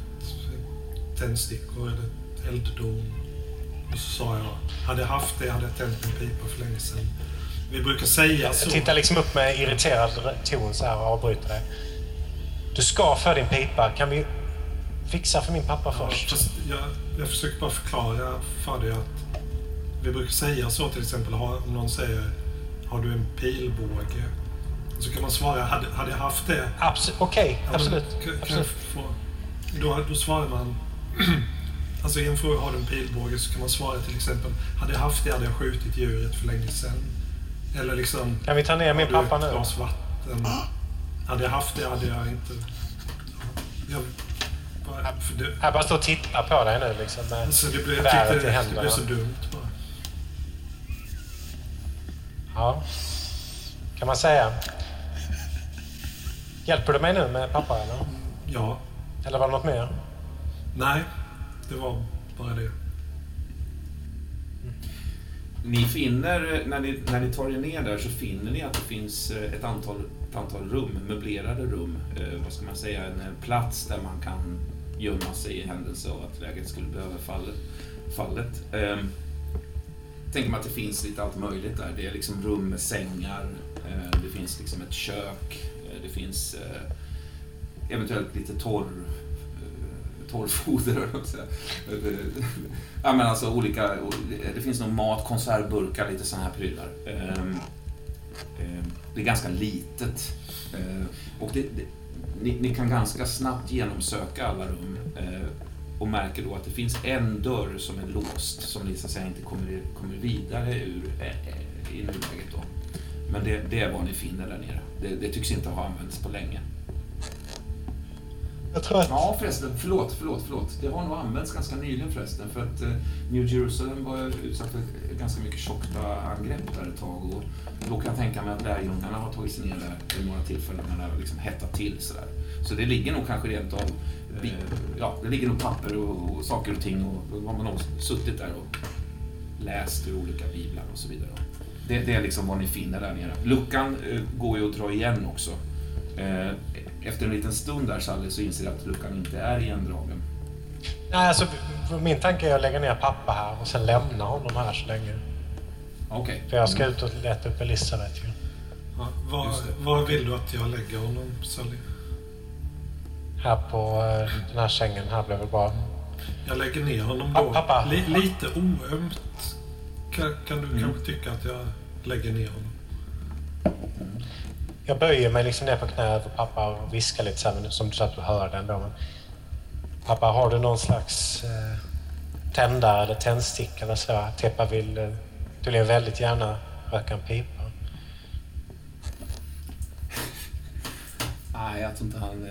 tändstickor eller elddon? Och så sa jag, hade jag haft det hade jag tänt en pipa för länge sedan. Vi brukar säga så. Jag tittar liksom upp med irriterad ton så här och avbryter dig. Du ska för din pipa. Kan vi fixa för min pappa Ja, först? fast jag, jag försöker bara förklara för dig att vi brukar säga så till exempel om någon säger Har du en pilbåge? Så kan man svara, hade, hade jag haft det? Abs- Okej, Ja, men absolut. Jag absolut. få, då, då svarar man Alltså i en fråga, har du en pilbåge? Så kan man svara till exempel Hade jag haft det hade jag skjutit djuret för länge sedan. Eller liksom Kan vi ta ner min pappa nu? vatten? Hade jag haft det hade jag inte... Ja, jag, bara, för det, Jag bara står och tittar på dig nu liksom. Med Alltså det blev, jag tyckte det, det blev så dumt bara. Ja. Kan man säga. Hjälper du mig nu med pappa eller? Ja. Eller var det något mer? Nej. Det var bara det. Ni finner, när ni, när ni tar er ner där så finner ni att det finns eh, ett antal, ett antal rum, möblerade rum. Eh, vad ska man säga, en plats där man kan gömma sig i händelse av att läget skulle behöva fallet. fallet. Eh, tänker man att det finns lite allt möjligt där. Det är liksom rum med sängar, eh, det finns liksom ett kök, eh, det finns eh, eventuellt lite torr eh, torrfoder. Eh, ja, men alltså olika, det finns nog mat, konservburkar, lite sådana här prylar. Ehm, Eh, det är ganska litet. Eh, och det, det, ni, ni kan ganska snabbt genomsöka alla rum eh, och märker då att det finns en dörr som är låst som ni så att säga inte kommer, kommer vidare ur i nuläget. Då. Men det, det är vad ni finner där nere. Det, det tycks inte ha använts på länge. Jag tror att... Ja förresten, förlåt, förlåt, förlåt. Det har nog använts ganska nyligen förresten för att eh, New Jerusalem var utsatt för ganska mycket tjockta-angrepp där ett tag och då kan jag tänka mig att lärjungarna har tagit sig ner där vid några tillfällen när det har liksom hettat till sådär. Så det ligger nog kanske rent av, eh, ja, det ligger nog papper och, och saker och ting och då har man nog suttit där och läst ur olika biblar och så vidare. Det, det är liksom vad ni finner där nere. Luckan eh, går ju att dra igen också. Efter en liten stund där Sally så inser jag att luckan inte är igendragen. Nej, alltså, min tanke är att lägga ner pappa här och sen lämna honom här så länge. Okej. För jag ska ut och leta upp Elisabeth ju. Ja, var, var vill du att jag lägger honom, Sally? Här på eh, den här sängen här blir väl bra. Jag lägger ner honom då. pappa. Li, lite oömt kan, kan du Mm. kanske tycka att jag lägger ner honom. Jag böjer mig liksom ner på knä över pappa och viskar lite så här, men som du sa att du hör det ändå. Men... Pappa, har du någon slags eh, tändare eller tändsticka eller så? Teppa vill eh, tydligen väldigt gärna röka en pipa. Nej, jag tror inte han,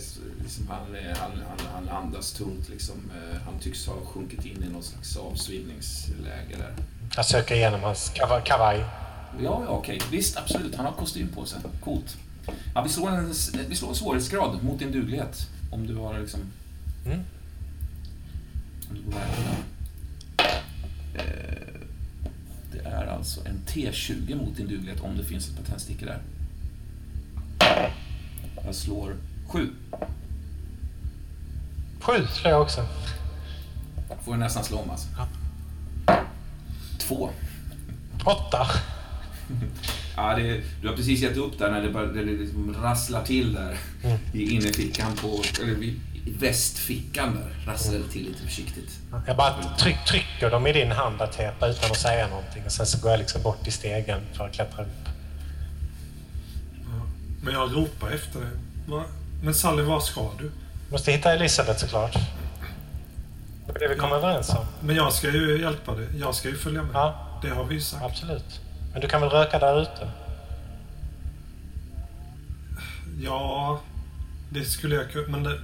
så- liksom, han, är, han, han, han andas tungt. Liksom. Eh, Han tycks ha sjunkit in i någon slags avsvimningsläge där. Jag söker igenom hans kava- kavaj. Ja, ja, okej. Visst, absolut. Han har kostym på sig. Coolt. Ja, vi, slår en, vi slår en svårighetsgrad mot din duglighet. Om du har liksom... Mm. Om du går. Eh, Det är alltså en T20 mot din duglighet om det finns ett par tändstickor där. Jag slår sju. Sju slår jag också. Får jag nästan slå om alltså. Två. Åtta. Ja, det, du har precis gett upp där när det, bara, det liksom rasslar till där Mm. i innerfickan på, eller i västfickan där. Rasslar det till lite försiktigt. Jag bara tryck, trycker dem i din hand att tepa utan att säga någonting. Och sen så går jag liksom bort i stegen för att klättra upp. Ja. Men jag ropar efter dig. Men Sally, var ska du? Måste hitta Elisabeth såklart. Det är det vi kom överens om. Men jag ska ju hjälpa dig. Jag ska ju följa med. Ja. Det har vi ju sagt. Absolut. Men du kan väl röka där ute? Ja, det skulle jag kunna. Men det,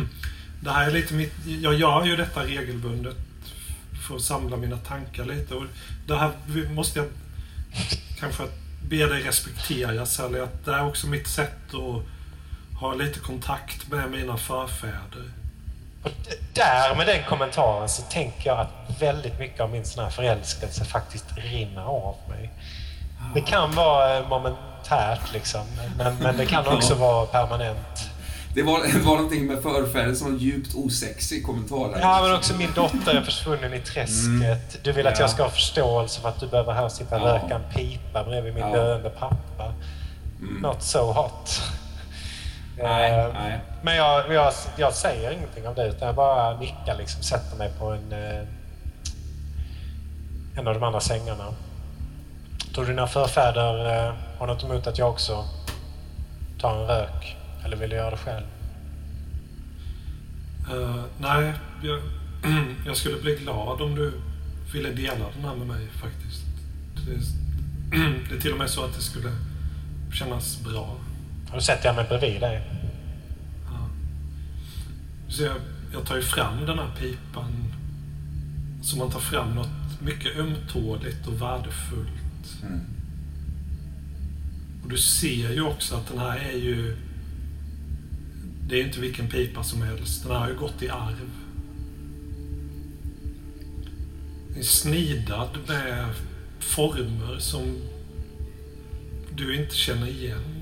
det här är lite mitt... Jag gör ju detta regelbundet för att samla mina tankar lite. Och det här måste jag kanske be dig respektera Sally, att det är också mitt sätt att ha lite kontakt med mina förfäder. Där med den kommentaren så tänker jag att väldigt mycket av min sån här förälskelse faktiskt rinner av mig. Det kan vara eh, momentärt liksom, men, men det kan också vara permanent. Det var, det var någonting med förfäder som var djupt osexig kommentar. Ja, men också min dotter är försvunnen i träsket. Du vill att Ja. jag ska ha förståelse för att du behöver här sitta och Ja. röka en pipa bredvid min Ja. döende pappa. Mm. Not so hot. Nej, Eh, nej. Men jag, jag, jag säger ingenting av det utan jag bara nickar liksom, sätter mig på en, eh, en av de andra sängarna. Tror du dina förfäder eh, har något emot att jag också tar en rök? Eller vill du göra det själv? Eh, nej, jag, jag skulle bli glad om du ville dela den här med mig faktiskt. Det, det är till och med så att det skulle kännas bra. Då sätter jag mig bredvid dig. Ja. Så jag, jag tar ju fram den här pipan. Så man tar fram något mycket ömtåligt och värdefullt. Mm. Och du ser ju också att den här är ju... Det är inte vilken pipa som helst. Den här har ju gått i arv. Den är snidad med former som du inte känner igen.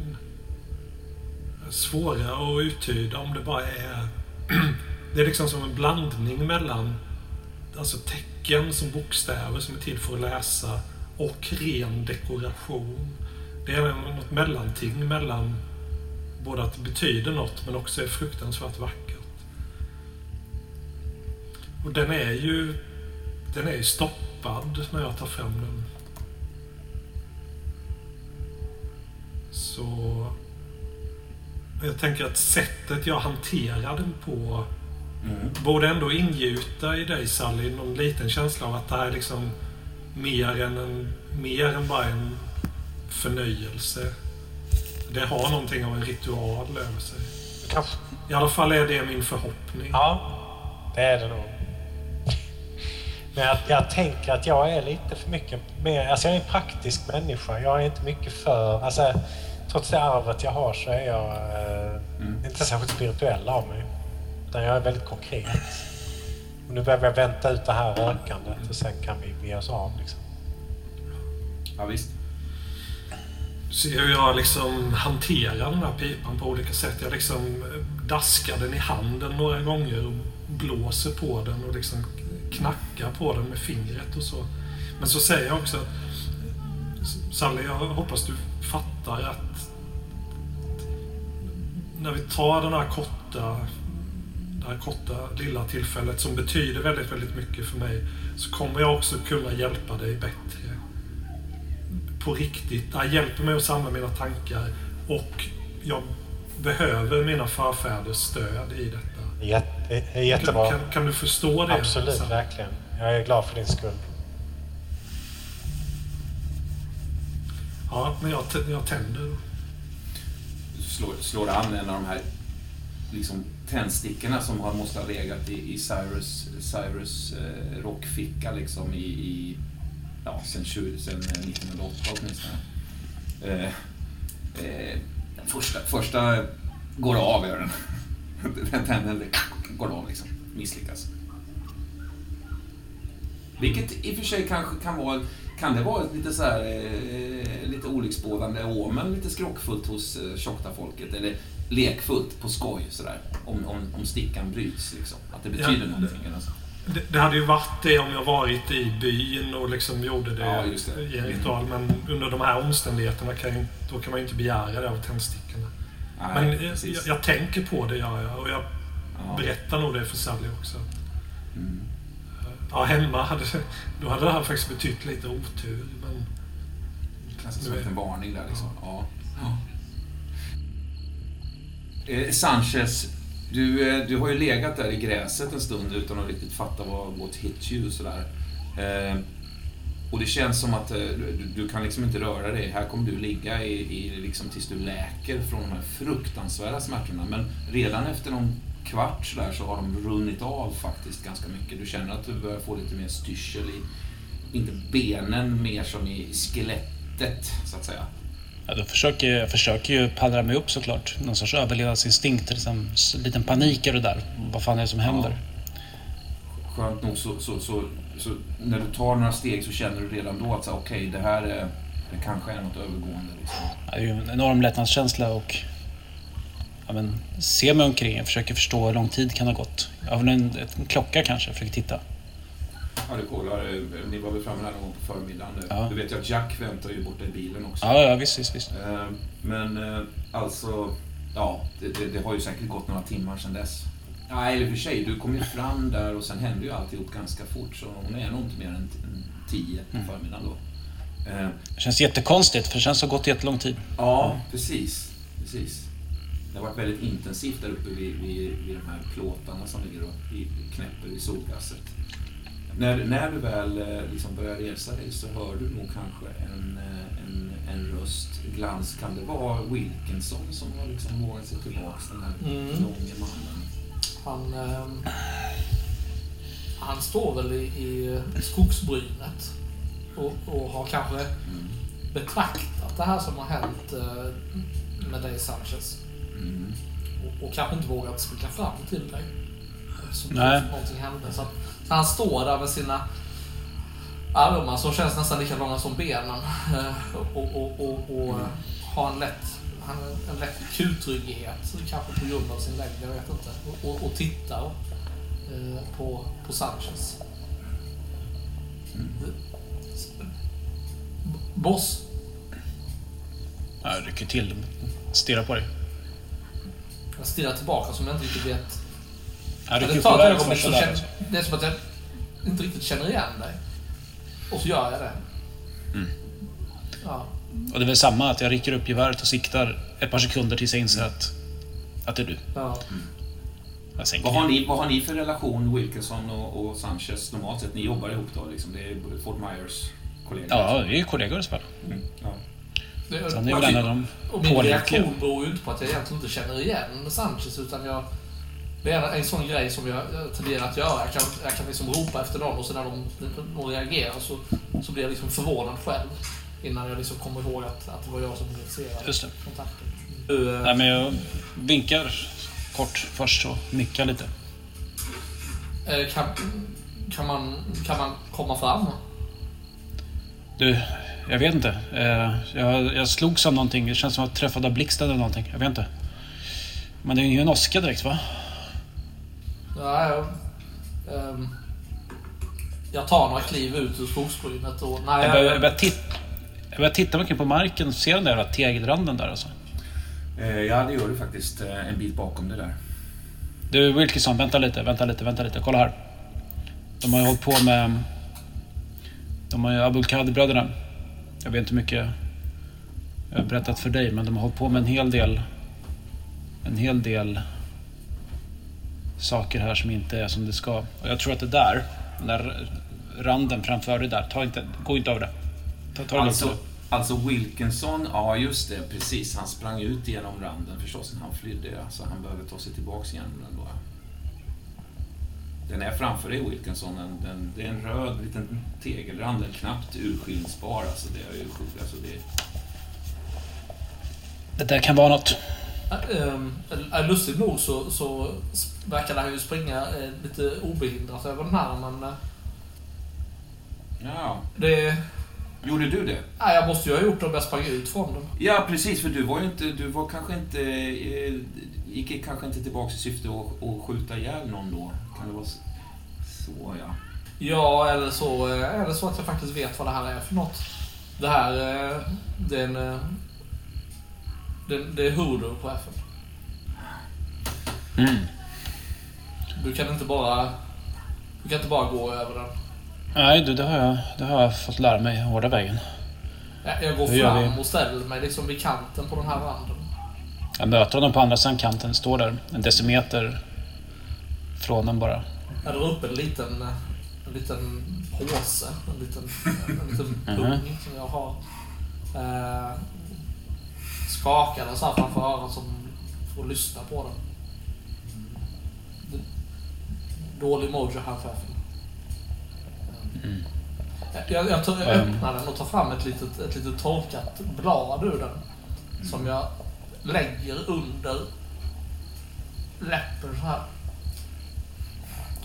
Svåra att uttyda om det bara är... Det är liksom som en blandning mellan alltså tecken som bokstäver som är till för att läsa och ren dekoration. Det är något mellanting mellan både att det betyder något men också är fruktansvärt vackert. Och den är ju den är ju stoppad när jag tar fram den. Så jag tänker att sättet jag hanterar den på Mm. borde ändå ingjuta i dig Sally någon liten känsla av att det här är liksom mer än, en, mer än bara en förnöjelse. Det har någonting av en ritual över sig. Kanske. I alla fall är det min förhoppning. Ja, det är det nog. Men jag, jag tänker att jag är lite för mycket mer... Alltså jag är en praktisk människa. Jag är inte mycket för... Alltså, trots det arvet jag har så är jag eh, Mm. inte särskilt spirituell av mig. Utan jag är väldigt konkret. Och nu behöver jag vänta ut det här rökandet och sen kan vi ge oss av. Liksom. Ja, visst. Du ser hur jag liksom hanterar den här pipan på olika sätt. Jag liksom daskar den i handen några gånger och blåser på den och liksom knackar på den med fingret och så. Men så säger jag också att Sally, jag hoppas du fattar att när vi tar den här korta det här korta lilla tillfället som betyder väldigt, väldigt mycket för mig så kommer jag också kunna hjälpa dig bättre på riktigt. Det här hjälper mig att samla mina tankar och jag behöver mina förfäders stöd i detta. Jätte, är jättebra. Kan, kan du förstå det? Absolut, Sam? verkligen. Jag är glad för din skull. Ja, men jag, jag tänder. Slår, slår an en av de här liksom, tändstickorna som har måste ha legat i, i Cyrus, Cyrus eh, rockficka liksom i, i ja, sen, 20, sen eh, 1908 åtminstone. Eh, eh, den första, första går av, gör den. Den tänden går av liksom, misslyckas. Vilket i och för sig kanske kan vara kan det vara lite så här, eh, lite olycksbådande omen, lite skrockfullt hos eh, tjocka-folket? Eller lekfullt på skoj sådär, om, om, om stickan bryts liksom? Att det betyder Ja, någonting? Alltså. Det, det hade ju varit det om jag varit i byn och liksom gjorde det, Ja, det. i en ritual. Men under de här omständigheterna kan inte- då kan man ju inte begära det av tändstickorna. Nej, Men jag, jag tänker på det, gör jag. Och jag Ja. berättar nog det för Sally också. Mm. Ja, hemma hade, då hade här faktiskt betytt lite otur. Men Nästan som en varning där liksom. Ja. Eh, Sanchez, du, eh, du har ju legat där i gräset en stund utan att riktigt fatta vad what hit you sådär. Eh, och det känns som att eh, du, du kan liksom inte röra dig. Här kommer du ligga i, i liksom tills du läker från de här fruktansvärda smärtorna. Men redan efter någon kvart sådär så har de runnit av faktiskt ganska mycket. Du känner att du börjar få lite mer styrsel i, inte benen mer som i skelettet så att säga. Ja, då försöker, jag försöker ju pallra mig upp såklart. Någon sorts överlevnadsinstinkt. Liksom, liten panik är det där. Vad fan är det som händer? Skönt nog så, så, så, så när du tar några steg så känner du redan då att okej det här är, det kanske är något övergående. Liksom. Ja, Det är ju en enorm lättnadskänsla och ja, men, ser mig omkring. Jag försöker förstå hur lång tid kan ha gått. Jag har en, en klocka kanske. Jag försöker titta. Ja, du kollar, eh, ni var väl framme här någon gång på förmiddagen. Ja. Du vet ju att Jack väntar ju borta i bilen också. Ja, ja visst, visst, visst. Eh, Men eh, alltså, ja, det, det, det har ju säkert gått några timmar sedan dess. Ja, eller för sig, du kom ju fram där och sen hände ju alltihop ganska fort. Så hon är nog inte mer än tio på Mm. förmiddagen då. Det känns jättekonstigt för det känns som gått jättelång tid. Ja, precis. precis. Det har varit väldigt intensivt där uppe vid, vid, vid de här plåtarna som ligger och i, knäpper i solgasset. När, när du väl eh, liksom börjar resa dig så hör du nog kanske en, eh, en, en röst. Glans, kan det vara Wilkinson som har liksom vågat sig tillbaks, den här Mm. långe mannen? Han, ehm, han står väl i, i skogsbrynet och, och har kanske Mm. betraktat det här som har hänt eh, med dig Sanchez. Mm. Och, och kanske inte vågat springa fram till dig. Eftersom Nej. någonting hände. Så, att, så han står där med sina armar som känns nästan lika långa som benen. eh, Och, och, och, och Mm. eh, har en lätt, han en lätt kutryggighet. Kanske på grund av sin längd, jag vet inte. Och, och, tittar eh, på, på Sanchez. Boss, Ja, Jag rycker till. Stirrar på dig. Jag stirrar tillbaka som jag inte riktigt vet Ja, det upp tar ett ögonblick så känner, Det är som att jag inte riktigt känner igen dig. Och så gör jag det. Mm. Ja. Och det är väl samma, att jag rycker upp geväret och siktar ett par sekunder tills jag inser att, att det är du. ja. Sänker Vad, har ni, vad har ni för relation, Wilkinson och, och Sanchez, normalt sett? Ni jobbar ihop då? Liksom. Det är Fort Myers kollegor? Ja, vi är ju kollegor i så fall. Mm. ja. Det, han är väl en av de och min reaktion beror ju inte på att jag egentligen inte känner igen Sanchez utan jag... Det är en, sån grej som jag, tenderar att göra. Jag kan, jag kan liksom ropa efter någon och sen när de, de reagerar så, så blir jag liksom förvånad själv. Innan jag liksom kommer ihåg att, att det var jag som initierade kontakten. Eh, Nej, men jag vinkar kort först och nickar lite. eh, kan, kan, man, kan man komma fram? Du, jag vet inte. Eh, Jag, jag slogs av någonting. Det känns som att jag träffade av blixten eller någonting. Jag vet inte. Men det är ju ingen åska direkt va? Ja, jag, ehm, jag tar några kliv ut ur skogsbrynet och... Nej, Jag börjar, jag börjar, titta, jag börjar titta mycket på marken. Ser den där tegelranden där alltså? Eh, ja, det gör du faktiskt. eh, En bit bakom det där. Du Wilkinson, vänta lite, vänta lite, vänta lite. Kolla här. De har ju hållit på med... De har ju Abulkadir-bröderna. Jag vet inte hur mycket jag har berättat för dig, men de har hållit på med en hel del... En hel del saker här som inte är som det ska. Och jag tror att det där, den där randen framför dig där, ta inte, gå inte över det. Ta, ta det Alltså, nu. alltså Wilkinson, ja just det, precis. Han sprang ut genom randen förstås när han flydde. Så han behöver ta sig tillbaks igen ändå. Den är framför dig Wilkinson. Den, den, det är en röd liten tegelrand. Den är knappt urskiljningsbar. Alltså det är ju sjukt. Alltså det, Det där kan vara något. Äh, lustigt nog så, så verkar han ju springa eh, lite obehindrat över den här men... eh, ja. Det... Gjorde du det? Nej, jag måste ju ha gjort det om jag sprang ut från den. Ja, precis. För du var ju inte... Du var kanske inte... Eh, gick kanske inte tillbaks i syfte att, att skjuta ihjäl någon då? Kan det vara så? Så ja. Ja, eller så eh, är det så att jag faktiskt vet vad det här är för något. Det här, eh, det är en... eh, Det, det är Hoodoo på FN. Mm. Du kan inte bara... Du kan inte bara gå över den. Nej du, det har, jag, det har jag fått lära mig hårda vägen. Jag, går fram och ställer mig liksom vid kanten på den här randen. Jag möter honom på andra sidan kanten, står där en decimeter från den bara. Jag drar upp en liten, en liten påse, en liten, en liten Mhm. pung som jag har. Eh, skakar den så här framför öronen som för att lyssna på den. dålig mojo här chefen. Mm. Jag, jag, tar, jag Mm. öppnar den och tar fram ett litet, ett litet torkat blad ur den. Som jag lägger under läppen så här.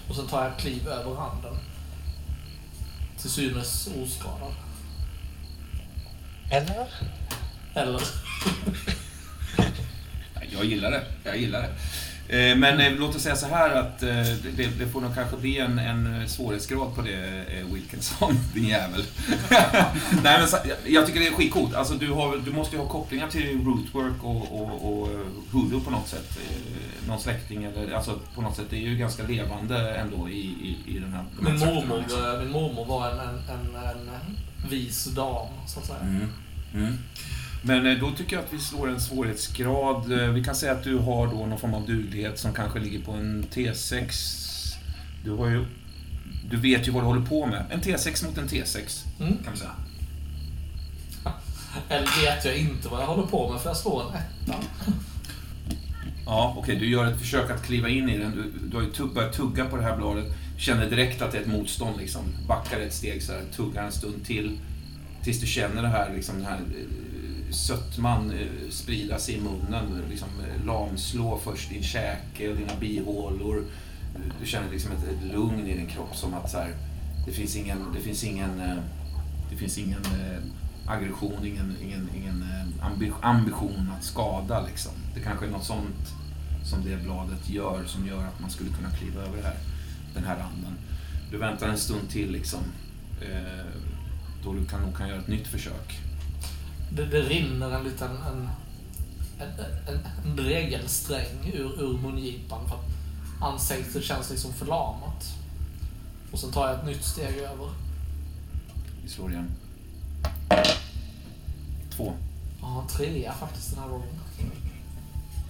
Och sen tar jag kliv över handen. Till synes oskadad. Eller? Eller? Jag gillar det. Jag gillar det. Eh, Men eh, låt oss säga så här att eh, det, det får nog kanske bli en, en svårighetsgrad på det, Wilkinson, din jävel. Nej, men jag tycker det är skitcoolt. Alltså, du, har, du måste ju ha kopplingar till Rootwork och, och, och Hulu på något sätt. Någon släkting eller, alltså på något sätt. Det är ju ganska levande ändå i, i, i den här... Min mormor, min mormor var en, en, en, en vis dam, så att säga. Mm. Mm. Men eh, då tycker jag att vi slår en svårighetsgrad. Eh, Vi kan säga att du har då någon form av duglighet som kanske ligger på en T6. Du har ju... Du vet ju vad du håller på med. En T6 mot en T6, Mm. kan vi säga. Eller vet jag inte vad jag håller på med för jag slår en etta. Ja, okej. du gör ett försök att kliva in i den. Du, du har ju tugg, börjat tugga på det här bladet. Känner direkt att det är ett motstånd. Liksom. Backar ett steg så här, tuggar en stund till. Tills du känner det här, liksom, den här eh, sötman eh, sprida sig i munnen. Liksom, eh, lamslå först din käke och dina bihålor. Du, känner liksom ett, ett lugn i din kropp som att så här, det finns ingen, det finns ingen, eh, det finns ingen aggression, ingen, ingen, ingen ambi- ambition att skada. Liksom. Det kanske är något sånt som det bladet gör som gör att man skulle kunna kliva över det här, den här randen. Du väntar en stund till liksom, då du kan, nog kan göra ett nytt försök. Det, det rinner en liten en, en, en, en regelsträng ur, ur mungipan för att ansiktet känns liksom förlamat. Och sen tar jag ett nytt steg över. Vi slår igen. Två. En trea faktiskt den här gången.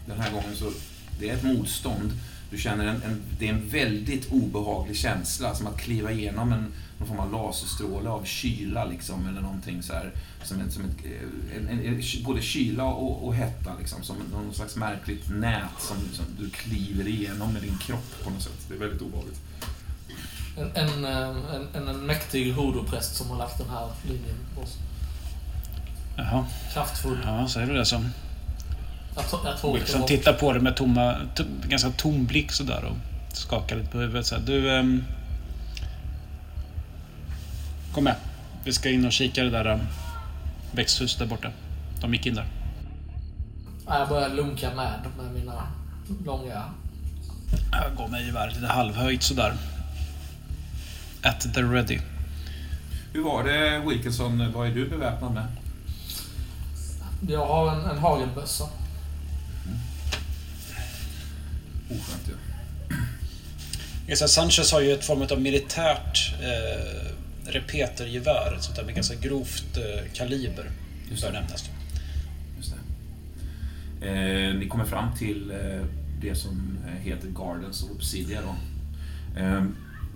Den här gången så, det är ett motstånd. Du känner en, en, det är en väldigt obehaglig känsla, som att kliva igenom en, någon form av laserstråle av kyla liksom, eller någonting så här. Som ett, som ett, eh, en, en, en, både kyla och, och hetta, liksom, som någon slags märkligt nät som, som du kliver igenom med din kropp på något sätt. Det är väldigt obehagligt. En, en, eh, en, mäktig hodopräst som har lagt den här linjen på oss. Jaha, Kraftfull. ja, säger du det så. Jag, jag tror Wilson var- tittar på det med tomma, to, ganska tom blick sådär och skakar lite på huvudet. Så här, du... kom med. Vi ska in och kika det där um, växthuset där borta. De gick in där. Ja, Jag börjar lunka med med mina långa... Jag går med geväret lite halvhöjt sådär. At the ready. Hur var det Wilkinson, vad är du beväpnad med? Jag har en, en hagelbössa. Oskönt ju. Esa Sanchez har ju ett form av militärt eh, repetergevär. Ett sånt där med ganska grovt eh, kaliber. Just Bör det. nämnas. Just det. Eh, ni kommer fram till eh, det som eh, heter Gardens of Obsidia. Då. Eh,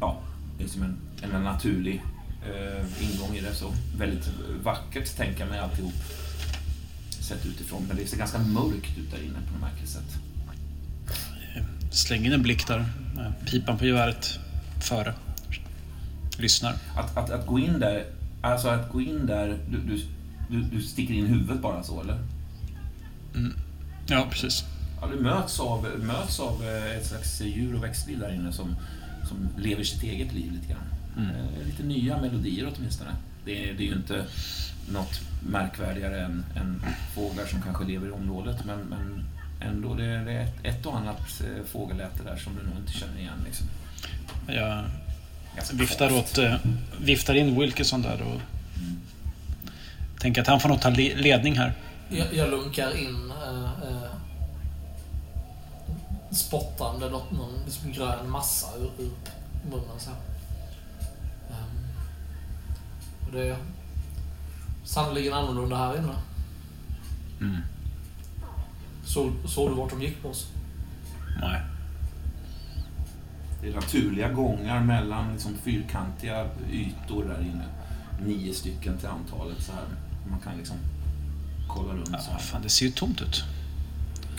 ja, det är som en, en naturlig eh, ingång i det. Så väldigt vackert tänker mig alltihop. Sett utifrån. Men det ser ganska mörkt ut där inne på något märkligt sätt. Slänger in en blick där. Pipan på geväret före. Lyssnar. Att, att, att gå in där, alltså att gå in där, du, du, du, du sticker in huvudet bara så eller? Ja, precis. Ja, du möts av, möts av eh, ett slags djur och växtliv där inne som, som lever sitt eget liv lite grann. Eh, Lite nya melodier åtminstone. Det är, det är ju inte något märkvärdigare än, än fåglar som kanske lever i området men, men ändå, det, det är ett, ett och annat eh, fågelläte där som du nog inte känner igen. Liksom. Jag viftar, åt, eh, viftar in Wilkinson där och tänker att han får nog ta le- ledning här. Jag, jag lunkar in eh, eh, spottande något, någon liksom grön massa ur, ur munnen så här. Ehm, och det är sannerligen annorlunda här inne. Mm. Såg, såg du vart de gick på oss? Nej. Det naturliga gångar mellan liksom fyrkantiga ytor där inne. Nio stycken till antalet så här. Man kan liksom kolla runt så Ja, här. fan, det ser ju tomt ut.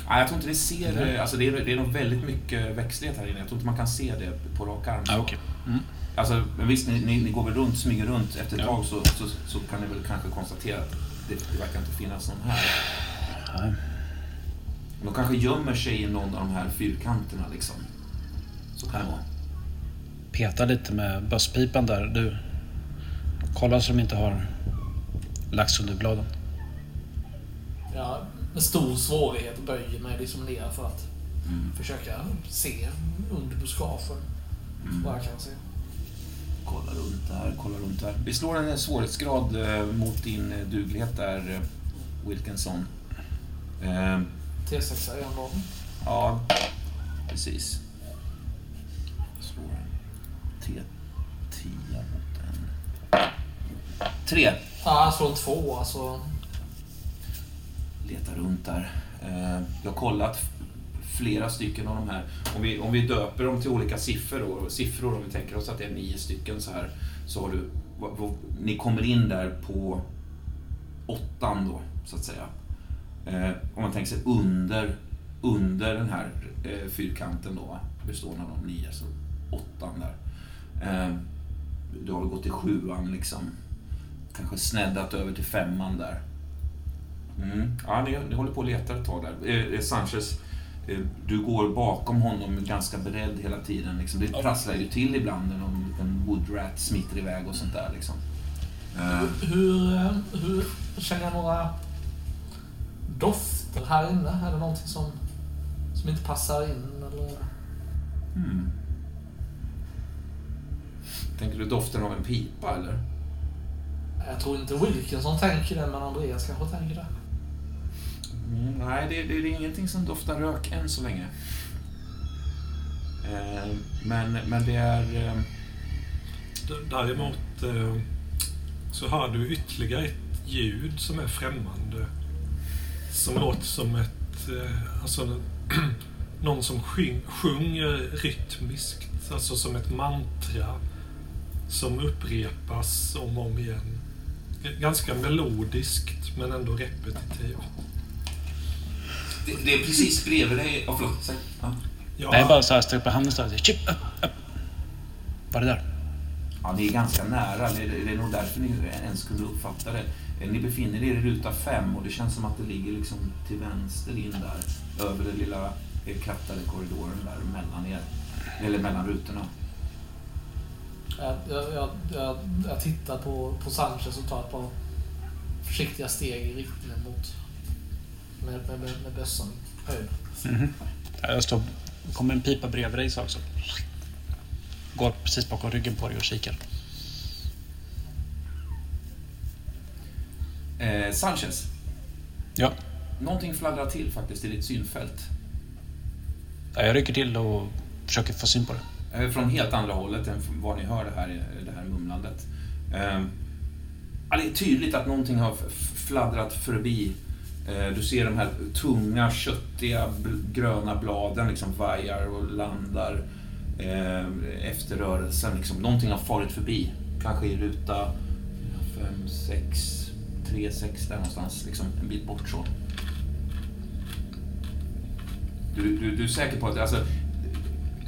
Nej, jag tror inte det ser... eh, Alltså det, är, det är nog väldigt mycket växtlighet här inne. Jag tror inte man kan se det på rak arm. Ja, okej. Mm. Alltså, men visst, ni, ni, ni går väl runt, smyger runt. Efter ett Ja. tag så, så, så kan ni väl kanske konstatera att det, det verkar inte finnas någon här. Nej. De kanske gömmer sig i någon av de här fyrkanterna liksom. Vara. Peta lite med bösspipan där. Du, kolla så de inte har lax under bladen. Jag med stor svårighet böjer mig liksom ner för att Mm. försöka se under buskagen vad jag kan se. Kolla runt där, kolla runt där. Vi slår en svårighetsgrad eh, mot din eh, duglighet där, eh, Wilkinson. Eh, T6 är ändå... ja, precis. Tre. Ja, jag slår två alltså. Letar runt där. Eh, jag har kollat flera stycken av de här. Om vi, om vi döper dem till olika siffror, då, siffror om vi tänker oss att det är nio stycken så här. Så har du, ni kommer in där på åttan då, så att säga. Eh, om man tänker sig under, under den här eh, fyrkanten då, bestående av de nio, så åttan där. Du har gått till sjuan liksom. Kanske sneddat över till femman där. Mm. Ja, ni, ni håller på och letar ett tag där. Eh, eh, Sanchez, eh, du går bakom honom ganska beredd hela tiden. Liksom. Det prasslar ju till ibland när någon liten woodrat smiter iväg och sånt där. Liksom. Eh, Hur, hur känner jag några dofter här inne? Är det någonting som, som inte passar in? Eller? hmm. Tänker du doften av en pipa eller? Jag tror inte Wilkinson tänker det, men Andreas kanske tänker det. Mm, nej, det, det, det är ingenting som doftar rök än så länge. Eh, men, men det är... Eh, Däremot eh, så hör du ytterligare ett ljud som är främmande. Som låter som ett... Eh, alltså, någon som sjung, sjunger rytmiskt. Alltså som ett mantra. Som upprepas om och om igen. Ganska melodiskt men ändå repetitivt. det, det är precis bredvid dig... Oh, förlåt, säg. Ja. Ja, Nej, bara så här, sträck på handen så här. Chip, upp, upp. Var det där? Ja, ni är ganska nära. Det är, det är nog därför ni ens kunde uppfatta det. Eh, Ni befinner er i ruta fem och det känns som att det ligger liksom till vänster in där. Över den lilla eh, krattade korridoren där mellan er. Eller mellan rutorna. Jag, jag, jag, jag, tittar på, på Sanchez och tar ett par försiktiga steg i riktningen mot med, med, med, med bössan höjd. Ja, Jag står, kommer en pipa bredvid dig så också. Går precis bakom ryggen på dig och kikar. Eh, Sanchez, Ja, någonting fladdrar till faktiskt i ditt synfält. Ja, jag rycker till och försöker få syn på det. Eh, från helt andra hållet än var ni hör det här, det här mumlandet. Ehm, det är tydligt att någonting har fladdrat förbi. Eh, du ser de här tunga, köttiga, gröna bladen liksom vajar och landar eh, efter rörelsen. Liksom. Någonting har farit förbi. Kanske i ruta 5, 6, 3, 6 där någonstans. Liksom en bit bort så. Du, du, du är säker på att... Alltså,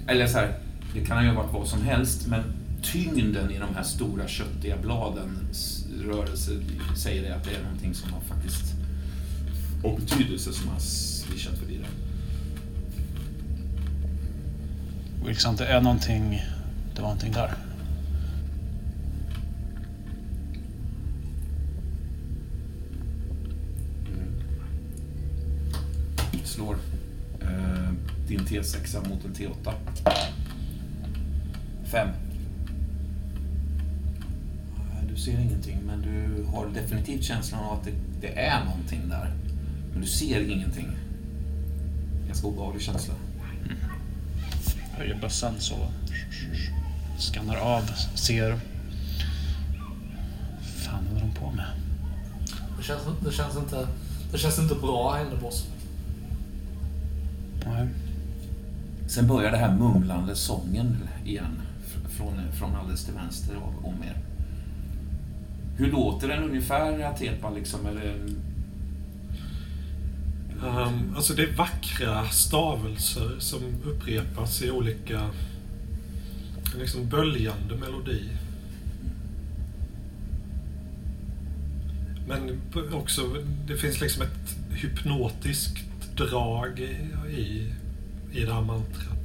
eller så här, det kan ju ha varit vad som helst, men tyngden i de här stora köttiga bladens rörelse säger det att det är någonting som har faktiskt och betydelse som har swishat förbi det. Wilson, det är någonting... Det var någonting där. Slår eh, din T6 mot en T8. Fem. Du ser ingenting, men du har definitivt känslan av att det, det är någonting där. Men du ser ingenting. Ganska obehaglig känsla. Höjer bössan så. Skannar av, ser. Fan, är de på med? Det känns, det känns, inte, det känns inte bra på oss. Nej. Sen börjar det här mumlande sången igen. Från, från alldeles till vänster om- er. Hur låter den ungefär, Atepa, liksom? Eller, Um, alltså det är vackra stavelser som upprepas i olika liksom böljande melodi. Men också, det finns liksom ett hypnotiskt drag i, i det här mantrat.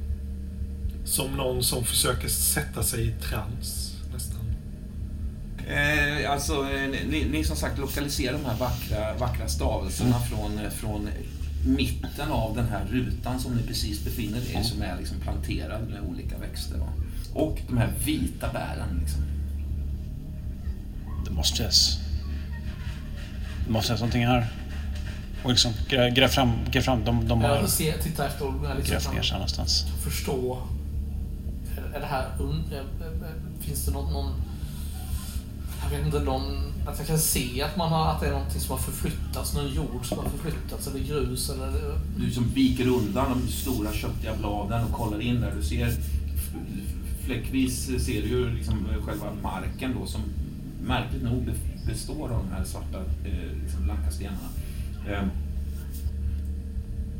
Som någon som försöker sätta sig i trans, nästan. Eh, alltså, eh, ni, ni som sagt lokaliserar de här vackra, vackra stavelserna från, eh, från mitten av den här rutan som ni precis befinner er i, som är liksom planterad med olika växter. Då. Och de här vita bären. Liksom. Det måste ges. Det måste ges någonting här. Och liksom grä, gräv fram, gräv fram. De, de har Jag ser, tittar efter och grävt liksom ner sig någonstans. förstå. Är, det här... Un, eh, eh, finns det någon, någon... Jag vet inte, någon... Att jag kan se att, man har, att det är någonting som har förflyttats, någon jord som har förflyttats, eller grus eller... Du som viker undan de stora köttiga bladen och kollar in där. Du ser fläckvis ser du ju liksom själva marken då som märkligt nog består av de här svarta eh, liksom blanka stenarna. Ehm,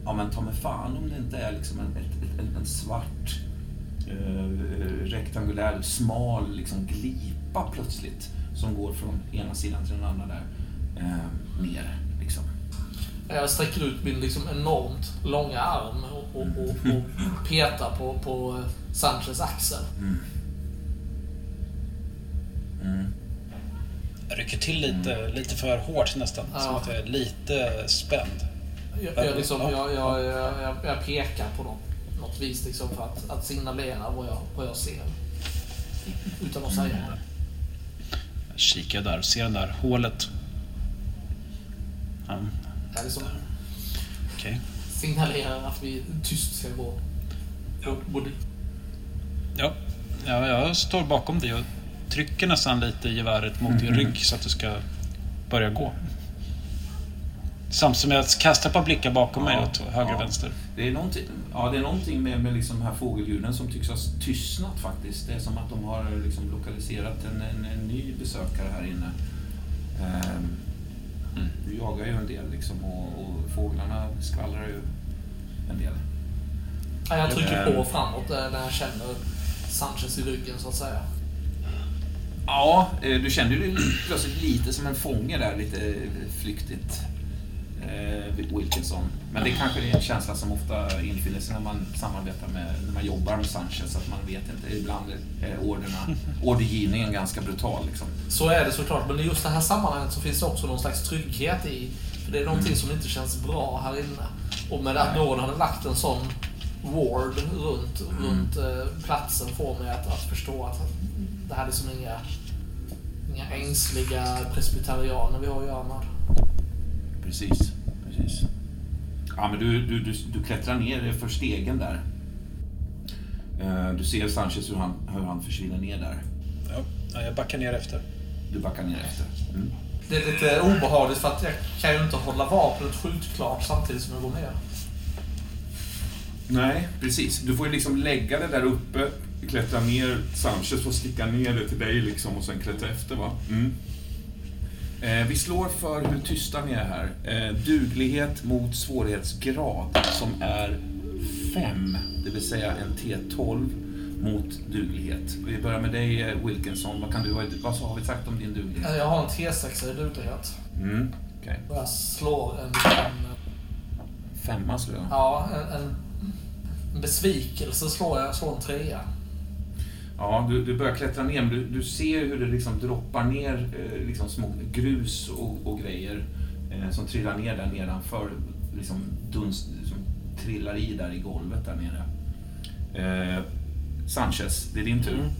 ja men ta mig fan om det inte är liksom en, en, en svart eh, rektangulär smal liksom glipa plötsligt som går från ena sidan till den andra där eh, ner liksom. Jag sträcker ut min liksom enormt långa arm och, och, och, och petar på, på Sanchez axel. Mm. Mm. Jag rycker till lite, lite för hårt nästan. Ja. Som att jag är lite spänd. Jag, jag, liksom, jag, jag, jag, jag pekar på något, något vis liksom för att, att signalera vad jag, vad jag ser. Utan att säga det. Jag kikar där ser det där hålet. Ja, Jag liksom Okej. signalerar att vi tyst ska gå. Ja, ja, jag står bakom dig och trycker nästan lite i geväret mot din rygg så att du ska börja gå. Samtidigt som jag kastar ett par blickar bakom mig åt höger ja. och vänster. Det är någonting, ja, det är någonting med, med liksom här fågelljuden som tycks ha tystnat faktiskt. Det är som att de har liksom lokaliserat en, en, en ny besökare här inne. Ehm, Du jagar ju en del liksom och, och fåglarna skvallrar ju en del. ja, jag trycker på framåt eh, när jag känner Sanchez i ryggen så att säga. Ja, eh, du kände dig plötsligt lite som en fånge där, lite flyktigt. Eh, Wilkinson. Men det kanske är en känsla som ofta infinner sig när man samarbetar med, när man jobbar med Sanchez, att man vet inte, ibland är orderna, ordergivningen ganska brutal liksom. Så är det såklart, men i just det här sammanhanget så finns det också någon slags trygghet i. För det är någonting som inte känns bra här inne. Och med att någon hade lagt en sån ward runt, runt eh, platsen får mig att, att förstå att det här är liksom inga, inga ängsliga presbyterianer vi har att göra med. Precis, precis. Ja, men du, du, du, du klättrar ner för stegen där. Eh, Du ser Sanchez hur han, hur han försvinner ner där. Ja, ja, jag backar ner efter. Du backar ner efter. Mm. Det är lite obehagligt för att jag kan ju inte hålla vapnet skjutklart samtidigt som jag går ner. Nej, precis. Du får ju liksom lägga det där uppe, klättra ner, Sanchez får sticka ner det till dig liksom och sen klättra efter va? Mm. Eh, vi slår för hur tysta ni är här. Eh, duglighet mot svårighetsgrad som är 5, det vill säga en T12 mot duglighet. Vi börjar med dig eh, Wilkinson. Vad, kan du, vad har vi sagt om din duglighet? Jag har en T6 i duglighet. Mm. Okej. Och jag slår en, en, Femma slår jag. ja, en, en, besvikelse slår jag. Jag slår en trea. Ja, du, du börjar klättra ner, men du, du ser hur det liksom droppar ner eh, liksom små grus och, och grejer eh, som trillar ner där nedanför. Liksom dunst, som trillar i där i golvet där nere. Eh, Sanchez, det är din tur. Mm.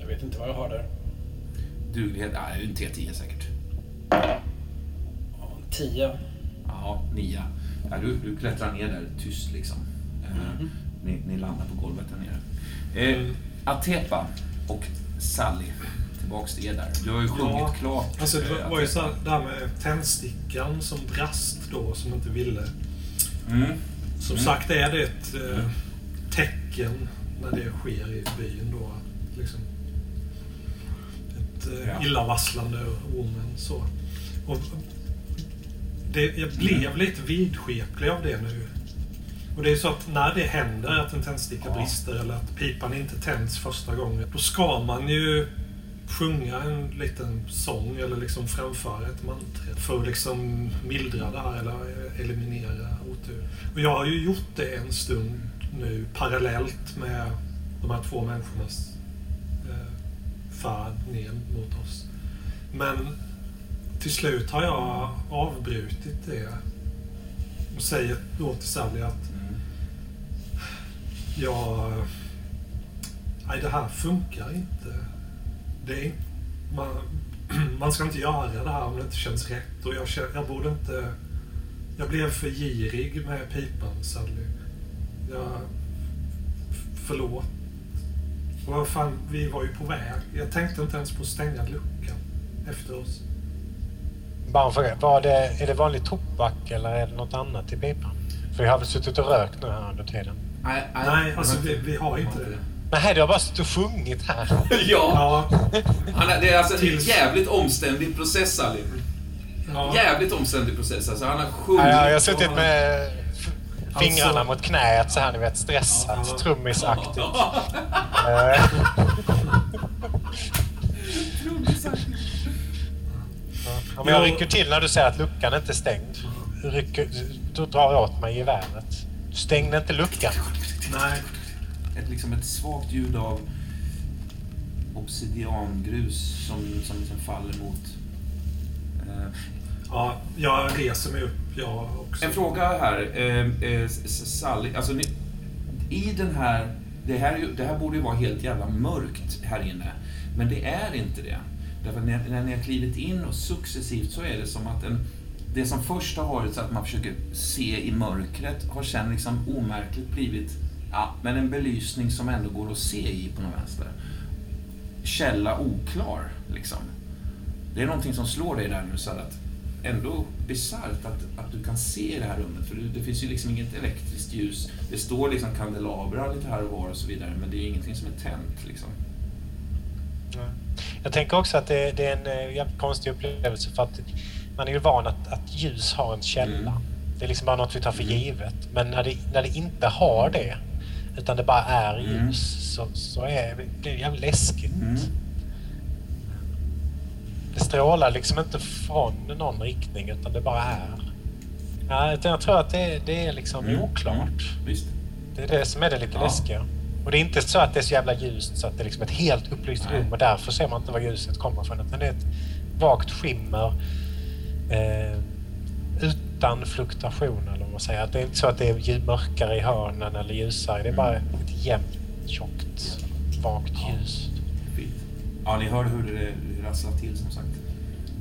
Jag vet inte vad jag har där. Duglighet, är en T10 säkert. Ja, en tia. Ja, nia. Ja, du, du klättrar ner där tyst liksom. Eh, ni, ni landar på golvet där nere. Eh, Atepa och Sally, tillbaks till er där. Du har ju sjungit Ja, klart. Alltså det eh, var ju så här, det här med tändstickan som brast då, som inte ville. Mm. Som Mm. sagt är det ett eh, tecken när det sker i byn då. Liksom, ett eh, Ja. illavarslande omen så. Och, det, jag blev lite vidskeplig av det nu. Och det är så att när det händer, att en tändsticka brister eller att pipan inte tänds första gången, då ska man ju sjunga en liten sång eller liksom framföra ett mantra för att liksom mildra det här eller eliminera otur. Och jag har ju gjort det en stund nu parallellt med de här två människornas eh, färd ner mot oss. Men till slut har jag avbrutit det och säger då till Sally att jag... Nej, det här funkar inte. Det är, man, man ska inte göra det här om det inte känns rätt. Och jag, känner, jag borde inte... Jag blev för girig med pipan, Sally. Jag... Förlåt. Och vad fan, vi var ju på väg. Jag tänkte inte ens på att stänga luckan efter oss. Bara en fråga. Var det, är det vanlig tobak eller är det något annat i pipan? För jag har väl suttit och rökt nu här under tiden. Nej, Nej, alltså vi, vi har inte det. Nej, du har bara suttit och sjungit här. Ja, Ja, han är, det är alltså en Tills- jävligt omständig process, Sally. ja. Jävligt omständig process. Alltså, han har sjungit. Ja, jag har suttit med fingrarna Alltså- mot knät så här, ni vet, stressat, Ja. trummisaktigt. Eh, Ja, men jag rycker till när du säger att luckan inte är stängd. Rycker, du drar åt mig geväret. Stängde inte luckan. Nej. ett, liksom ett svagt ljud av obsidiangrus som, som liksom faller mot... Eh, Ja, jag reser mig upp, jag också. en fråga här. Eh, eh, Sally, alltså ni, i den här... Det här, det här borde ju vara helt jävla mörkt här inne. Men det är inte det. Därför när, när ni har klivit in och successivt så är det som att en, det som först har varit så att man försöker se i mörkret har sen liksom omärkligt blivit ja, men en belysning som ändå går att se i på något vänster. Källa oklar, liksom. Det är någonting som slår dig där nu så att ändå bisarrt att, att du kan se i det här rummet. För det, det finns ju liksom inget elektriskt ljus. Det står liksom kandelabrar lite här och var och så vidare. Men det är ju ingenting som är tänt liksom. Jag tänker också att det, det är en eh, jävligt konstig upplevelse för att man är ju van att, att ljus har en källa. Mm. Det är liksom bara något vi tar för Mm. givet. Men när det, när det inte har det, utan det bara är Mm. ljus, så, så är det, det jävligt läskigt. Mm. Det strålar liksom inte från någon riktning, utan det bara är. Ja, utan jag tror att det, det är liksom Mm. oklart. Mm. Det är det som är det lite Ja. läskiga. Och det är inte så att det är så jävla ljust så att det är liksom ett helt upplyst rum och därför ser man inte var ljuset kommer ifrån. Utan det är ett vagt skimmer eh, utan fluktuation eller vad man säger. Att det är inte så att det är mörkare i hörnen eller ljusare. Det är bara Mm. ett jämnt, tjockt, vagt ljus. Ja, ni hör hur det, rasslar till som sagt.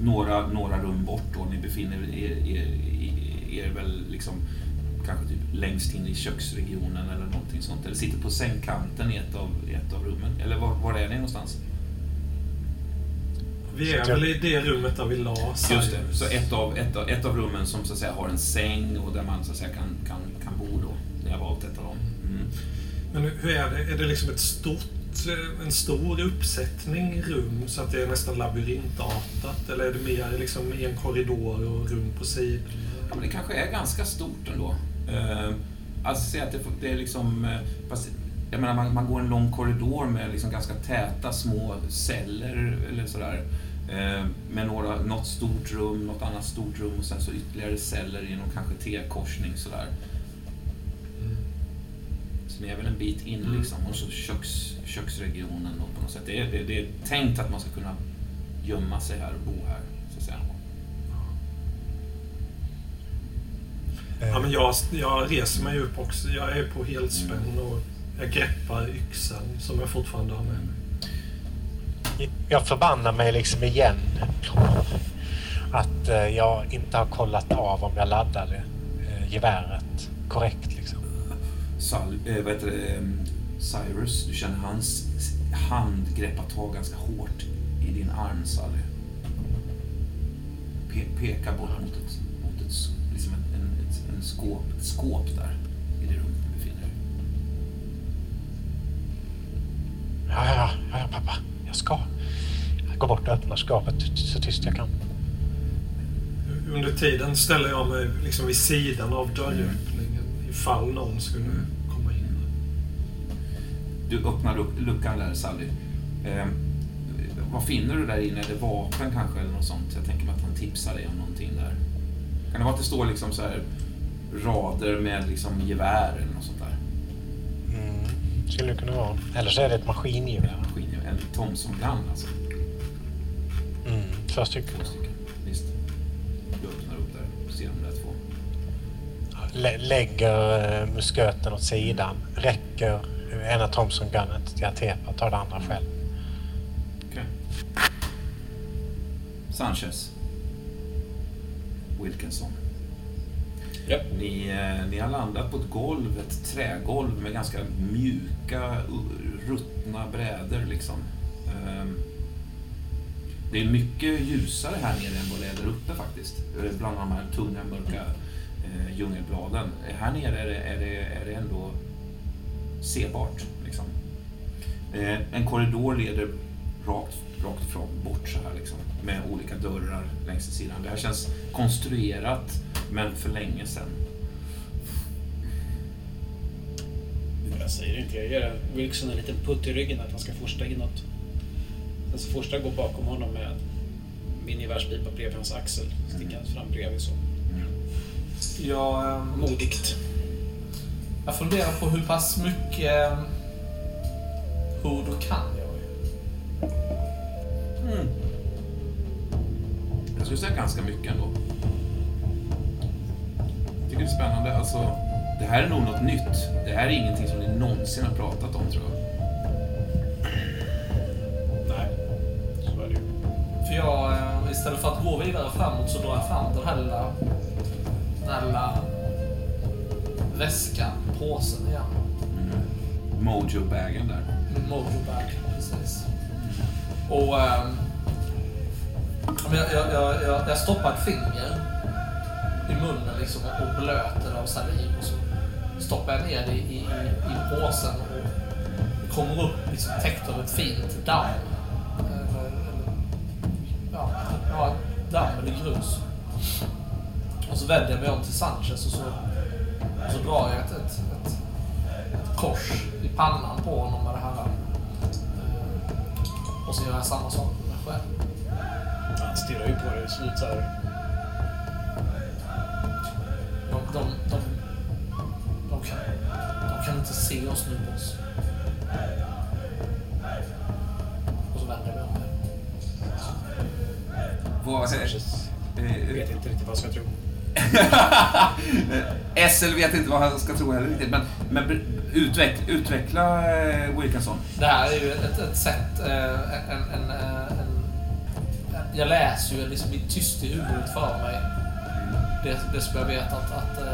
Några, några rum bort och ni befinner er, er, er, väl liksom kanske typ längst in i köksregionen eller någonting sånt. Eller sitter på sängkanten i ett av, ett av rummen. Eller var, var är ni någonstans? Vi är väl i det rummet där vi la Just det. Cyrus. Så ett av, ett, av, ett av rummen som så att säga har en säng och där man så att säga kan, kan, kan bo då. Ni har valt ett av dem. Mm. Men hur är det? Är det liksom ett stort, eh, en stor uppsättning rum så att det är nästan labyrintartat? Eller är det mer liksom en korridor och rum på sidorna? Ja, men det kanske är ganska stort ändå. Eh, alltså säg att det, det är liksom... Eh, jag menar, man, man går en lång korridor med liksom ganska täta små celler eller sådär. Eh, med några, något stort rum, något annat stort rum och sen så ytterligare celler i någon kanske T-korsning sådär. Så ni är väl en bit in Mm. liksom. Och så köks, köksregionen då på något sätt. Det är, det, det är tänkt att man ska kunna gömma sig här och bo här. Så att säga. Ja, men jag, jag reser mig upp också. Jag är på helspänn och jag greppar yxan som jag fortfarande har med mig. Jag förbannar mig liksom igen att eh, jag inte har kollat av om jag laddade eh, geväret korrekt. Liksom. Sal, eh, vad heter det, ehm, Cyrus, du känner hans hand greppa tag ganska hårt i din arm, Sally. Pe pekar bort mot ett, mot ett, liksom en, en, ett, en skåp, ett skåp där i det rummet du befinner dig. Ja, ja, ja, pappa. Jag ska. Jag går bort och öppnar skapet så tyst jag kan. Under tiden ställer jag mig liksom vid sidan av dörröppningen ifall någon skulle komma in. Du öppnar upp luckan där, Sally. Eh, vad finner du där inne? Är det vapen kanske eller något sånt? Jag tänker mig att han tipsar dig om någonting där. Kan det vara att det står liksom så här rader med liksom gevär eller något sånt där? Mm. Skulle det kunna vara. Eller så är det ett maskingevär. Maskingevär. En Thompson Gun alltså. Mm. Två stycken. Två stycken. Visst. Du öppnar upp där och ser de där två. Lä- lägger eh, musköten åt sidan. Räcker ena Thompson Gunnet till Atepa. Tar det andra själv. Okej. Sanchez. Wilkinson. Japp. Ni, eh, ni har landat på ett golv, ett trägolv med ganska mjuka, ruttna brädor liksom. Ehm, det är mycket ljusare här nere än vad det är där uppe faktiskt. Eh, bland de här tunga, mörka eh, djungelbladen. Här nere är det, är det, är det ändå sebart. Liksom. Eh, En korridor leder rakt, rakt fram, bort så här liksom. Med olika dörrar längs sidan. Det här känns konstruerat, men för länge sedan. Jag säger inte, jag ger Wilson en liten putt i ryggen att han ska forsta inåt. Sen så forsta går bakom honom med min gevärspipa bredvid hans axel. Stickandes fram bredvid så. Jag, ehm, Modigt. jag funderar på hur pass mycket um, Hodo kan jag ju. Jag skulle säga ganska mycket ändå. Jag tycker det är spännande. Alltså, det här är nog något nytt. Det här är ingenting som ni någonsin har pratat om tror jag. Nej, så är det ju. För jag, eh, istället för att gå vidare framåt så drar jag fram den här lilla, den här lilla väskan, påsen igen. Mojo-bagen där. Mojo bag, precis. Och jag, jag, jag, jag, jag stoppar ett finger i munnen liksom och blöter av saliv och så stoppar jag ner det i, i, i påsen och kommer upp liksom täckt av ett fint damm. Eller, eller, ja, ja, damm eller grus. Och så vänder jag mig om till Sanchez och så, och så drar jag ett, ett, ett, ett kors i pannan på honom med det här. eh, Och så gör jag samma sak med mig själv. Han stirrar ju på dig och ser ut så här. De, de, de, de, se oss nu, boss. Och så vänder jag mig om. Vad, Sanchez eh, vet inte riktigt vad jag ska tro. SL vet inte vad han ska tro heller riktigt. Men, men ber- utveck, utveckla eh, Wilkinson. Det här är ju ett, ett sätt, eh, en, en, eh, en, jag läser ju liksom i tyst i huvudet för mig. Det, det som jag vet att, att, eh,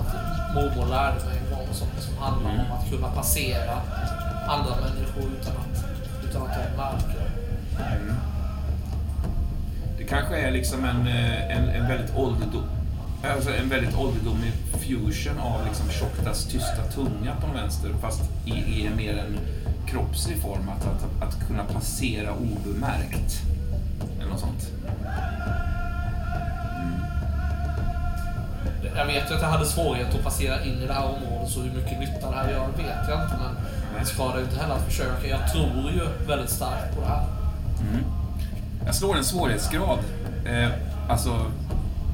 att mormor lärde mig en gång som, som handlar om att kunna passera andra människor utan att, utan att de märker. Det kanske är liksom en, eh, en, en väldigt ålderdom, alltså en väldigt ålderdomlig fusion av liksom Tjoktas tysta tunga på den vänster fast i, i en mer en kroppslig form. Att, att, att kunna passera obemärkt. Eller något sånt. Jag vet ju att jag hade svårighet att passera in i det här området så hur mycket nytta det här gör vet jag inte men det skadar ju inte heller att försöka. Jag tror ju väldigt starkt på det här. Jag slår en svårighetsgrad. Eh, alltså,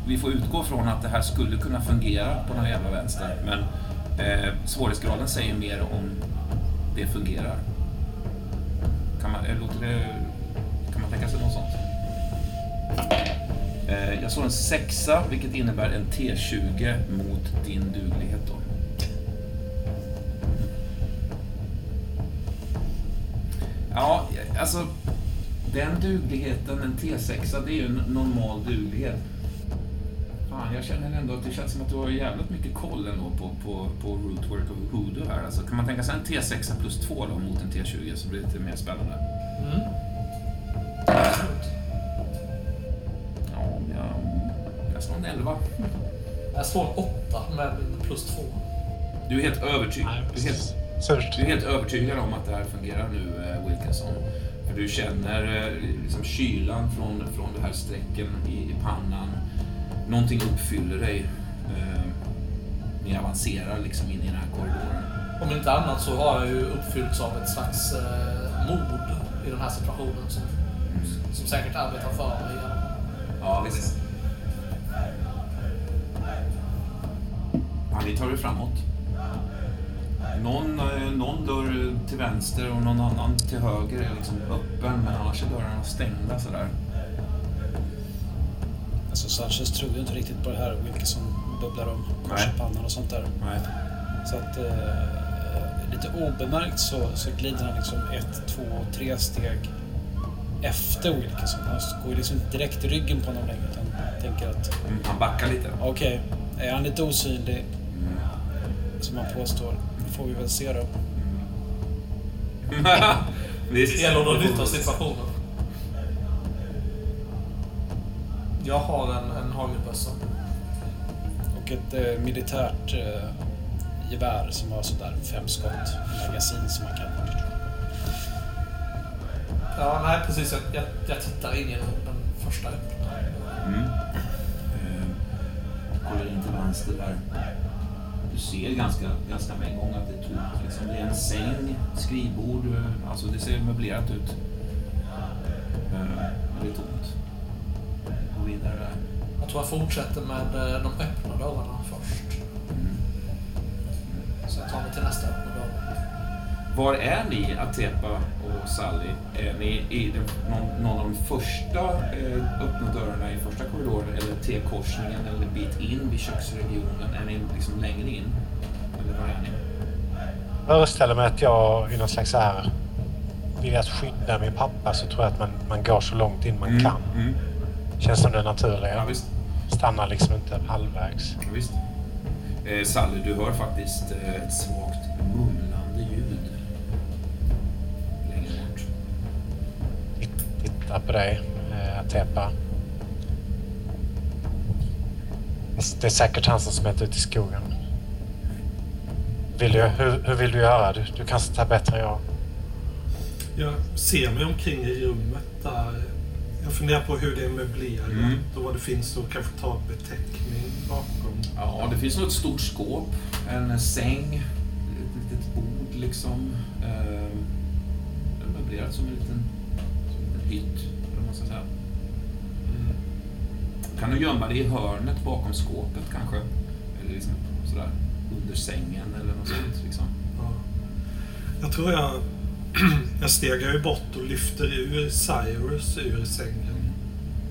vi får utgå från att det här skulle kunna fungera på den jävla vänster. Men eh, svårighetsgraden säger mer om det fungerar. Kan man, eh, låter det, kan man tänka sig något sånt? Eh, jag såg en sexa, vilket innebär en T20 mot din duglighet. Då. Ja, alltså den dugligheten, en T6, det är ju en normal duglighet. Fan, jag känner ändå att det känns som att du har jävligt mycket koll ändå på, på, på rootwork of Hoodoo här. Alltså, kan man tänka sig en T6 plus 2 då mot en T20 så blir det lite mer spännande. Mm. Jag slår en 11. Jag slår en åtta med plus två. Du är helt övertygad. Nej, Du är helt, du är helt övertygad om att det här fungerar nu, eh, Wilkinson. För du känner eh, liksom kylan från, från det här strecken i, i pannan. Någonting uppfyller dig. Eh, ni avancerar liksom in i den här korridoren. Om inte annat så har jag ju uppfyllts av ett slags eh, mod i den här situationen som, som säkert arbetar för mig. Ja, visst. Ja, ni tar er framåt. Någon, eh, någon dörr till vänster och någon annan till höger är liksom öppen, men annars är dörrarna stängda sådär. Alltså Sanchez tror ju inte riktigt på det här. Wilkinson bubblar om kors i Nej. pannan och sånt där. Nej. Så att eh, lite obemärkt så, så glider han liksom ett, två, tre steg efter Wilkinson. Han går liksom inte direkt i ryggen på honom längre utan tänker att Mm, han backar lite. okej, är han lite osynlig som han påstår, då får vi väl se då. Visst. Det gäller att nyttja situationen. Jag har en, en hagelbössa. Och ett eh, militärt eh, gevär som har sådär fem skott, magasin som man kan... Ja, nej precis. Jag, jag, jag tittar in i den, första öppna. Mm. Eh, kollar in till vänster där. Du ser ganska, ganska med en gång att det är tomt. Liksom. Det är en säng, skrivbord, eh, alltså det ser möblerat ut. Men det är tomt. Gå vidare där. Jag tror jag fortsätter med eh, de öppna dörrarna först. Var är ni, Atepa och Sally? Är ni i någon, någon av de första eh, öppna dörrarna i första korridoren eller T-korsningen eller bit in vid köksregionen? Är ni liksom längre in? Eller var är ni? Jag föreställer mig att jag i någon slags så här vill att skydda min pappa så tror jag att man, man går så långt in man kan. Mm. Känns som det naturliga. Ja, visst. Stannar liksom inte halvvägs. Ja, visst. Eh, Sally, du hör faktiskt eh, ett svagt Titt- Titta på dig, eh, Atepa. Det är säkert han som smet ut i skogen. Vill du, hur, hur vill du göra? Du, du kan sitta bättre än jag. Jag ser mig omkring i rummet där. Jag funderar på hur det är möblerat Mm. och vad det finns att kanske ta beteckning bakom. Ja, det finns nog ett stort skåp, en säng, ett litet bord liksom. Eh, det är möblerat som en liten hytt, eller vad säga. Mm. Kan du gömma dig i hörnet bakom skåpet kanske? Eller liksom sådär under sängen eller något sånt liksom. Ja. Jag tror jag, jag stegar ju bort och lyfter ur Cyrus ur sängen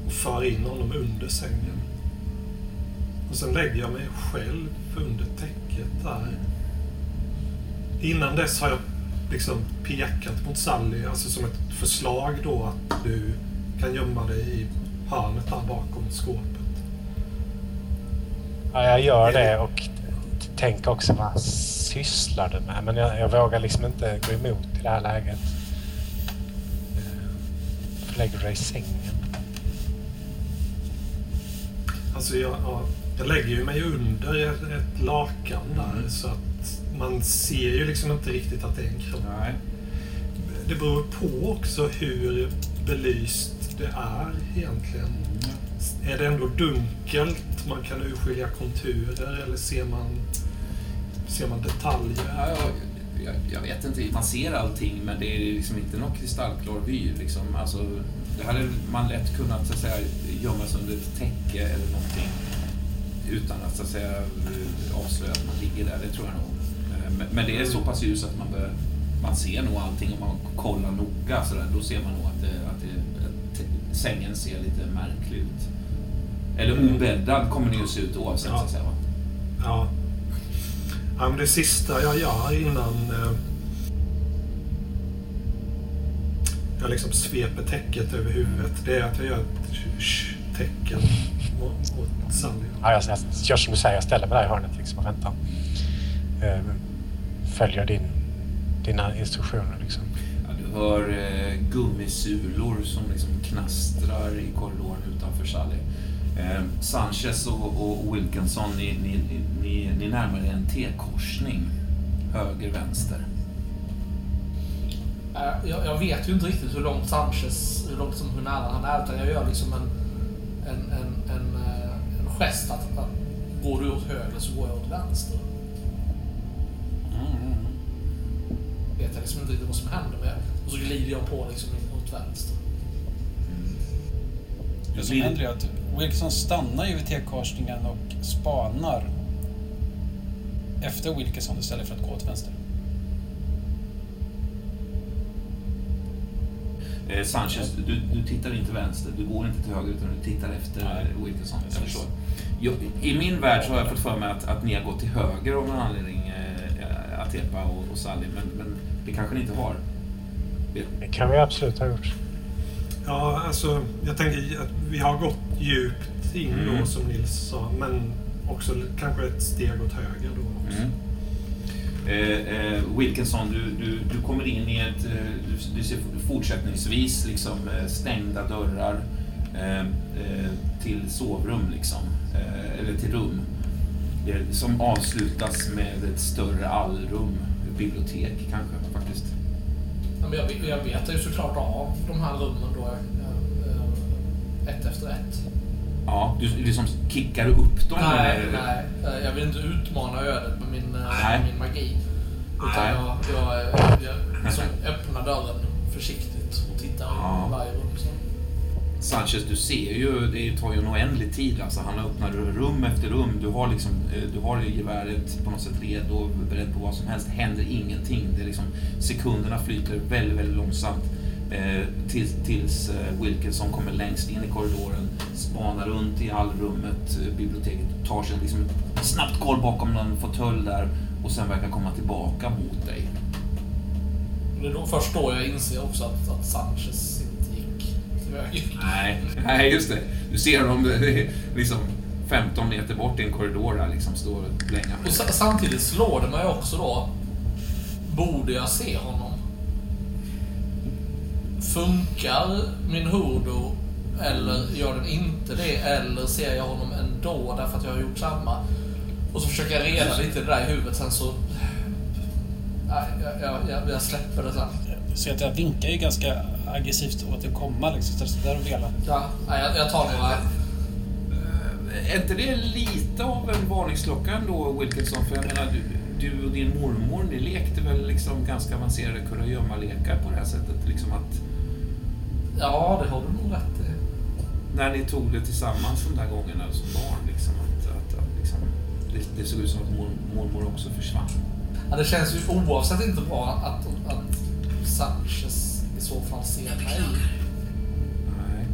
och för in honom under sängen. Och sen lägger jag mig själv under täcket där. Innan dess har jag liksom pekat mot Sally, alltså som ett förslag då att du kan gömma dig i hörnet där bakom skåpet. Ja, jag gör det och tänker också vad sysslar du med? Men jag, jag vågar liksom inte gå emot i det här läget. Eh, Förlägger du dig i sängen? Alltså jag, ja, jag lägger ju mig under ett, ett lakan där så att man ser ju liksom inte riktigt att det är en kropp. Nej. Det beror på också hur belyst det är egentligen. Är det ändå dunkelt, man kan urskilja konturer eller ser man, ser man detaljer? Ja, jag, jag, jag vet inte, man ser allting men det är liksom inte någon kristallklar vy. Liksom. Alltså, det hade man lätt kunnat så att säga, gömma sig under ett täcke eller någonting utan att, så att säga, avslöja att man ligger där, det tror jag nog. Men, det är så pass ljus att man, bör, man ser nog allting om man kollar noga. Så där, då ser man nog att, det, att, det, att sängen ser lite märklig ut. Eller Mm. obäddad kommer den ju se ut oavsett. Ja. Så att säga, va? Ja. ja men det sista jag gör innan eh, jag liksom sveper täcket över huvudet, det är att jag gör ett sh-tecken mot, mot Sally. Ja, jag, jag gör som du säger, jag ställer mig där i hörnet liksom och väntar. Eh, följer din, dina instruktioner liksom. Ja, du hör eh, gummisulor som liksom knastrar i korridoren utanför Sally. Eh, Sanchez och, och Wilkinson, ni, ni, ni, ni närmar er en T-korsning. Höger-vänster. Eh, Jag, jag vet ju inte riktigt hur långt Sanchez, hur långt som hur nära han är, utan jag gör liksom en, en, en, en, eh, en gest att, att går du åt höger så går jag åt vänster. Vet jag liksom inte riktigt vad som händer med Och så glider jag på liksom åt vänster. Det som händer är att Wilkinson stannar ju vid T-korsningen och spanar efter Wilkinson istället för att gå åt vänster. Eh, Sanchez, du, du tittar inte vänster, du går inte till höger utan du tittar efter Nej, Wilkinson. Jag förstår. Jag, I min värld så har jag fått för mig att, att ni har gått till höger av någon anledning, eh, Atepa och, och Sally, men, men det kanske ni inte har. Det kan vi absolut ha gjort. Ja, alltså jag tänker att vi har gått djupt in Mm. då som Nils sa, men också kanske ett steg åt höger då också. Mm. Eh, eh, Wilkinson, du, du, du kommer in i ett, eh, du, du ser fortsättningsvis liksom eh, stängda dörrar eh, eh, till sovrum liksom, eh, eller till rum. Som avslutas med ett större allrum, bibliotek kanske faktiskt. Ja, men jag, jag vet ju såklart av de här rummen då. eh, eh, Ett efter ett. Ja, du liksom kickar upp dem? Nej, eller? nej. eh, Jag vill inte utmana ödet med min, Nej. min magi. Utan Nej. jag, jag, jag, jag liksom öppnar dörren försiktigt och tittar Ja. i varje rum. Så. Sanchez, du ser ju, det tar ju en oändlig tid. Alltså, han öppnar rum efter rum. Du har, liksom, eh, du har geväret på något sätt redo, beredd på vad som helst. Det händer ingenting. Det är liksom, sekunderna flyter väldigt, väldigt långsamt. Eh, tills, tills eh, Wilkinson kommer längst in i korridoren, spanar runt i allrummet, eh, biblioteket, tar sig liksom ett snabbt koll bakom någon fåtölj där och sen verkar komma tillbaka mot dig. Det är då, först då jag inser också att, att Sanchez Nej, nej just det. Du ser det är liksom 15 meter bort i en korridor där liksom står och länge. Och sa- samtidigt slår det mig också då. Borde jag se honom? Funkar min Hurdo eller gör den inte det? Eller ser jag honom ändå därför att jag har gjort samma? Och så försöker jag reda lite det där i huvudet sen så... Nej, jag, jag, jag, jag släpper det sen. Ser att jag vinkar ju ganska aggressivt åt att komma liksom, så där och vela. Ja, nej, jag, jag tar några... Eh, Är inte det lite av en varningsklocka ändå, Wilkinson? För jag menar, du, du och din mormor, ni lekte väl liksom ganska avancerade kurragömma-lekar på det här sättet? Liksom att Ja, det har du nog rätt i. när ni tog det tillsammans de där gångerna som barn, liksom, att, att, att liksom, det, det såg ut som att mor, mormor också försvann. Ja, det känns ju oavsett inte bra att, att Sanchez i så fall ser mig. Nej,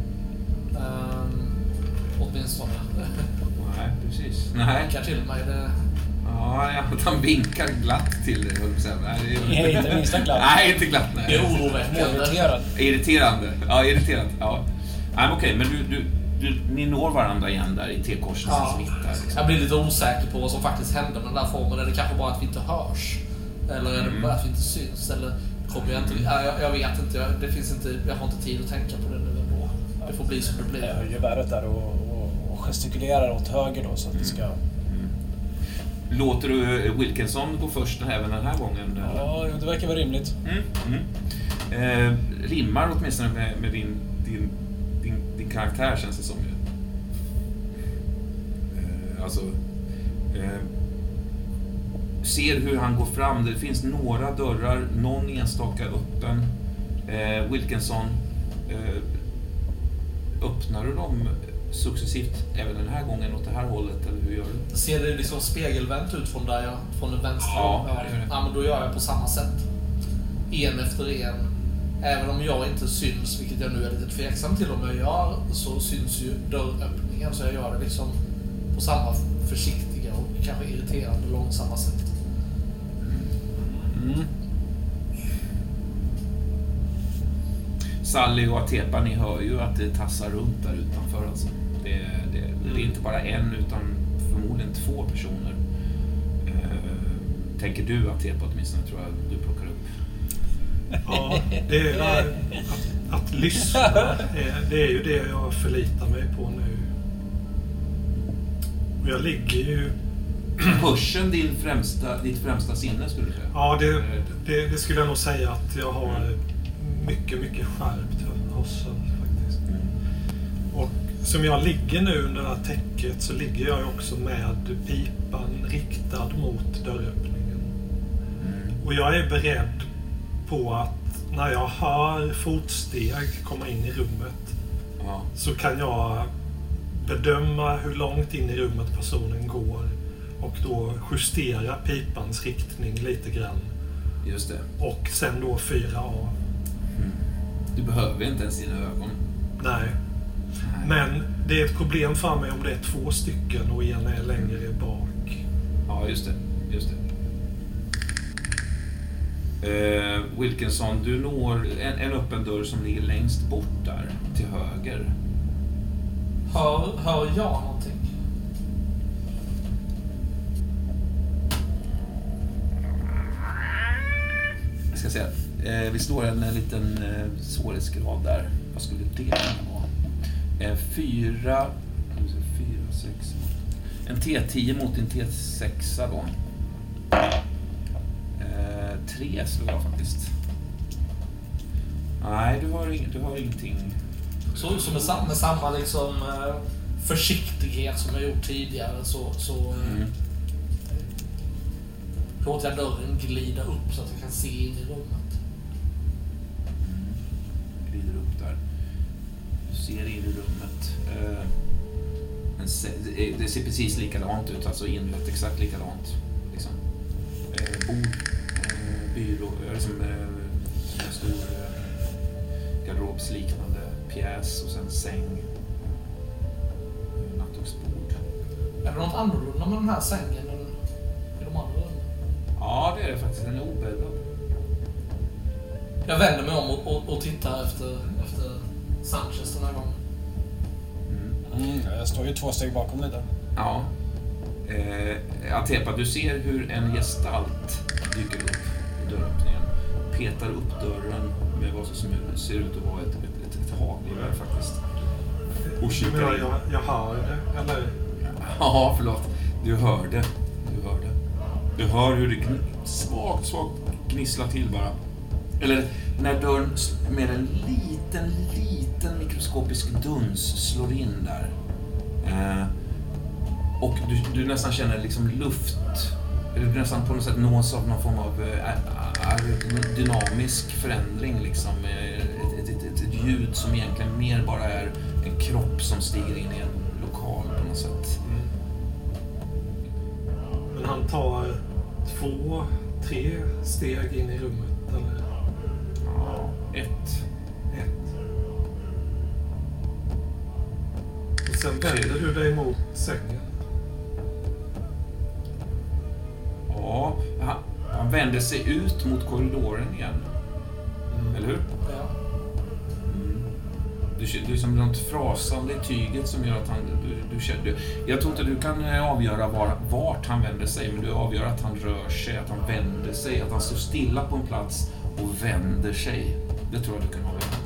Um, åtminstone. nej precis. Nej. Vinkar till mig. Det, Ja, han vinkar glatt till dig, höll jag är- inte minsta glatt. Nej, inte glatt. Nej. det är oroväckande. Irriterande. Ja, irriterande. Ja. Nej, men okej, men du, du, du, ni når varandra igen där i T-korsets Ja. mitt. Liksom. Jag blir lite osäker på vad som faktiskt hände med den där formen. Är det kanske bara att vi inte hörs? Eller är det Mm. bara att vi inte syns? Eller kommer jag inte... Ja, jag, jag vet inte. Jag, det finns inte. Jag har inte tid att tänka på det nu ändå. Det får bli som det Jag blir. höjer geväret där och, och, och gestikulerar åt höger då så att det ska... Låter du eh, Wilkinson gå först även den här gången? eller? Ja, det verkar vara rimligt. Mm, mm. Eh, rimmar åtminstone med, med din, din, din, din karaktär känns det som ju. Eh, alltså... Eh, ser hur han går fram. Det finns några dörrar, någon enstaka öppen. Eh, Wilkinson, eh, öppnar du dem successivt även den här gången åt det här hållet, eller hur gör du? Ser det liksom spegelvänt ut från där jag... Från den vänstra? Ja, det det. ja, men då gör jag på samma sätt. En efter en. Även om jag inte syns, vilket jag nu är lite tveksam till om jag gör, så syns ju dörröppningen. Så jag gör det liksom på samma försiktiga och kanske irriterande långsamma sätt. Mm. Sally och Atepa, ni hör ju att det tassar runt där utanför. Alltså. Det, det, det är inte bara en, utan förmodligen två personer. Eh, tänker du Atepa åtminstone, tror jag du plockar upp. Ja, det är, att, att lyssna, det är ju det jag förlitar mig på nu. Och jag ligger ju... Hörseln din främsta, ditt främsta sinne, skulle du säga? Ja, det, det, det skulle jag nog säga att jag har mycket, mycket skärpt hörsel faktiskt. Mm. Och som jag ligger nu under det här täcket så ligger jag också med pipan riktad mot dörröppningen. Och jag är beredd på att när jag hör fotsteg komma in i rummet Ja. så kan jag bedöma hur långt in i rummet personen går och då justera pipans riktning lite grann. Just det. Och sen då fyra av. Du behöver inte ens dina ögon. Nej. Men det är ett problem för mig om det är två stycken och en är längre bak. Ja, just det. Just det. Eh, Wilkinson, du når en, en öppen dörr som ligger längst bort där, till höger. Hör, hör jag någonting? Ska säga, eh, vi slår en, en liten eh, svårighetsgrad där. Vad skulle det kunna vara? Eh, fyra, se, fyra, sex, en T10 mot en T6 då. Eh, tre slår jag faktiskt. Nej, du har, ing- du har ingenting. Så, så med, sam, med samma liksom, eh, försiktighet som jag gjort tidigare så, så eh, Mm. Låter jag dörren glida upp så att jag kan se in i rummet. glider upp där. Du ser in i rummet. Eh, en se- det- det ser precis likadant ut, alltså inrett exakt likadant. Liksom. Eh, bord, eh, byrå, eh, liksom, eh, en stor eh, garderobsliknande pjäs och sen säng. Eh, Nattduksbord. Är det något annorlunda med den här sängen Ja, det är det faktiskt. Den är obäddad. Jag vänder mig om och, och, och tittar efter, efter Sanchez den här gången. Mm. Mm, jag står ju två steg bakom dig där. Ja. Eh, Atepa, du ser hur en gestalt dyker upp i dörröppningen. Petar upp dörren med vad som ser ut att vara ett, ett, ett, ett hagelgevär faktiskt. Och kikar Men jag, in. jag, jag hör det, eller? Ja, förlåt. Du hör det. Du hör hur det gn- svagt, svagt gnisslar till bara. Eller när dörren med en liten, liten mikroskopisk duns slår in där. Eh, och du, du nästan känner liksom luft. Eller du nästan på något sätt nås av någon form av eh, dynamisk förändring. Liksom. Ett, ett, ett, ett, ett ljud som egentligen mer bara är en kropp som stiger in i en lokal på något sätt. Mm. Men han tar två, tre steg in i rummet, eller Ja, ett. ett. Och sen vänder du dig mot sängen. Ja, han, han vänder sig ut mot korridoren igen. Eller hur? Ja. Du, det är som något frasande i tyget som gör att han... Du, du, du, jag tror inte du kan eh, avgöra var, vart han vänder sig, men du avgör att han rör sig, att han vänder sig, att han står stilla på en plats och vänder sig. Det tror jag du kan avgöra.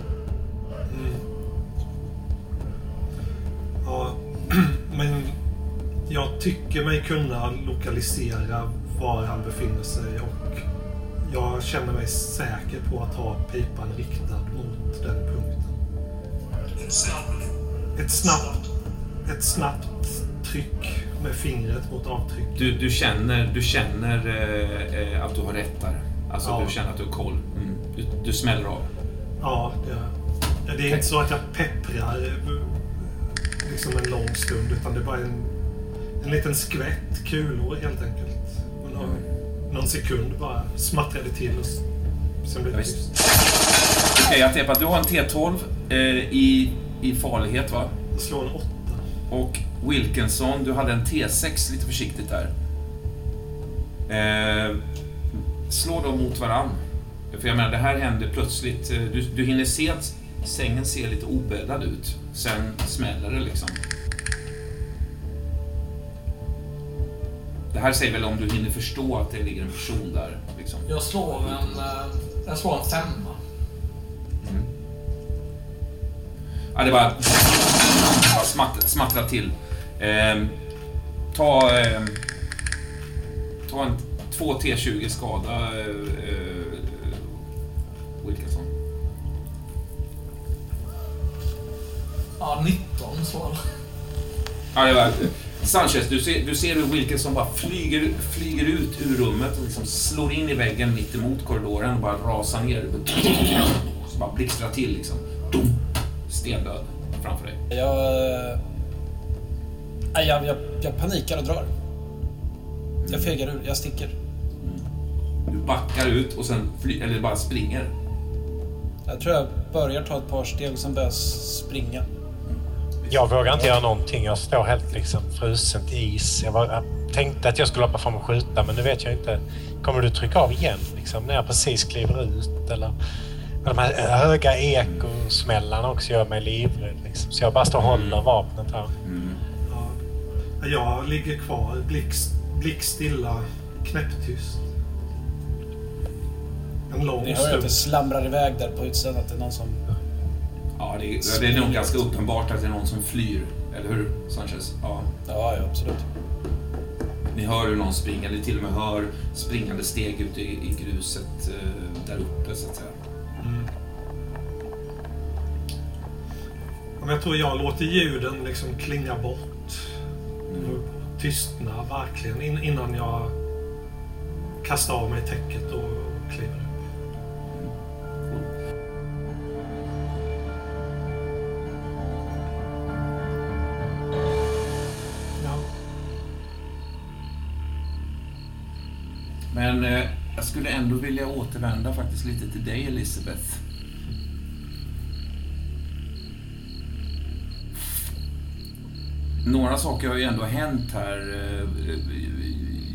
Mm. Ja, men jag tycker mig kunna lokalisera var han befinner sig och jag känner mig säker på att ha pipan riktad mot den punkten. Ett snabbt, ett snabbt tryck med fingret mot avtryck. Du, du känner, du känner eh, eh, att du har rätt där. Alltså Ja. du känner att du har koll. Mm. Du, du smäller av. Ja, det, ja, det är inte så att jag pepprar eh, liksom en lång stund utan det är bara en, en liten skvätt kulor helt enkelt. Och någon, någon sekund bara smattrade till och sen blev det tyst. Okej, Atepa, du har en T12 eh, i, i farlighet va? Jag slår en åtta. Och Wilkinson, du hade en T6 lite försiktigt där. Eh, slå dem mot varann. För jag menar, det här händer plötsligt. Eh, Du, du hinner se att sängen ser lite obäddad ut. Sen smäller det liksom. Det här säger väl om du hinner förstå att det ligger en person där. Liksom. Jag slår en, eh, jag slår en femma. Ja, det bara smatt, smattrar till. Ehm, ta, ehm, ta en 2 T20 skada, eh, eh, Wilkinson. Ja, 19 så. Ja, det var, Sanchez, du ser, du ser hur Wilkinson bara flyger, flyger ut ur rummet och liksom slår in i väggen mitt emot korridoren och bara rasar ner. Så bara blixtrar till liksom. Dum! Stendöd framför dig. Jag, nej, jag, jag, jag panikar och drar. Jag fegar ur, jag sticker. Du backar ut och sen fly, eller bara springer. Jag tror jag börjar ta ett par steg och sen börjar jag springa. Jag vågar inte göra någonting. Jag står helt liksom frusen till is. Jag, var, jag tänkte att jag skulle hoppa fram och skjuta, men nu vet jag inte. Kommer du trycka av igen liksom, när jag precis kliver ut? Eller? De här höga ekosmällarna också gör mig livrädd. Liksom. Så jag bara står och håller vapnet här. Ja. Jag ligger kvar, blixt, blickstilla, knäpptyst. En lång Ni hör ju att det slamrar iväg där på utsidan. Att det är någon som... Ja, det är, det är nog ganska uppenbart att det är någon som flyr. Eller hur, Sanchez? Ja. Ja, ja absolut. Ni hör hur någon springer, ni till och med hör springande steg ute i, i gruset eh, där uppe, så att säga. Men jag tror jag låter ljuden liksom klinga bort. Och tystna verkligen in, innan jag kastar av mig täcket och kliver upp. Men eh, jag skulle ändå vilja återvända faktiskt lite till dig, Elisabeth. Några saker har ju ändå hänt här eh,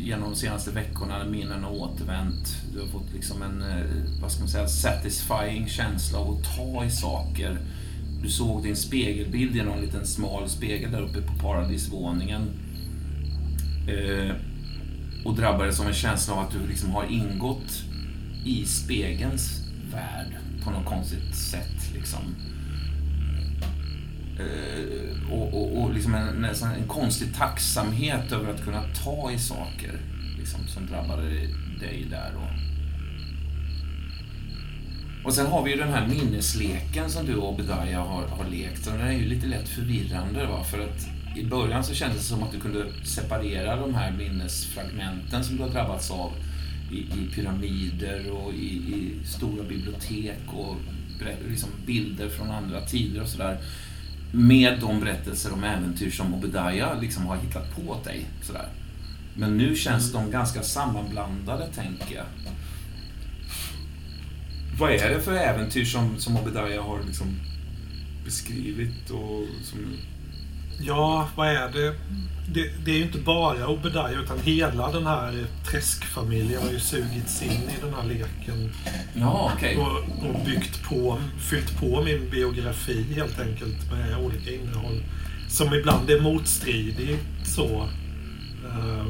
genom de senaste veckorna. Minnen har återvänt. Du har fått liksom en, eh, vad ska man säga, satisfying känsla av att ta i saker. Du såg din spegelbild genom en liten smal spegel där uppe på paradisvåningen. Eh, och drabbades av en känsla av att du liksom har ingått i spegelns värld på något konstigt sätt. Liksom. Eh, och och, och liksom en, nästan en konstig tacksamhet över att kunna ta i saker liksom, som drabbade dig där. Och, Och sen har vi ju den här minnesleken som du och Obedaya har, har lekt. Och den är ju lite lätt förvirrande. Va? För att i början så kändes det som att du kunde separera de här minnesfragmenten som du har drabbats av i, i pyramider och i, i stora bibliotek och liksom bilder från andra tider och sådär. Med de berättelser om äventyr som Obadiah liksom har hittat på åt dig. Sådär. Men nu känns de ganska sammanblandade, tänker jag. Vad är det för äventyr som, som Obadiah har liksom beskrivit och som... Ja, vad är det? Det? Det är ju inte bara Obedaya utan hela den här träskfamiljen har ju sugits in i den här leken. Ja, okej. Och, och byggt på, fyllt på min biografi helt enkelt med olika innehåll. Som ibland är motstridigt så. Eh,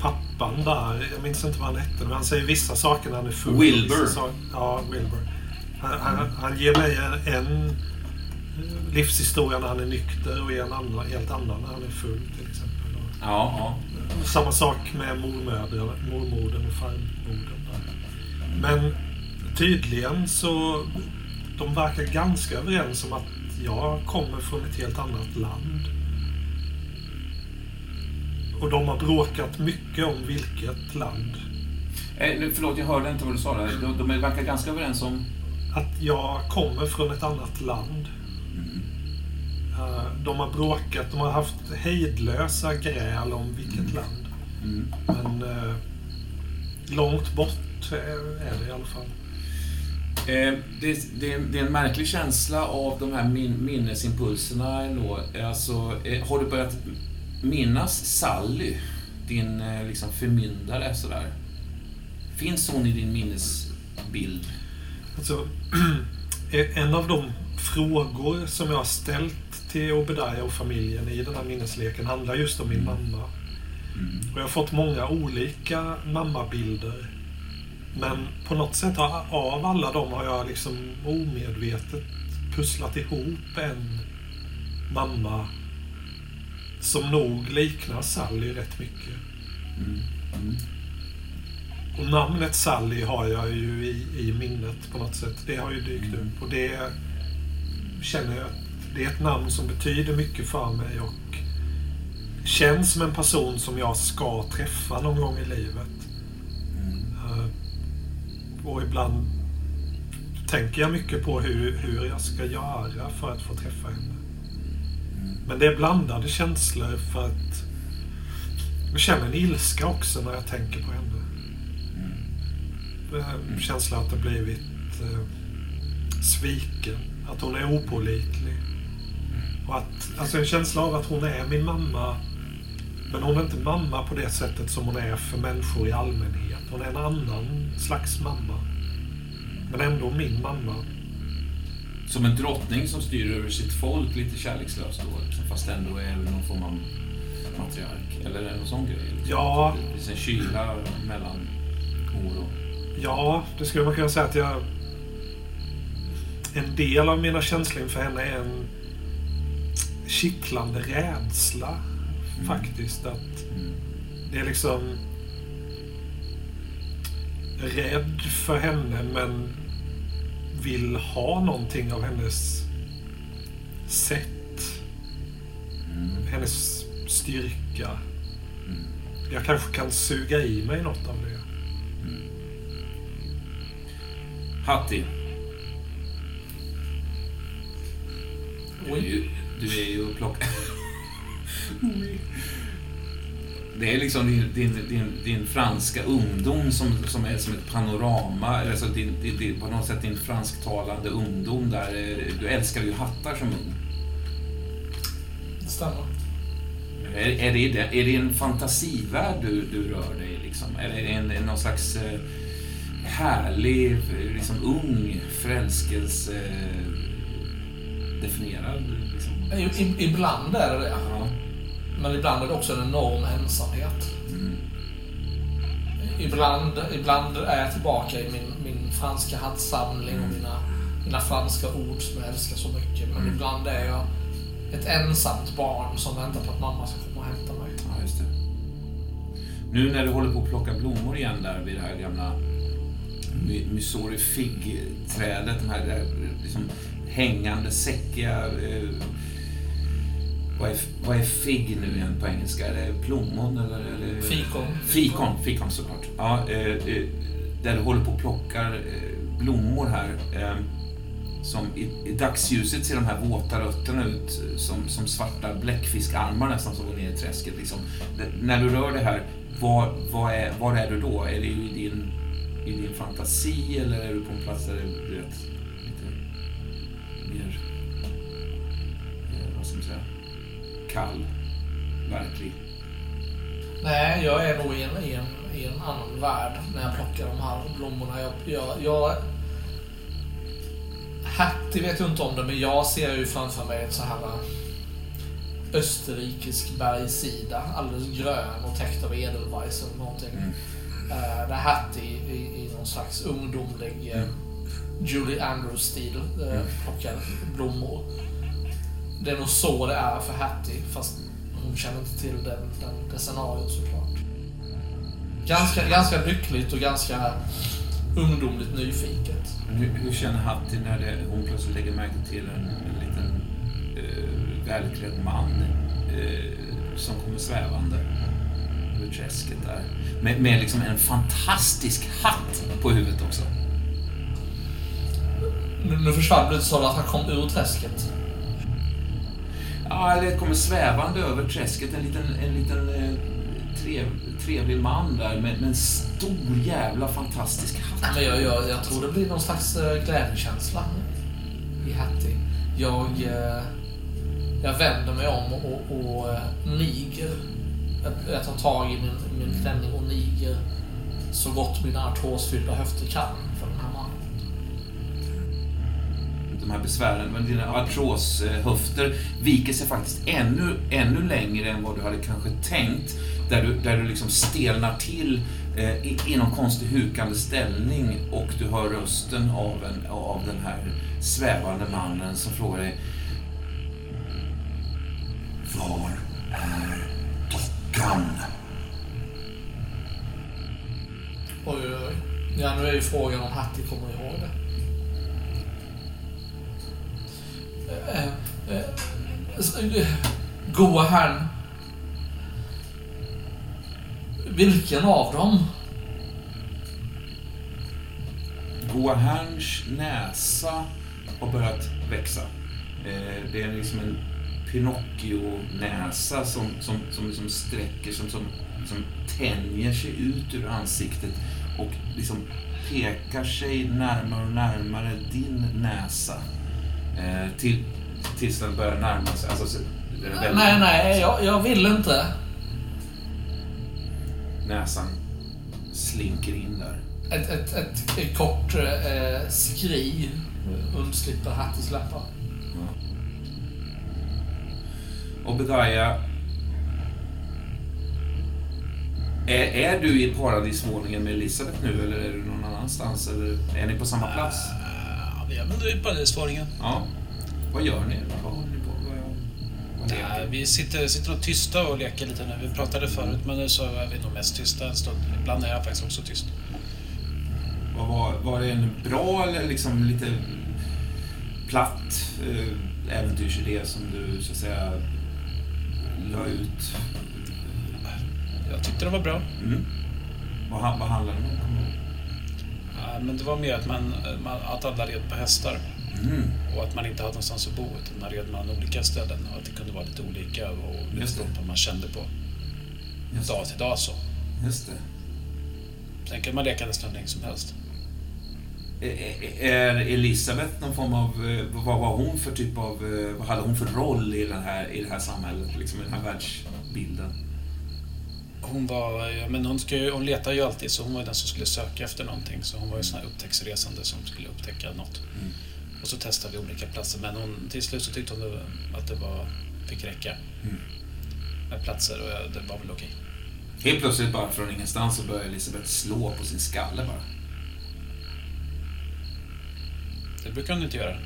pappan där, jag minns inte vad han hette, men han säger vissa saker när han är full. Wilbur. vissa sa- Ja, Wilbur. Han, han, han ger mig en livshistoria när han är nykter och en annan, helt annan när han är full till exempel. Ja, ja. samma sak med mormodern och farmodern. Men tydligen så de verkar ganska överens om att jag kommer från ett helt annat land. Och de har bråkat mycket om vilket land. Eh, förlåt, jag hörde inte vad du sa där. De, de verkar ganska överens om... Att jag kommer från ett annat land. Eh, De har bråkat, de har haft hejdlösa gräl om vilket land. Mm. Men eh, långt bort är det i alla fall. Eh, det, det, är en, det är en märklig känsla av de här min, minnesimpulserna ändå. Alltså, eh, har du börjat minnas Sally? Din eh, liksom förmyndare sådär. Finns hon i din minnesbild? Alltså, en av de frågor som jag har ställt till Obedaya och familjen i den här minnesleken handlar just om min mamma. Och jag har fått många olika mammabilder. Men på något sätt av alla dem har jag liksom omedvetet pusslat ihop en mamma som nog liknar Sally rätt mycket. Och namnet Sally har jag ju i, i minnet på något sätt. Det har ju dykt upp. Och det känner jag att det är ett namn som betyder mycket för mig och känns som en person som jag ska träffa någon gång i livet. Mm. Och ibland tänker jag mycket på hur, hur jag ska göra för att få träffa henne. Men det är blandade känslor för att jag känner en ilska också när jag tänker på henne. Mm. Känslan att ha blivit eh, sviken. Att hon är opålitlig. Och att, alltså en känsla av att hon är min mamma. Men hon är inte mamma på det sättet som hon är för människor i allmänhet. Hon är en annan slags mamma. Men ändå min mamma. Som en drottning som styr över sitt folk lite kärlekslöst då, liksom, fast ändå är någon form av matriark. Eller en sån grej. Liksom. Ja. Det finns en kyla mellan mor och... Ja, det skulle man kunna säga att jag... En del av mina känslor inför henne är en kittlande rädsla. Faktiskt. Att det är liksom... Rädd för henne men vill ha någonting av hennes sätt. Hennes styrka. Jag kanske kan suga i mig något av det. Hatti, Oj. Du är ju plock... Det är liksom din, din, din, franska ungdom som, som är som ett panorama. Eller alltså din, din, på något sätt din fransktalande ungdom där. Du älskar ju hattar som ung. Det stämmer. Är, är, det, är det en fantasivärld du, du rör dig i? Liksom? Eller är det en, någon slags eh, härlig, liksom ung förälskelse eh, definierad? I, ibland är det det. Ja. Men ibland är det också en enorm ensamhet. Mm. Ibland, ibland är jag tillbaka i min, min franska hattsamling och mina, mina franska ord som jag älskar så mycket. Men Mm. ibland är jag ett ensamt barn som väntar på att mamma ska komma och hämta mig. Ja, just det. Nu när du håller på att plocka blommor igen där vid det här gamla Missouri Fig-trädet, de här liksom hängande, säckiga... Vad, är, vad är fig nu igen på engelska? Är det plommon eller? eller Fikon. Fikon, fikon såklart. Ja, eh, eh, där du håller på och plockar eh, blommor här. Som i, I dagsljuset ser de här våta rötterna ut som, som svarta bläckfiskarmar nästan som går ner i träsket. Liksom. Det, när du rör det här, var, vad är, var är du då? Är det i din, i din fantasi eller är du på en plats där det är du vet, kall, verklig? Nej, jag är nog i en, i, en, i en annan värld när jag plockar de här blommorna. Jag, jag, jag... Hattie vet jag inte om det, men jag ser ju framför mig ett så här äh, österrikisk bergssida. Alldeles grön och täckt av edelweiss eller någonting. Mm. Uh, där Hattie i, i någon slags ungdomlig eh, Julie Andrews-stil uh, plockar blommor. Det är nog så det är för Hattie, fast hon känner inte till den, den, det scenariot såklart. Ganska, ganska lyckligt och ganska ungdomligt nyfiket. Hur, hur känner Hattie när det, hon plötsligt lägger märke till en, en liten eh, välklädd man eh, som kommer svävande över träsket där? Med, med liksom en fantastisk hatt på huvudet också. Nu, nu försvann det lite så att han kom ur träsket. Ja, eller kommer svävande över träsket en liten, en liten eh, trev, trevlig man där med, med en stor jävla fantastisk hatt. Men jag, jag, jag tror det blir någon slags eh, glädjekänsla i Hattie. Jag, eh, jag vänder mig om och, och niger. Jag, jag tar tag i min, min klänning och niger så gott mina artrosfyllda höfter kan de här besvären, men dina artroshöfter viker sig faktiskt ännu, ännu längre än vad du hade kanske tänkt. Där du, där du liksom stelnar till eh, i, i någon konstig hukande ställning och du hör rösten av, en, av den här svävande mannen som frågar dig Var är dockan? Oj, oj, oj. Ja, nu är ju frågan om Hattie kommer ihåg det. Eh, eh, eh, goa herrn. Vilken av dem? Goa herrns näsa har börjat växa. Det är liksom en Pinocchio-näsa som, som, som liksom sträcker som, som, som tänjer sig ut ur ansiktet och liksom pekar sig närmare och närmare din näsa. Eh, till, tills den börjar närma sig. Alltså, väldigt- Nej, nej, jag, jag vill inte. Näsan slinker in där. Ett, ett, ett, ett kort eh, skri undslipper Hatties läppar. Obedaya. Är, är du i paradisvåningen med Elisabeth nu eller är du någon annanstans? Eller är ni på samma plats? Ja, vi är väl i paradisvåningen. Ja. Vad gör ni? Vad håller ni på vad, Nej, vi sitter, sitter nog tysta och leker lite nu. Vi pratade förut, men nu så är vi nog mest tysta en stund. Ibland är jag faktiskt också tyst. Vad var, var det en bra eller liksom lite platt eh, äventyrsidé som du så att säga la ut? Jag tyckte det var bra. Mm. Vad, vad handlar det om? Ja, Men det var mer att, man, man, att alla red på hästar Mm. och att man inte hade någonstans att bo. Utan man red man olika ställen och att det kunde vara lite olika och lite beroende på vad man kände på Just, dag till dag. så. just det. Sen kan man leka nästan länge som helst. Är- Elisabeth någon form av... eh, Vad var hon för typ av... eh, Vad hade hon för roll i, den här, i det här samhället? Liksom i den här världsbilden? Hon var, ja, men hon, ska ju, hon letar ju alltid så hon var den som skulle söka efter någonting. Så hon var ju sån här upptäcktsresande som skulle upptäcka något. Mm. Och så testade vi olika platser men hon, till slut så tyckte hon det- att det var, fick räcka Mm. med platser och jag, det var väl okej. Helt plötsligt bara från ingenstans så börjar Elisabeth slå på sin skalle bara. Det brukar hon inte göra.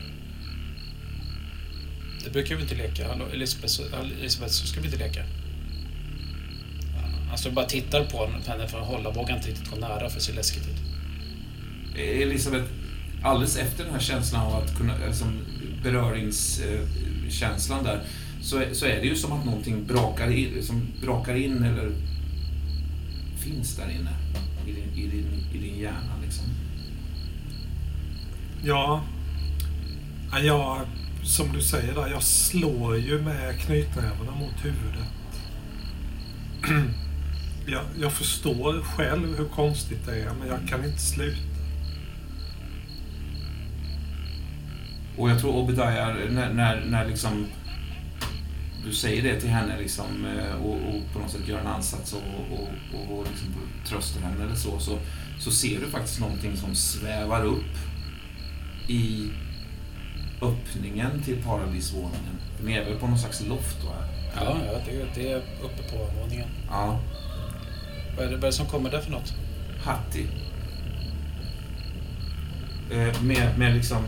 Det brukar vi inte leka. Elisabeth, Elisabeth så ska vi inte leka. Står bara och tittar på henne för att hålla, vågar inte riktigt gå nära för det ser läskigt ut. Elisabeth, alldeles efter den här känslan av att kunna... Liksom, beröringskänslan där så, är- så är det ju som att någonting brakar in, som brakar in eller finns där inne i din, i din, i din hjärna. Liksom. Ja, ja, jag, som du säger där, jag slår ju med knytnävarna mot huvudet. Jag, jag förstår själv hur konstigt det är, men jag kan inte sluta. Och jag tror Obadiah, när, när, när liksom du säger det till henne liksom, eh, och, och på något sätt gör en ansats och, och, och, och liksom tröstar henne eller så, så, så ser du faktiskt någonting som svävar upp i öppningen till paradisvåningen. Ni är väl på någon slags loft då? Här? Ja, ja det, det är uppe på våningen. Ja. Vad är, det, vad är det som kommer där för något? Hattie. Eh, med, med liksom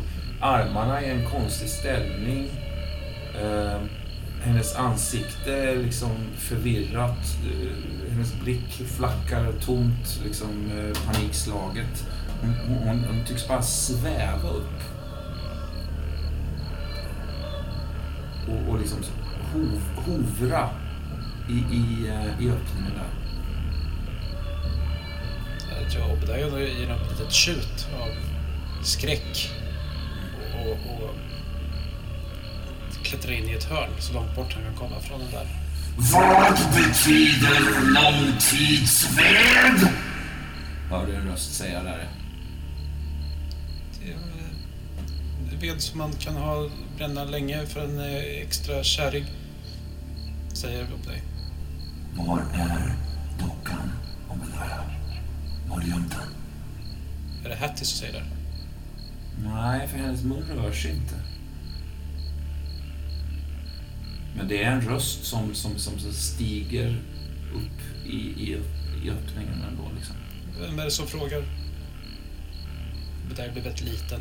armarna i en konstig ställning. Eh, hennes ansikte är liksom förvirrat. Eh, hennes blick flackar tomt, liksom eh, panikslaget. Hon, hon, hon, hon tycks bara sväva upp. Och, och liksom hov, hovra i, i, eh, i öppningen där. Jag tror Obadiah ger något litet tjut av skräck och, och klättrar in i ett hörn så långt bort han kan komma från den där. Vad betyder långtidssved? Hör du en röst säga där. Det är ved som man kan ha bränna länge för en eh, extra kärig, säger Obadiah. Var är dockan, Obadiah? Har du gömt den? Är det Hattie som säger det? Nej, för hennes mun rör sig inte. Men det är en röst som, som, som stiger upp i, i, i öppningen ändå. Liksom. Vem är det som frågar? Obadiah blir väldigt liten,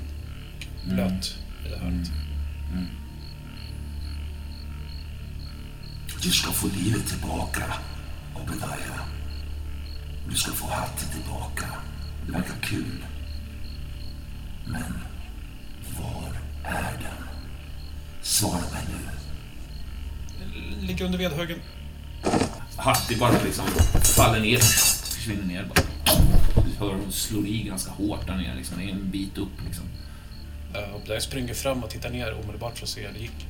Mm. blöt i det hörnet. Mm. Du ska få livet tillbaka, Obadiah. Du ska få hatten tillbaka. Det verkar kul. Men var är den? Svara mig nu. ligger under vedhögen. Hatti bara liksom faller ner. Försvinner ner bara. Du hör hon slår i ganska hårt där nere. Liksom. Det är en bit upp liksom. Och jag springer fram och tittar ner omedelbart för att se hur det gick.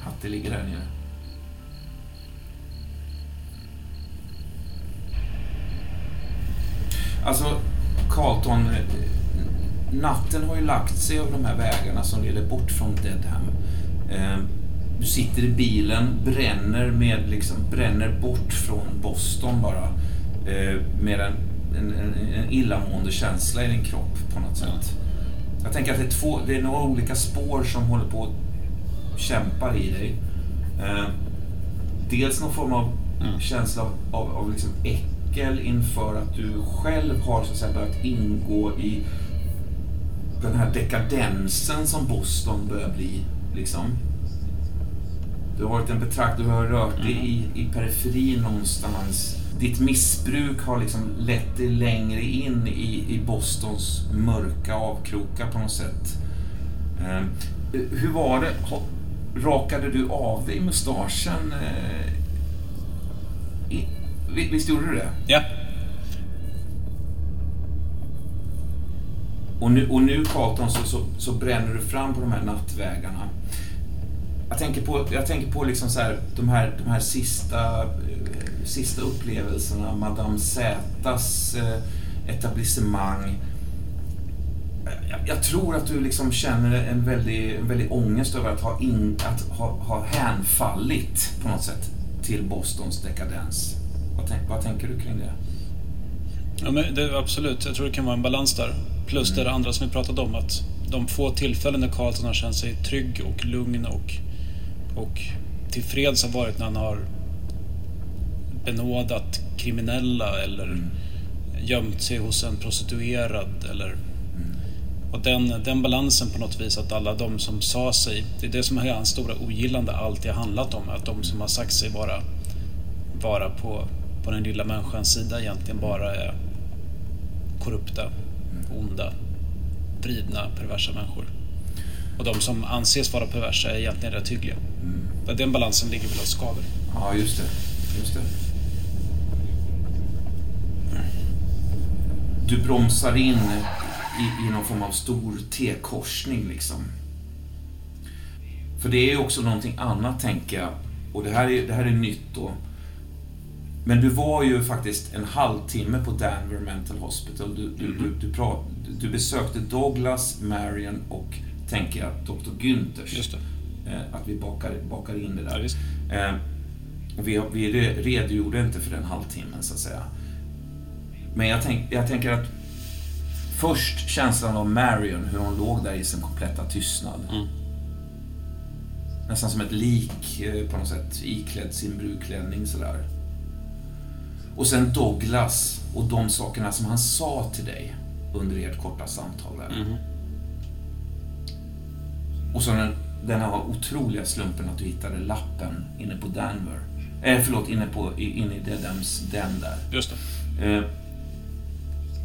Hatti ligger där nere. Alltså, Carlton. Natten har ju lagt sig över de här vägarna som leder bort från Deadham. Eh, Du sitter i bilen, bränner med liksom, bränner bort från Boston bara. Eh, Med en, en, en, en illamående känsla i din kropp på något sätt. Jag tänker att det är, två, det är några olika spår som håller på och kämpar i dig. Eh, dels någon form av känsla av, av, av liksom äckel inför att du själv har så att säga, börjat ingå i den här dekadensen som Boston börjar bli. Liksom. Du har varit en betrakt, du har rört dig i, i periferin någonstans. Ditt missbruk har liksom lett dig längre in i, i Bostons mörka avkrokar på något sätt. Eh, hur var det? Rakade du av dig mustaschen? Eh, i, visst gjorde du det? Ja. Och nu, och nu Carlton, så, så, så bränner du fram på de här nattvägarna. Jag tänker på, jag tänker på liksom så här, de, här, de här sista, eh, sista upplevelserna, Madame Zätas eh, etablissemang. Jag, jag tror att du liksom känner en väldig, en väldig ångest över att ha, in, att ha, ha hänfallit på något sätt till Bostons dekadens. Vad, tänk, vad tänker du kring det? Ja, men det, absolut, jag tror det kan vara en balans där. Plus det andra som vi pratade om, att de få tillfällen när Carlton har känt sig trygg och lugn och, och tillfreds har varit när han har benådat kriminella eller gömt sig hos en prostituerad eller och den, den balansen på något vis att alla de som sa sig, det är det som är hans stora ogillande alltid har handlat om, att de som har sagt sig vara, vara på, på den lilla människans sida egentligen bara är korrupta, onda, vridna, perversa människor. Och de som anses vara perversa är egentligen rätt hyggliga. Mm. Den balansen ligger väl hos Skaver. Ja, just det. Just det. Du bromsar in i, i någon form av stor T-korsning liksom. För det är ju också någonting annat, tänker jag. Och det här är, det här är nytt då. Men du var ju faktiskt en halvtimme på Danver Mental Hospital. Du, du, du, du, pra, du besökte Douglas, Marion och, tänker jag, Dr. Günthers. Eh, att vi bakar, bakar in det där. Ja. Eh, och vi, vi re- redogjorde inte för den halvtimmen, så att säga. Men jag, tänk, jag tänker att först känslan av Marion, hur hon låg där i sin kompletta tystnad. Mm. Nästan som ett lik eh, på något sätt, iklädd sin brudklänning sådär. Och sen Douglas och de sakerna som han sa till dig under ert korta samtal där. Mhm. Och så den, den här otroliga slumpen att du hittade lappen inne på Danver. Eh, förlåt, inne, på, inne i Dedhams den där. Just det. Eh,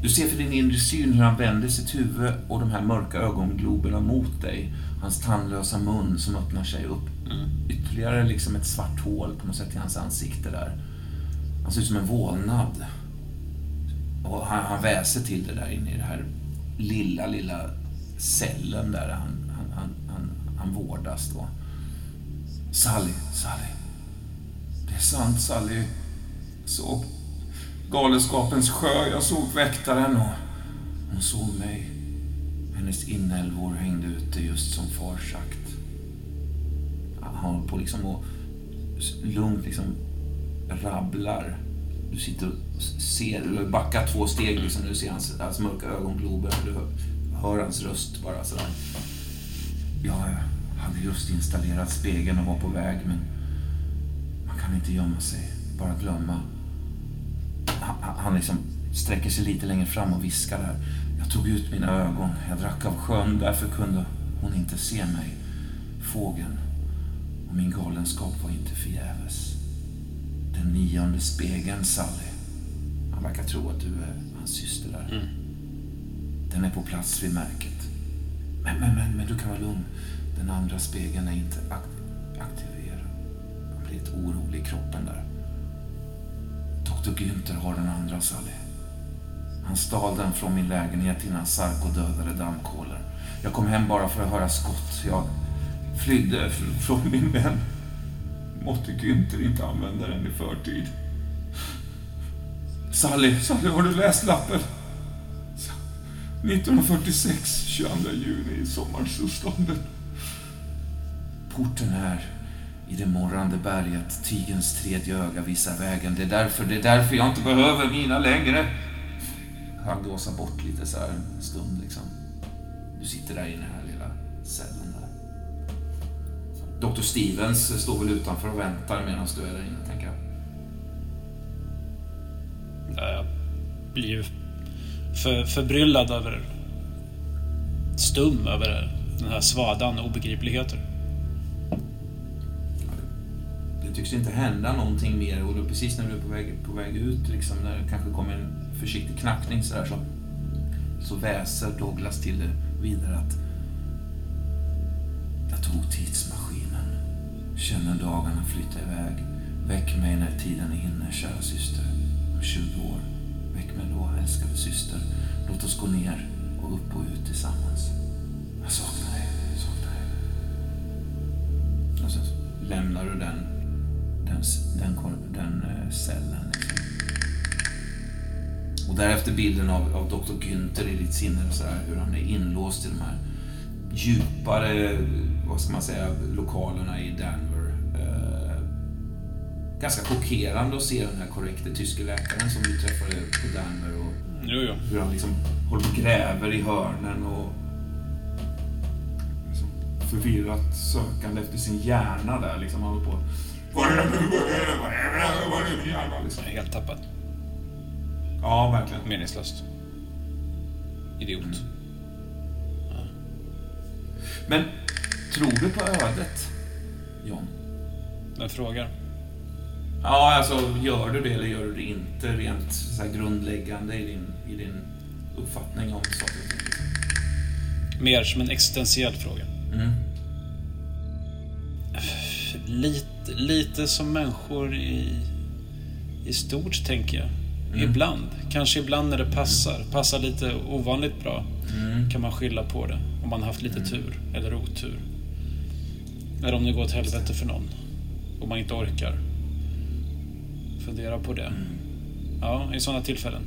du ser för din inre syn hur han vänder sitt huvud och de här mörka ögongloberna mot dig. Hans tandlösa mun som öppnar sig upp. Ytterligare liksom ett svart hål på något sätt i hans ansikte där. Han ser ut som en vålnad. Och han, han väser till det där inne i den här lilla, lilla cellen där han, han, han, han, han vårdas då. Sally, Sally. Det är sant, Sally. Så Galenskapens sjö. Jag såg väktaren och hon såg mig. Hennes inälvor hängde ute just som far sagt. Han håller på liksom och lugnt liksom rabblar. Du sitter och ser, du har backat två steg liksom. Du ser hans, hans mörka ögonglober. Du hör, hör hans röst bara sådär. Ja, jag hade just installerat spegeln och var på väg men man kan inte gömma sig. Bara glömma. Han, han liksom sträcker sig lite längre fram och viskar där. Jag tog ut mina ögon. Jag drack av sjön. Därför kunde hon inte se mig. Fågeln. Och min galenskap var inte förgäves. Den nionde spegeln, Sally. Han verkar tro att du är hans syster där. Den är på plats vid märket. Men, men, men, men du kan vara lugn. Den andra spegeln är inte ak- aktiverad. otroligt orolig i kroppen där. Dr. Günther har den andra, Sally. Han stal den från min lägenhet innan Sarko dödade dammkålor. Jag kom hem bara för att höra skott. Jag flydde från min vän. Måtte Günther inte använda den i förtid. Sally, Sally, har du läst lappen? 1946, 22 juni i sommarsolståndet. Porten här, i det morrande berget, tigens tredje öga visar vägen. Det är därför, det är därför jag inte behöver mina längre. Han gåsar bort lite så här en stund liksom. Du sitter där i den här lilla cellen. Dr. Stevens står väl utanför och väntar medan du är där inne, tänker jag. Jag blir för, förbryllad över... Stum över den här svadan och obegripligheter. Det tycks inte hända någonting mer och då precis när du är på väg, på väg ut, liksom, när det kanske kommer en försiktig knackning så, där, så, så väser Douglas till det vidare att jag tog tidsmaskinen. Känner dagarna flytta iväg. Väck mig när tiden är inne, kära syster. Om 20 år. Väck mig då, älskade syster. Låt oss gå ner och upp och ut tillsammans. Jag saknar dig, jag saknar dig. Och sen lämnar du den, den, den, den eh, cellen. Liksom. Och därefter bilden av, av Dr. Günther i ditt sinne, så här, hur han är inlåst i de här djupare, vad ska man säga, lokalerna i den. Ganska chockerande att se den här korrekte tyske läkaren som du träffade på Denver och Jo, jo. hur han liksom håller på och gräver i hörnen och liksom förvirrat sökande efter sin hjärna där. Liksom han håller på liksom. Helt tappad. Ja, verkligen. Meningslöst. Idiot. Men tror du på ödet, John? Den frågar. Ja, alltså gör du det eller gör du det inte rent så här, grundläggande i din, i din uppfattning om saker och ting? Mer som en existentiell fråga. Mm. Lite, lite som människor i, i stort, tänker jag. Mm. Ibland. Kanske ibland när det passar. Passar lite ovanligt bra. Mm. Kan man skylla på det. Om man haft lite tur eller otur. Eller om det går åt helvete för någon. Och man inte orkar. Fundera på det. Ja, i sådana tillfällen.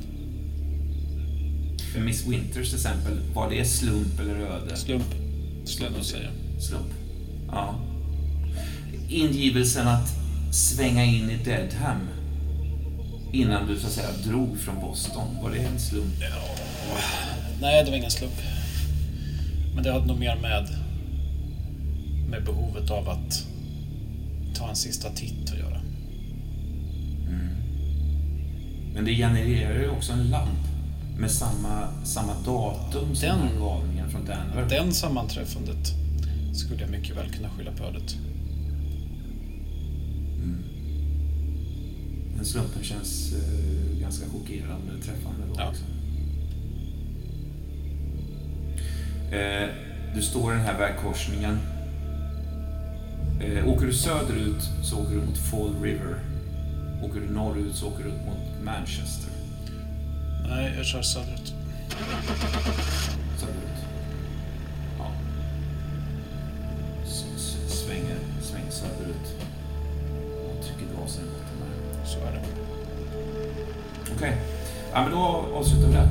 För Miss Winters till exempel, var det slump eller öde? Slump, skulle jag nog säga. Slump. Ja. Ingivelsen att svänga in i Deadham innan du så att säga drog från Boston, var det en slump? Nej, det var ingen slump. Men det hade nog mer med, med behovet av att ta en sista titt att göra. Men det genererar ju också en lamp med samma, samma datum som Den- galningen från Denver. Den sammanträffandet skulle jag mycket väl kunna skylla på ödet. Den slumpen känns eh, ganska chockerande träffande då Ja. också. Eh, du står i den här vägkorsningen. Eh, åker du söderut så åker du mot Fall River. Åker du norrut så åker du mot Manchester. Nej, jag kör söderut. Söderut. Ja. S- s- svänger, svänger söderut. Och trycker gasen i botten där. Så är det. Okej. Ja, men då avslutar vi där.